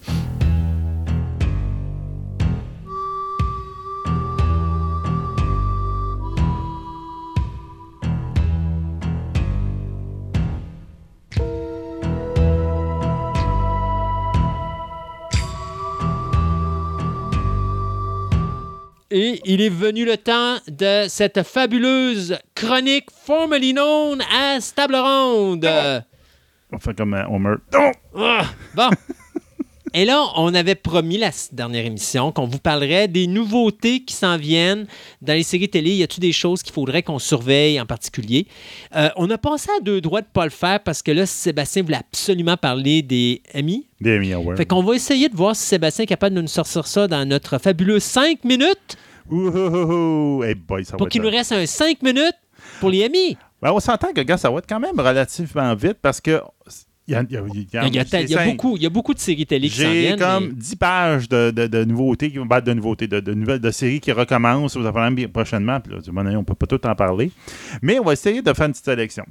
Et il est venu le temps de cette fabuleuse chronique formerly known as Table Ronde. On fait comme on meurt. Ah, bon. Et là, on avait promis la dernière émission qu'on vous parlerait des nouveautés qui s'en viennent dans les séries télé. Y a-t-il des choses qu'il faudrait qu'on surveille en particulier? Euh, on a pensé à deux droits de ne pas le faire parce que là, Sébastien voulait absolument parler des amis. Des amis, ouais. Fait qu'on va essayer de voir si Sébastien est capable de nous sortir ça dans notre fabuleux 5 minutes. Ouh, hey boy, ça pour qu'il nous reste un 5 minutes pour les amis. Ben, on s'entend que gars, ça va être quand même relativement vite parce que il y, a, beaucoup, il y a beaucoup de séries télé qui s'en viennent. J'ai comme 10 pages de, de, de nouveautés, de nouveautés, de, de, nouvelles, de séries qui recommencent allez prochainement. Puis là, on ne peut pas tout en parler. Mais on va essayer de faire une petite sélection.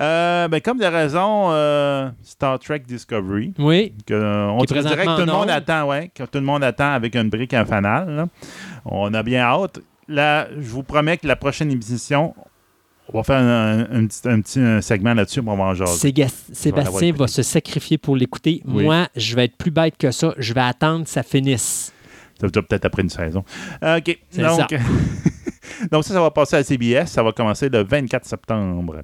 Euh, ben, comme de raison, euh, Star Trek Discovery. Oui. Que, euh, on dirait que tout le monde attend, ouais, que tout le monde attend avec une brique un fanal. On a bien hâte. Là, je vous promets que la prochaine émission, on va faire un, petit, segment là-dessus, on va en jaser. Sébastien va se sacrifier pour l'écouter. Moi, je vais être plus bête que ça. Je vais attendre que ça finisse. Ça va peut-être après une saison. Euh, OK. Donc, ça. donc, ça, ça va passer à CBS. Ça va commencer le 24 septembre.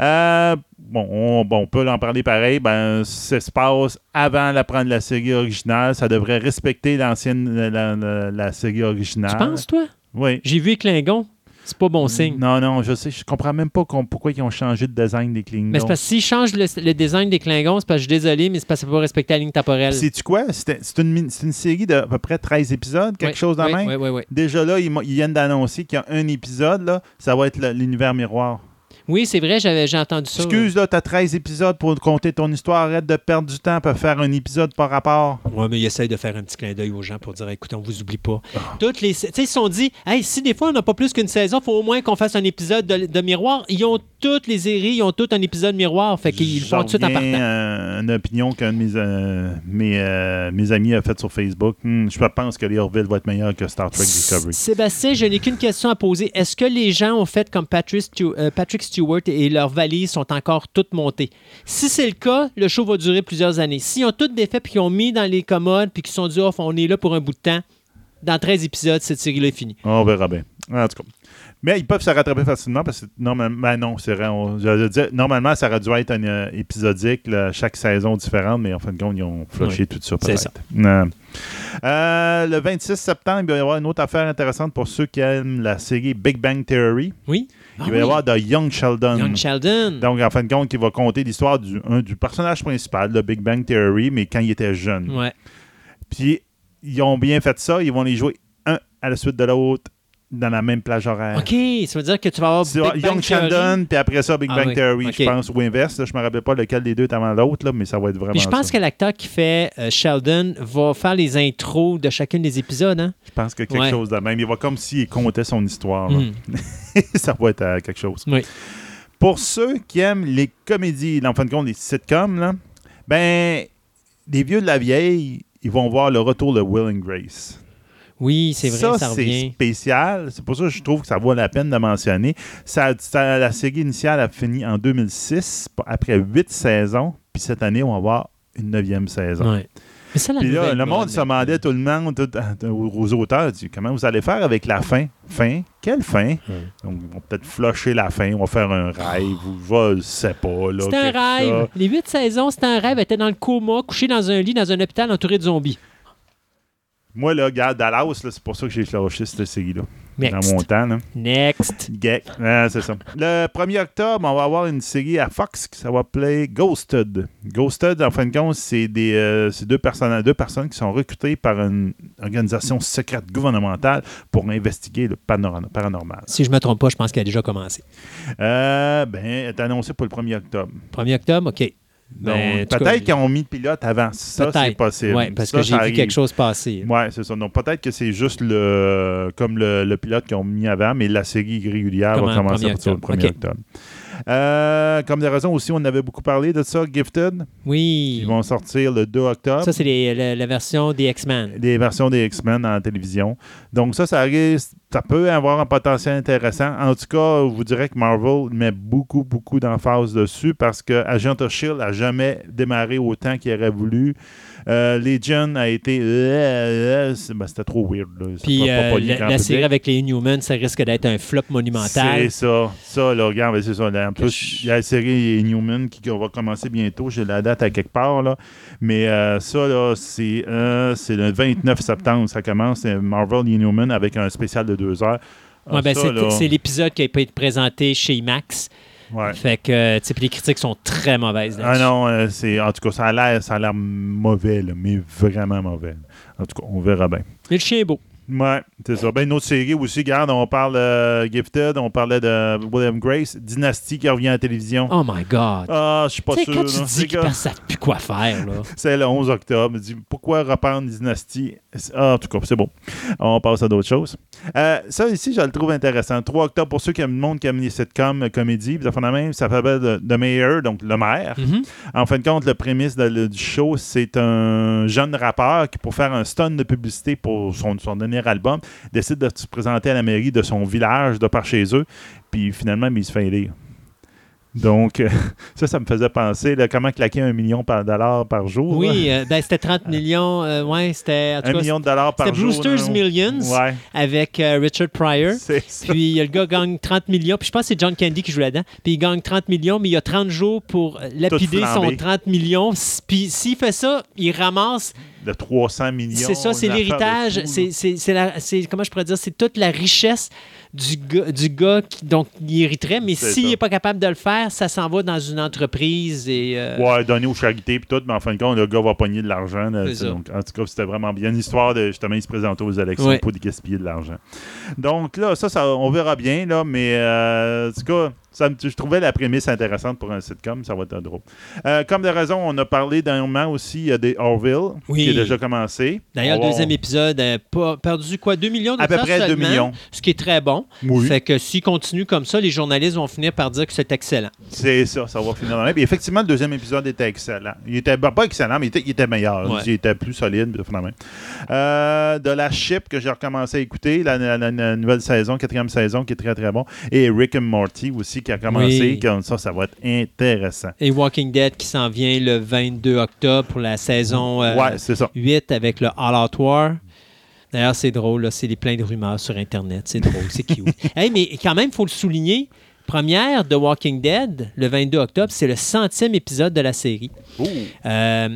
Euh, bon, on, peut en parler pareil. Ben, ça se passe avant la prendre la série originale. Ça devrait respecter l'ancienne la, série originale. Tu penses, toi? Oui. J'ai vu Klingon. C'est pas bon signe. Non, non, je sais. Je comprends même pas pourquoi ils ont changé de design des Klingons. Mais c'est parce que s'ils changent le, design des Klingons, c'est parce que je suis désolé, mais c'est parce que ça pas respecter la ligne temporelle. Sais-tu quoi? C'est une, une, série d'à peu près 13 épisodes, quelque chose dans oui, même? Oui, oui, oui. Déjà là, ils, ils viennent d'annoncer qu'il y a un épisode, là, ça va être l'univers miroir. Oui, c'est vrai, j'avais j'ai entendu ça. Excuse, là, t'as 13 épisodes pour compter ton histoire. Arrête de perdre du temps pour faire un épisode par rapport. Oui, mais il essaye de faire un petit clin d'œil aux gens pour dire écoutez, on vous oublie pas. Ah. Toutes les. Tu sais, ils se sont dit hey, si des fois on n'a pas plus qu'une saison, il faut au moins qu'on fasse un épisode de, miroir. Ils ont toutes les séries, ils ont tous un épisode miroir. Fait qu'ils font tout de suite en partant. Euh, une opinion qu'un de mes, euh, mes, euh, mes, amis a faite sur Facebook. Hmm, je pense que les Orville va être meilleur que Star Trek Discovery. Sébastien, je n'ai qu'une question à poser. Est-ce que les gens ont fait comme Patrick, Patrick Stewart et leur valises sont encore toutes montées. Si c'est le cas, le show va durer plusieurs années. S'ils ont toutes des faits puis qu'ils ont mis dans les commodes puis qu'ils sont dit, oh, on est là pour un bout de temps, dans 13 épisodes, cette série-là est finie. On verra bien. En tout cas. Mais ils peuvent se rattraper facilement parce que normalement, non, c'est vrai. normalement, ça aurait dû être un euh, épisodique, chaque saison différente, mais en fin de compte, ils ont flushé tout ça. C'est ça. Euh, le 26 septembre, il va y avoir une autre affaire intéressante pour ceux qui aiment la série Big Bang Theory. Oui. Il va y avoir de Young Sheldon. Young Sheldon. Donc, en fin de compte, il va compter l'histoire du, du personnage principal de Big Bang Theory, mais quand il était jeune. Ouais. Puis, ils ont bien fait ça. Ils vont les jouer un à la suite de l'autre dans la même plage horaire. OK, ça veut dire que tu vas avoir Big Young Sheldon, puis après ça, Big ah Bang Theory, je pense, ou inverse. je ne me rappelle pas lequel des deux est avant l'autre, mais ça va être vraiment. je pense que l'acteur qui fait euh, Sheldon va faire les intros de chacun des épisodes. Hein? Je pense que quelque chose de même. Il va comme s'il comptait son histoire. Hmm. ça va être euh, quelque chose. Oui. Pour ceux qui aiment les comédies, en fin de compte, les sitcoms, là, ben, les vieux de la vieille, ils vont voir le retour de Will and Grace. Oui, c'est vrai, ça, ça c'est spécial. C'est pour ça que je trouve que ça vaut la peine de mentionner. Ça, la série initiale a fini en 2006, après huit saisons. Puis cette année, on va avoir une neuvième saison. Mais ça, la Puis là, le monde se demandait tout le monde, tout- euh, aux auteurs, dit, comment vous allez faire avec la fin? Fin? Quelle fin? Donc, ils vont peut-être flusher la fin, on va faire un rêve, ou je sais pas. là, C'était un rêve. Les huit saisons, c'était un rêve. Elle était dans le coma, couchée dans un lit, dans un hôpital entouré de zombies. Moi, là, regarde, Dallas, là, c'est pour ça que j'ai lâché cette série-là. Next. Dans mon temps, là. Next. Ah, c'est ça. Le 1er octobre, on va avoir une série à Fox qui appeler Ghosted. Ghosted, en fin de compte, c'est des euh, c'est deux, personnes, deux personnes qui sont recrutées par une organisation secrète gouvernementale pour investiguer le paranormal. Si je me trompe pas, je pense qu'elle a déjà commencé. Euh, ben, elle est annoncée pour le 1er octobre. 1er octobre, OK. Donc, peut-être qu'ils ont mis le pilote avant. Ça, c'est possible. Oui, parce Ça, que j'ai vu quelque chose passer. Ouais, c'est ça. Donc peut-être que c'est juste le comme le, le pilote qu'ils ont mis avant, mais la série régulière va en commencer 1er à partir du 1er octobre. OK. octobre. Euh, comme des raisons aussi, on avait beaucoup parlé de ça, Gifted. Oui. Ils vont sortir le 2 octobre. Ça, c'est les- la, la version des X-Men. des versions des X-Men en télévision. Donc ça, ça ça peut avoir un potentiel intéressant. En tout cas, je vous dirais que Marvel met beaucoup, beaucoup d'emphase dessus parce que Agent of S.H.I.E.L.D. n'a jamais démarré autant qu'il aurait voulu. Euh, Legion a été... euh, ben, C'était trop weird. Puis euh, la, série avec les Inhumans, ça risque d'être un flop monumental. C'est ça. Ça, là, regarde, ben, c'est ça. Là, en plus, il y a la série Newman qui, qui va commencer bientôt. J'ai la date à quelque part, là. Mais ça, là, c'est le 29 septembre. Ça commence. C'est Marvel Newman avec un spécial de deux heures. Ah, Ouais, ben, c'est l'épisode qui a été présenté chez IMAX. Ouais. Fait que, euh, tu les critiques sont très mauvaises Ah non, euh, c'est en tout cas, ça a l'air, ça a l'air mauvais, là, mais vraiment mauvais. En tout cas, on verra bien. Mais le chien est beau. Ouais, c'est ça. Ben, une autre série aussi, regarde, on parle euh, Gifted, on parlait de William Grace, Dynasty qui revient à la télévision. Oh my God. Ah, je suis pas sûr. quand tu là. dis qu'ils ne savent plus quoi faire, là. C'est le 11 octobre. Dit pourquoi reprendre Dynasty? Ah, en tout cas, c'est bon. On passe à d'autres choses. Euh, ça ici, je le trouve intéressant. 3 octobre, pour ceux qui aiment le monde qui aiment les sitcoms, euh, comédies, puis ça fait la même, ça s'appelle The Mayor, donc le maire. Mhm. En fin de compte, le prémisse de- le- du show, c'est un jeune rappeur qui, pour faire un stun de publicité pour son, son dernier album, décide de se présenter à la mairie de son village, de par chez eux, puis finalement, il se fait élire. Donc, euh, ça, ça me faisait penser là, comment claquer un million par dollar par jour. Oui, euh, ben, c'était 30 millions. euh, ouais, c'était. Un million de dollars par C'était jour. Brewster's là. Millions Ouais, avec Richard Pryor. c'est ça. Puis le gars gagne 30 millions. Puis je pense que c'est John Candy qui joue là-dedans. Puis il gagne 30 millions, mais il a 30 jours pour lapider son flambé. 30 millions. Puis s'il fait ça, il ramasse. De 300 millions. C'est ça, c'est de l'héritage. c'est- comment je pourrais dire, c'est toute la richesse du gars, du gars qui donc il hériterait. Mais s'il n'est pas capable de le faire, ça s'en va dans une entreprise et. euh, Ouais, donner aux charités puis tout, mais en fin de compte, le gars va pogner de l'argent. donc, en tout cas, c'était vraiment bien. Une histoire de justement, il se présentait aux élections Ouais. pour gaspiller de l'argent. Donc là, ça, ça, on verra bien, là, mais euh, en tout cas, ça me- je trouvais la prémisse intéressante pour un sitcom, ça va être drôle. Euh, comme de raison, on a parlé d'un moment aussi, a des Orville Oui. qui est déjà commencé. D'ailleurs, le deuxième épisode a pas- perdu quoi 2 millions de À peu près 2 seulement, millions. Ce qui est très bon. Oui. Fait que s'il continue comme ça, les journalistes vont finir par dire que c'est excellent. C'est ça, ça va finir dans même. Effectivement, le deuxième épisode était excellent. Il était pas excellent, mais il était, il était meilleur. Ouais. Il était plus solide. finalement. Euh, de la Chip que j'ai recommencé à écouter, la, la- la- la nouvelle saison, quatrième saison, qui est très très bon. Et Rick and Morty aussi qui a commencé. Oui. Comme ça, ça va être intéressant. Et Walking Dead qui s'en vient le 22 octobre pour la saison euh, ouais, c'est ça. 8 avec le All Out War. D'ailleurs, c'est drôle, là, c'est plein de rumeurs sur Internet. C'est drôle, c'est cute. Hey, mais quand même, il faut le souligner. Première de Walking Dead, le 22 octobre, c'est le centième épisode de la série. Euh,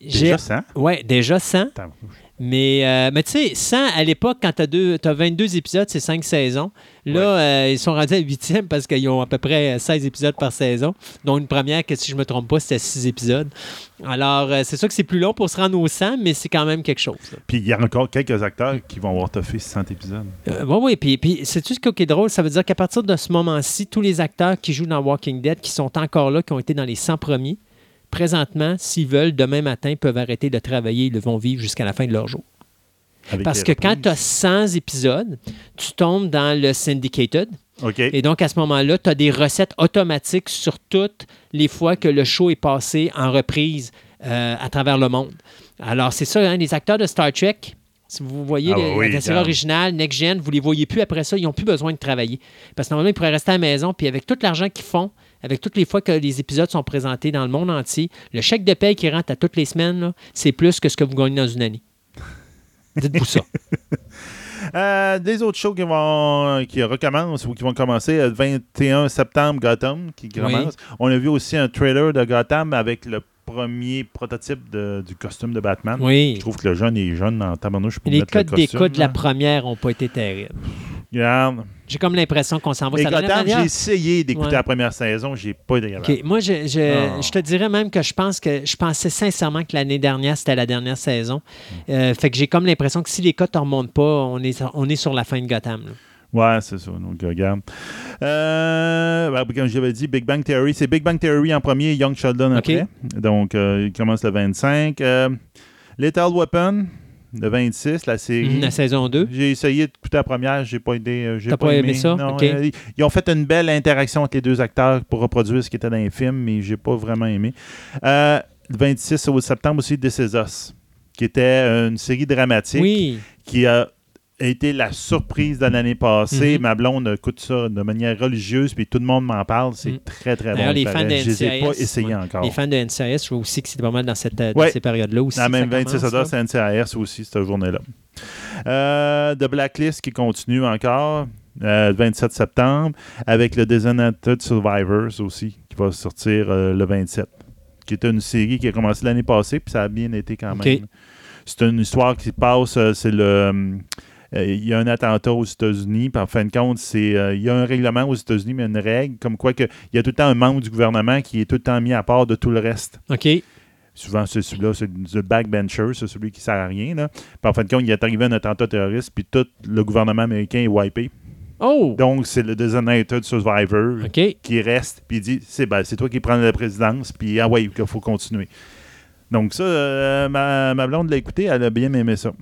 déjà ça? Ouais, déjà 100. Mais, euh, mais tu sais, 100 à l'époque, quand tu as, 22 épisodes, c'est 5 saisons. Là, euh, ils sont rendus à 8e parce qu'ils ont à peu près 16 épisodes par saison. dont une première, que si je me trompe pas, c'était 6 épisodes. Alors, euh, c'est sûr que c'est plus long pour se rendre au 100, mais c'est quand même quelque chose. là. Puis il y a encore quelques acteurs qui vont avoir toffé 60 épisodes. Euh, oui, oui. Puis, puis c'est-tu ce qui est drôle? Ça veut dire qu'à partir de ce moment-ci, tous les acteurs qui jouent dans Walking Dead, qui sont encore là, qui ont été dans les 100 premiers, présentement, s'ils veulent, demain matin, peuvent arrêter de travailler. Ils vont vivre jusqu'à la fin de leur jour. avec Parce que quand tu as reprises. 100 épisodes, tu tombes dans le syndicated. Et donc, à ce moment-là, tu as des recettes automatiques sur toutes les fois que le show est passé en reprise euh, à travers le monde. Alors, c'est ça, hein, les acteurs de Star Trek, si vous voyez Ah les- oui, la série originale, Next Gen, vous les voyez plus après ça, ils n'ont plus besoin de travailler. Parce que normalement, ils pourraient rester à la maison, puis avec tout l'argent qu'ils font, avec toutes les fois que les épisodes sont présentés dans le monde entier, le chèque de paie qui rentre à toutes les semaines, c'est plus que ce que vous gagnez dans une année. Dites-vous ça. Euh, des autres shows qui vont qui recommencent ou qui vont commencer le 21 septembre, Gotham, qui Oui. commence. On a vu aussi un trailer de Gotham avec le premier prototype de- du costume de Batman. Oui. Je trouve que le jeune est jeune en tabarnouche pour Les mettre le codes d'écoute costume, de la première n'ont pas été terribles. J'ai comme l'impression qu'on s'en va. Et Gotham, j'ai essayé d'écouter Ouais. la première saison, j'ai pas été capable. OK. Moi, je, je, Ah. je te dirais même que je pense que je pensais sincèrement que l'année dernière, c'était la dernière saison. Euh, fait que j'ai comme l'impression que si les cotes ne remontent pas, on est, on est sur la fin de Gotham. là. Ouais, c'est ça. Donc, regarde. Euh, ben, comme j'avais dit, Big Bang Theory. C'est Big Bang Theory en premier, Young Sheldon après. Donc, euh, il commence le 25. Euh, Lethal Weapon, le 26, la série. La saison 2. J'ai essayé d'écouter la première, j'ai pas aidé. euh, j'ai pas aimé ça? Non, euh, ils ont fait une belle interaction entre les deux acteurs pour reproduire ce qui était dans les films, mais j'ai pas vraiment aimé. Euh, le 26 au septembre aussi, This Is Us, qui était euh, une série dramatique Oui. qui a été la surprise de l'année passée. Mhm. Ma blonde écoute ça de manière religieuse, puis tout le monde m'en parle. C'est Mhm. très, très bon. Les fans de Je les ai pas NCIS, essayés ouais. encore. Les fans de NCIS, je vois aussi que c'est pas mal dans, cette, dans Ouais. ces périodes-là aussi. La que même ça 26 commence, là. c'est NCIS aussi, cette journée-là. Euh, The Blacklist qui continue encore, euh, le 27 septembre, avec le Designated Survivors aussi, qui va sortir euh, le 27. Qui était une série qui a commencé l'année passée, puis ça a bien été quand même. C'est une histoire qui se passe, euh, c'est le. Euh, il y a un attentat aux États-Unis, en fin de compte, c'est euh, il y a un règlement aux États-Unis, mais une règle, comme quoi que, il y a tout le temps un membre du gouvernement qui est tout le temps mis à part de tout le reste. OK. Souvent, c'est celui-là, c'est le backbencher, c'est celui qui sert à rien. Là. Puis en fin de compte, il est arrivé un attentat terroriste, puis tout le gouvernement américain est wipé. Oh! Donc, c'est le designated survivor qui reste, puis il dit c'est ben, c'est toi qui prends la présidence, puis ah ouais, il faut continuer. Donc, ça, euh, ma, ma blonde l'a écouté, elle a bien aimé ça.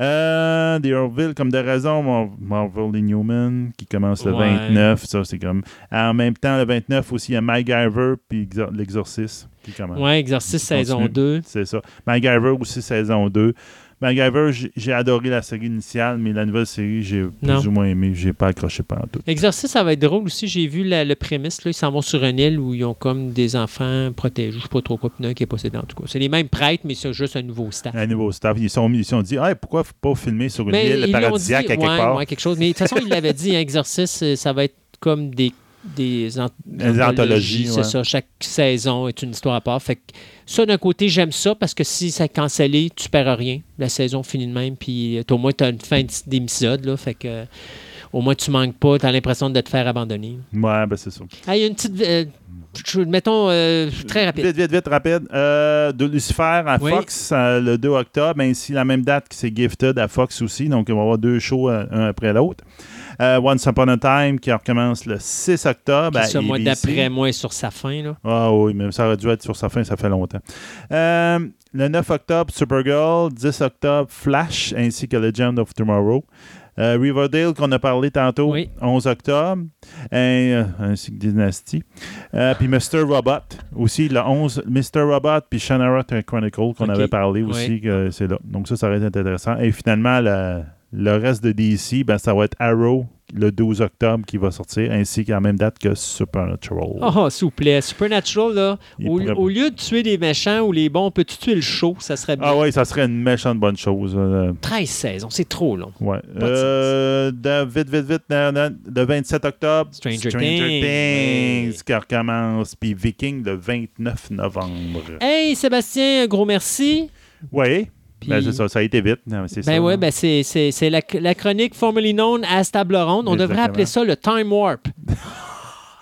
Euh, The Orville, comme de raison, Mar- Marvel Inhuman, qui commence le Ouais. 29. Ça, c'est comme. En même temps, le 29 aussi, il y a MacGyver, puis Exor- L'Exorciste, qui commence. Ouais, Exorciste saison Continue. 2. C'est ça. MacGyver aussi, saison 2. MacGyver, j'ai- j'ai adoré la série initiale, mais la nouvelle série, j'ai plus ou moins aimé. J'ai pas accroché pendant tout. Exorciste, ça va être drôle aussi. J'ai vu la- le prémisse. Là, ils s'en vont sur une île où ils ont comme des enfants protégés. Je sais pas trop quoi. Puis qui est possédé en tout cas. C'est les mêmes prêtres, mais c'est juste un nouveau staff. Un nouveau staff. Ils se sont, ils sont dit, ah, pourquoi pas filmer sur une Mais île ils paradisiaque dit, à quelque ouais, part? ouais, quelque chose. Mais de toute façon, il l'avait dit, hein, Exorciste, euh, ça va être comme des, des, ant- Des anthologies, C'est ouais. ça. Chaque saison est une histoire à part. Fait que ça, d'un côté, j'aime ça parce que si c'est cancellé, tu perds rien. La saison finit de même. Puis euh, au moins, tu as une fin d'épisode. Fait que euh, au moins, tu manques pas. Tu as l'impression de te faire abandonner. Ouais, ben c'est ça. Ah, il y a une petite. euh, mettons, euh, très rapide. Vite, vite, vite, rapide. Euh, de Lucifer à Oui. Fox le 2 octobre, ainsi la même date que c'est Gifted à Fox aussi. Donc, on va avoir deux shows un après l'autre. Euh, Once Upon a Time qui recommence le 6 octobre. Puis à ça, moi, ABC. d'après moi, est sur sa fin. Là. Ah oui, mais ça aurait dû être sur sa fin, ça fait longtemps. Euh, le 9 octobre, Supergirl. 10 octobre, Flash, ainsi que Legend of Tomorrow. Euh, Riverdale, qu'on a parlé tantôt, Oui. 11 octobre, et, euh, ainsi que Dynasty. Euh, puis Mr. Robot, aussi le 11, Mr. Robot, puis Shannara Chronicle, qu'on avait parlé aussi, c'est là. Donc ça, ça aurait été intéressant. Et finalement, le, le reste de DC, ben, ça va être Arrow, le 12 octobre, qui va sortir, ainsi qu'à la même date que Supernatural. Oh, s'il vous plaît. Supernatural, là, au, pourrait- au lieu de tuer les méchants ou les bons, peux-tu tuer le show? Ça serait bien. Ah oui, ça serait une méchante bonne chose. euh, 13 saisons, c'est trop long. ouais. Euh, de- vite, vite, vite, le 27 octobre, Stranger Things, qui recommence, puis Viking le 29 novembre. Hey, Sébastien, un gros merci. Oui, Puis- ben, ça, ça a été vite. Non, ça, Ben ouais, ben c'est, la, la chronique formerly known as Table Ronde. On devrait appeler ça le Time Warp.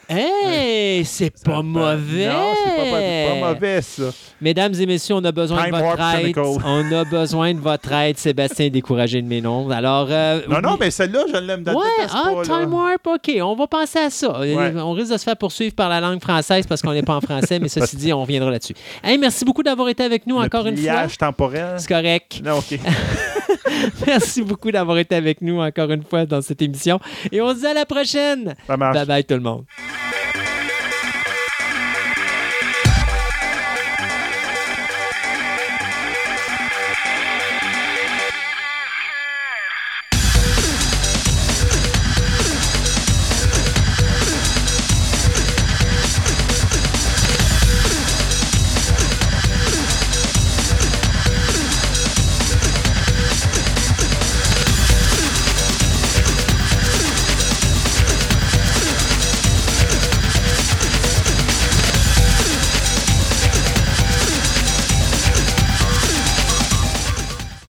hey, c'est pas mauvais. Non, c'est pas, pas- pas mauvais, ça. Mesdames et messieurs, on a besoin Time de votre Warp aide. On a besoin de votre aide, Sébastien, découragé de mes noms. Alors, euh, Non, non, mais celle-là, je l'aime Ouais, ah, Time Warp, OK. On va penser à ça. Euh, Ouais. On risque de se faire poursuivre par la langue française parce qu'on n'est pas en français, mais ceci dit, on reviendra là-dessus. Hey, merci beaucoup d'avoir été avec nous encore une fois. temporel. C'est correct. Non, OK. Merci beaucoup d'avoir été avec nous encore une fois dans cette émission. Et on se dit à la prochaine. Ça marche. Bye bye tout le monde.